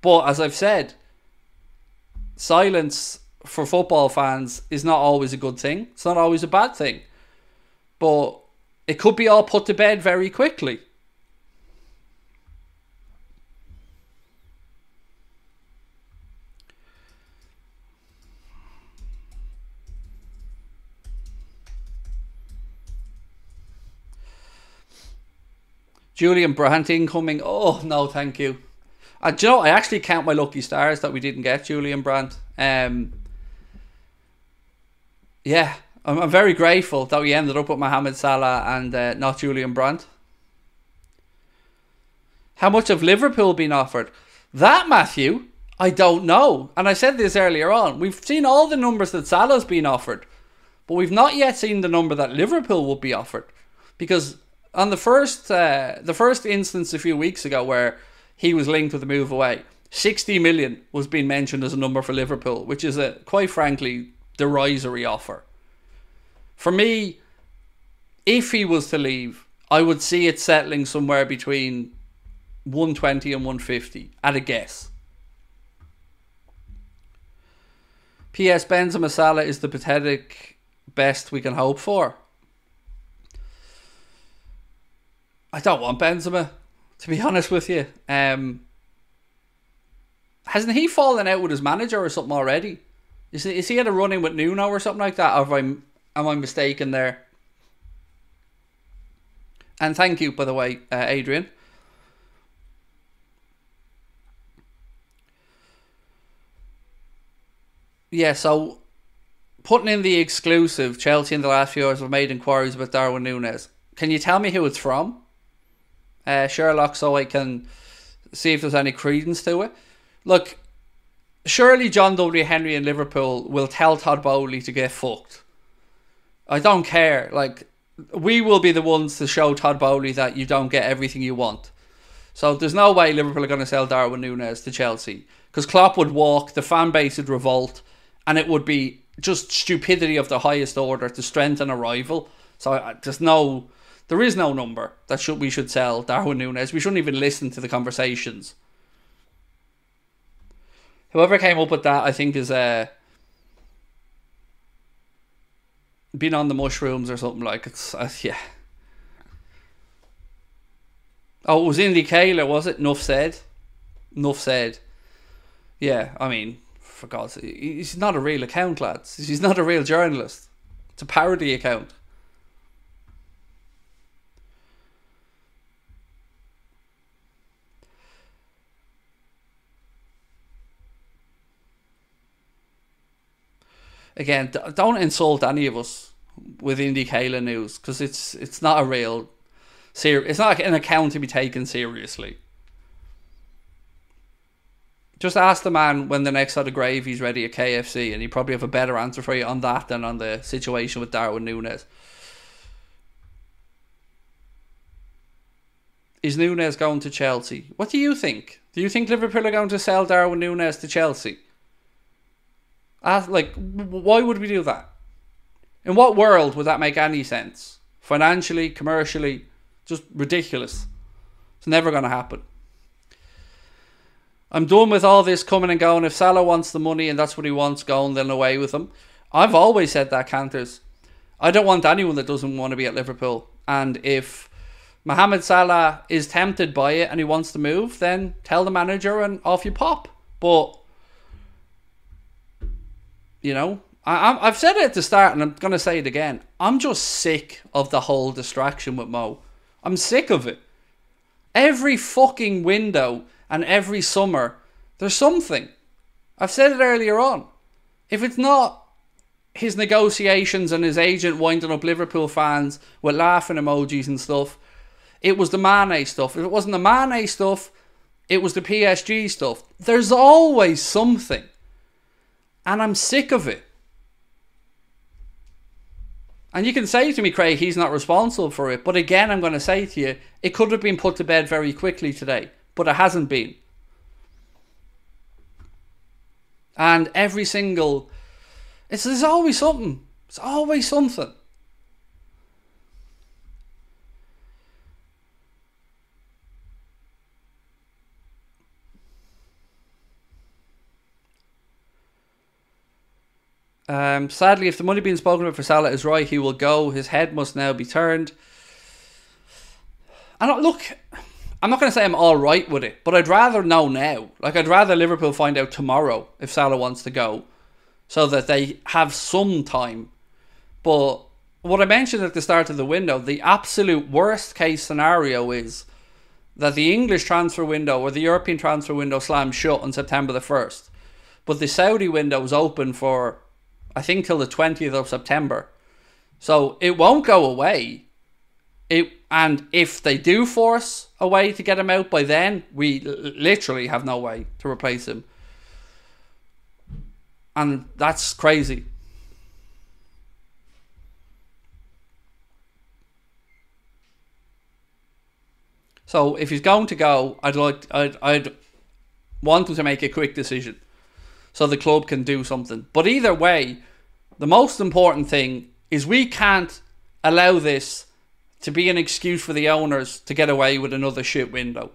But as I've said, silence for football fans is not always a good thing. It's not always a bad thing. But it could be all put to bed very quickly. Julian Brandt incoming. Oh, no, thank you. Do you know, I actually count my lucky stars that we didn't get Julian Brandt. Um, yeah, I'm, I'm, very grateful that we ended up with Mohamed Salah and uh, not Julian Brandt. How much have Liverpool been offered? That, Matthew, I don't know. And I said this earlier on. We've seen all the numbers that Salah's been offered, but we've not yet seen the number that Liverpool will be offered. Because on the first uh, the first instance a few weeks ago where he was linked with a move away. 60 million was being mentioned as a number for Liverpool, which is a quite frankly derisory offer. For me, if he was to leave, I would see it settling somewhere between 120 and 150 at a guess. P.S. Benzema Salah is the pathetic best we can hope for. I don't want Benzema to be (laughs) honest with you. Um, hasn't he fallen out with his manager or something already? Is he, is he had a run in with Nuno or something like that? Or am I, am I mistaken there? And thank you, by the way, uh, Adrian. Yeah, so putting in the exclusive, Chelsea in the last few hours have made inquiries about Darwin Núñez. Can you tell me who it's from? Uh, Sherlock so I can see if there's any credence to it. Look, surely John W. Henry in Liverpool will tell Todd Boehly to get fucked. I don't care. Like, we will be the ones to show Todd Boehly that you don't get everything you want. So there's no way Liverpool are going to sell Darwin Núñez to Chelsea because Klopp would walk, the fan base would revolt, and it would be just stupidity of the highest order to strengthen a rival. So I, there's no there is no number that should we should sell Darwin Núñez. We shouldn't even listen to the conversations. Whoever came up with that, I think, is uh, been on the mushrooms or something like it's uh, yeah. Oh, it was Indykaila, was it? Nuff said. Nuff said. Yeah, I mean, for God's sake, he's not a real account, lads. He's not a real journalist. It's a parody account. Again, don't insult any of us with Indykaila news because it's it's not a real, ser- It's not an account to be taken seriously. Just ask the man when the next side of gravy's ready at KFC, and he probably have a better answer for you on that than on the situation with Darwin Núñez. Is Núñez going to Chelsea? What do you think? Do you think Liverpool are going to sell Darwin Núñez to Chelsea? Like, why would we do that? In what world would that make any sense? Financially, commercially, just ridiculous. It's never going to happen. I'm done with all this coming and going. If Salah wants the money and that's what he wants, going then away with him. I've always said that, Canters. I don't want anyone that doesn't want to be at Liverpool. And if Mohamed Salah is tempted by it and he wants to move, then tell the manager and off you pop. But you know, I, I've said it at the start, and I'm gonna say it again. I'm just sick of the whole distraction with Mo. I'm sick of it. Every fucking window and every summer, there's something. I've said it earlier on. If it's not his negotiations and his agent winding up Liverpool fans with laughing emojis and stuff, it was the Mane stuff. If it wasn't the Mane stuff, it was the PSG stuff. There's always something. And I'm sick of it. And you can say to me, Craig, he's not responsible for it. But again, I'm going to say to you, it could have been put to bed very quickly today, but it hasn't been. And every single. It's, there's always something. It's always something. Um, sadly, if the money being spoken about for Salah is right, he will go. His head must now be turned. And look, I'm not going to say I'm all right with it, but I'd rather know now. Like, I'd rather Liverpool find out tomorrow if Salah wants to go so that they have some time. But what I mentioned at the start of the window, the absolute worst case scenario is that the English transfer window or the European transfer window slams shut on September the 1st. But the Saudi window is open for I think till the 20th of September. So it won't go away. It and if they do force a way to get him out by then, we literally have no way to replace him. And that's crazy. So if he's going to go, I'd like I'd I'd want him to make a quick decision so the club can do something. But either way, the most important thing is we can't allow this to be an excuse for the owners to get away with another shit window.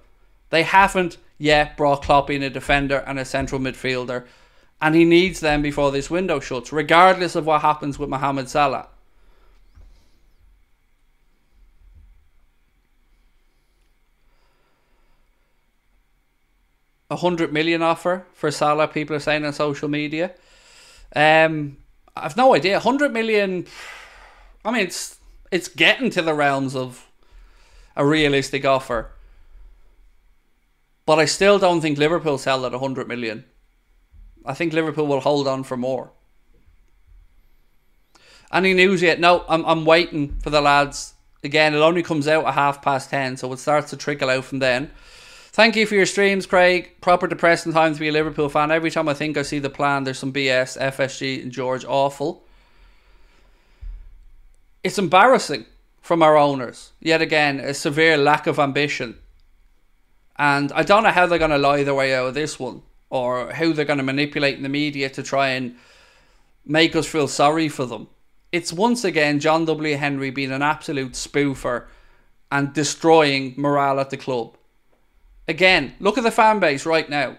They haven't yet brought Klopp in a defender and a central midfielder, and he needs them before this window shuts, regardless of what happens with Mohamed Salah. A hundred million offer for Salah. People are saying on social media. Um, I've no idea. Hundred million. I mean, it's it's getting to the realms of a realistic offer, but I still don't think Liverpool sell at a hundred million. I think Liverpool will hold on for more. Any news yet? No, I'm I'm waiting for the lads. Again, it only comes out at half past ten, so it starts to trickle out from then. Thank you for your streams, Craig. Proper depressing time to be a Liverpool fan. Every time I think I see the plan, there's some BS. FSG and George, awful. It's embarrassing from our owners. Yet again, a severe lack of ambition. And I don't know how they're going to lie their way out of this one or how they're going to manipulate the media to try and make us feel sorry for them. It's once again John W. Henry being an absolute spoofer and destroying morale at the club. Again, look at the fan base right now.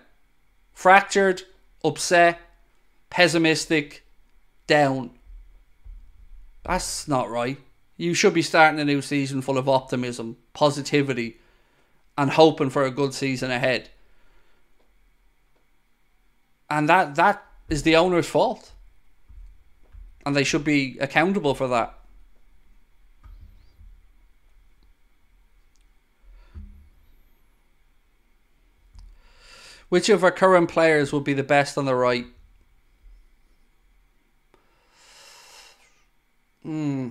Fractured, upset, pessimistic, down. That's not right. You should be starting a new season full of optimism, positivity, and hoping for a good season ahead. And that that is the owner's fault. And they should be accountable for that. Which of our current players will be the best on the right? Hmm.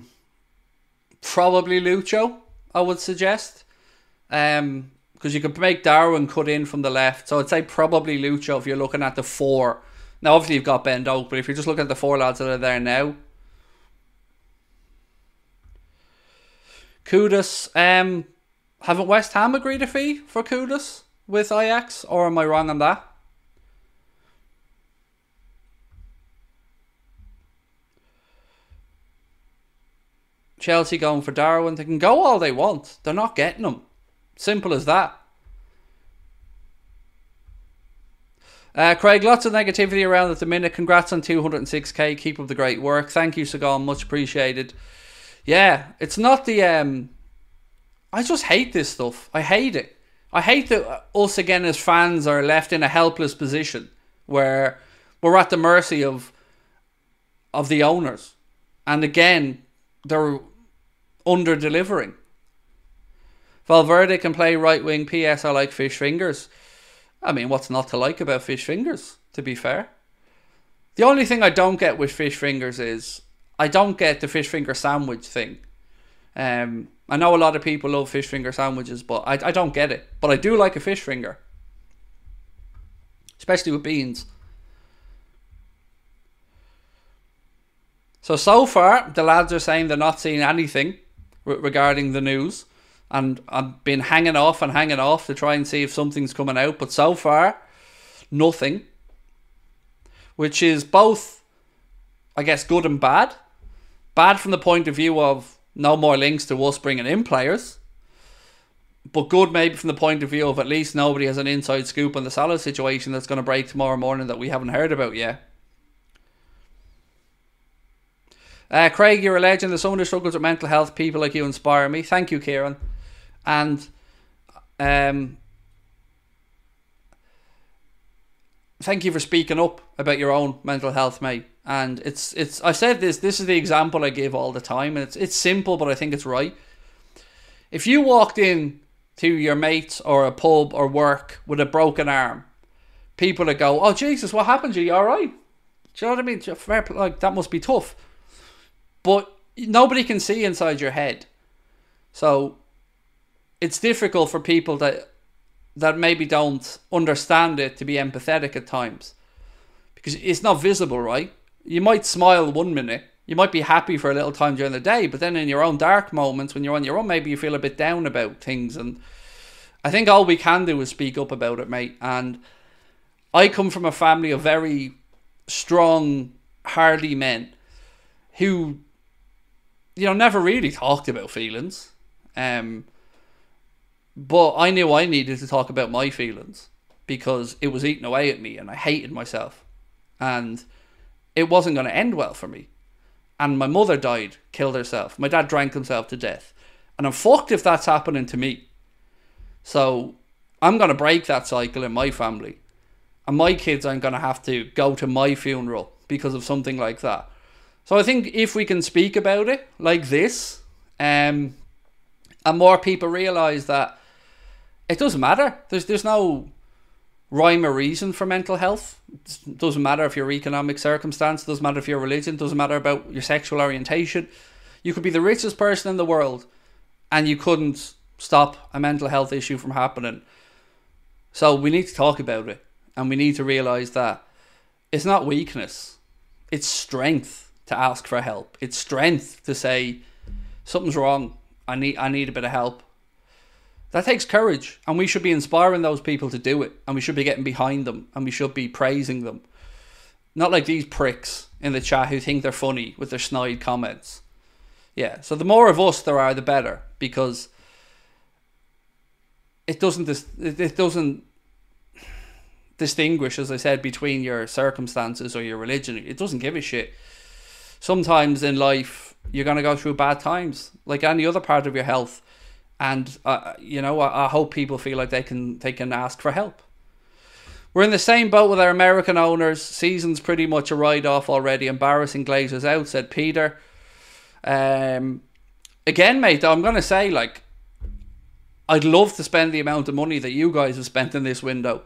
Probably Lucho, I would suggest. Um, because you could make Darwin cut in from the left. So I'd say probably Lucho if you're looking at the four. Now, obviously, you've got Ben Doak, but if you're just looking at the four lads that are there now, Kudus. Um, haven't West Ham agreed a fee for Kudus with Ajax, or am I wrong on that? Chelsea going for Darwin. They can go all they want. They're not getting them. Simple as that. Uh, Craig, lots of negativity around at the minute. Congrats on 206k. Keep up the great work. Thank you, Sagan. Much appreciated. Yeah, it's not the. um I just hate this stuff. I hate it. I hate that us again as fans are left in a helpless position where we're at the mercy of of the owners, and again they're under delivering. Valverde can play right wing. P.S. I like fish fingers. I mean, what's not to like about fish fingers? To be fair, the only thing I don't get with fish fingers is I don't get the fish finger sandwich thing. Um, I know a lot of people love fish finger sandwiches, but I, I don't get it. But I do like a fish finger, especially with beans. So so far, the lads are saying they're not seeing anything regarding the news and I've been hanging off and hanging off to try and see if something's coming out, but so far, nothing. Which is both, I guess, good and bad. Bad from the point of view of no more links to us bringing in players, but good maybe from the point of view of at least nobody has an inside scoop on the Salah situation that's going to break tomorrow morning that we haven't heard about yet. Uh, Craig, you're a legend. There's someone who struggles with mental health. People like you inspire me. Thank you, Kieran and um, thank you for speaking up about your own mental health, mate. And it's it's I said this. This is the example I give all the time, and it's it's simple, but I think it's right. If you walked in to your mates or a pub or work with a broken arm, people would go, "Oh Jesus, what happened to you? You all right?" Do you know what I mean? Like that must be tough, but nobody can see inside your head. So it's difficult for people that that maybe don't understand it to be empathetic at times because it's not visible, right? You might smile one minute, you might be happy for a little time during the day, but then in your own dark moments, when you're on your own, maybe you feel a bit down about things. And I think all we can do is speak up about it, mate. And I come from a family of very strong, hardy men who, you know, never really talked about feelings. Um, but I knew I needed to talk about my feelings because it was eating away at me and I hated myself. And it wasn't going to end well for me. And my mother died, killed herself. My dad drank himself to death. And I'm fucked if that's happening to me. So I'm going to break that cycle in my family. And my kids aren't going to have to go to my funeral because of something like that. So I think if we can speak about it like this, um, and more people realize that it doesn't matter. There's there's no rhyme or reason for mental health. It doesn't matter if your economic circumstance, doesn't matter if your religion, doesn't matter about your sexual orientation. You could be the richest person in the world and you couldn't stop a mental health issue from happening. So we need to talk about it and we need to realize that it's not weakness. It's strength to ask for help. It's strength to say something's wrong. I need I need a bit of help. That takes courage, and we should be inspiring those people to do it, and we should be getting behind them, and we should be praising them. Not like these pricks in the chat who think they're funny with their snide comments. Yeah, so the more of us there are, the better, because it doesn't it doesn't distinguish, as I said, between your circumstances or your religion. It doesn't give a shit. Sometimes in life, you're going to go through bad times, like any other part of your health. And, uh, you know, I, I hope people feel like they can, they can ask for help. We're in the same boat with our American owners. Season's pretty much a write off already. Embarrassing Glazers out, said Peter. Um, again, mate, I'm to say, like, I'd love to spend the amount of money that you guys have spent in this window.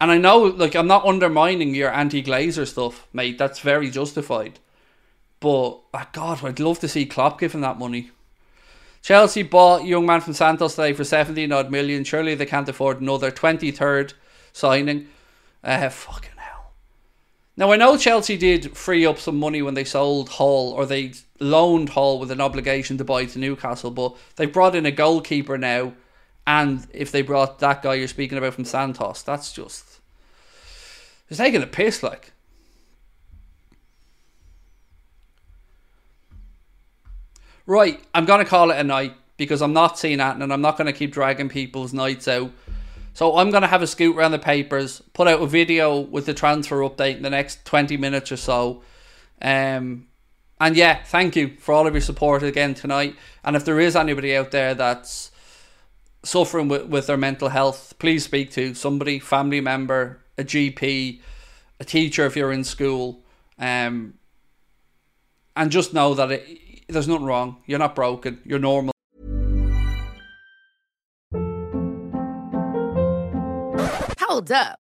And I know, like, I'm not undermining your anti Glazer stuff, mate. That's very justified. But, oh God, I'd love to see Klopp giving that money. Chelsea bought young man from Santos today for 17 odd million. Surely they can't afford another 23rd signing. Uh, fucking hell. Now, I know Chelsea did free up some money when they sold Hall, or they loaned Hall with an obligation to buy to Newcastle, but they brought in a goalkeeper now. And if they brought that guy you're speaking about from Santos, that's just. It's taking a piss, like. Right, I'm going to call it a night because I'm not seeing that and I'm not going to keep dragging people's nights out. So I'm going to have a scoot around the papers, put out a video with the transfer update in the next 20 minutes or so. Um, and yeah, thank you for all of your support again tonight. And if there is anybody out there that's suffering with, with their mental health, please speak to somebody, family member, a GP, a teacher if you're in school. Um, and just know that it, there's nothing wrong. You're not broken. You're normal. Hold up.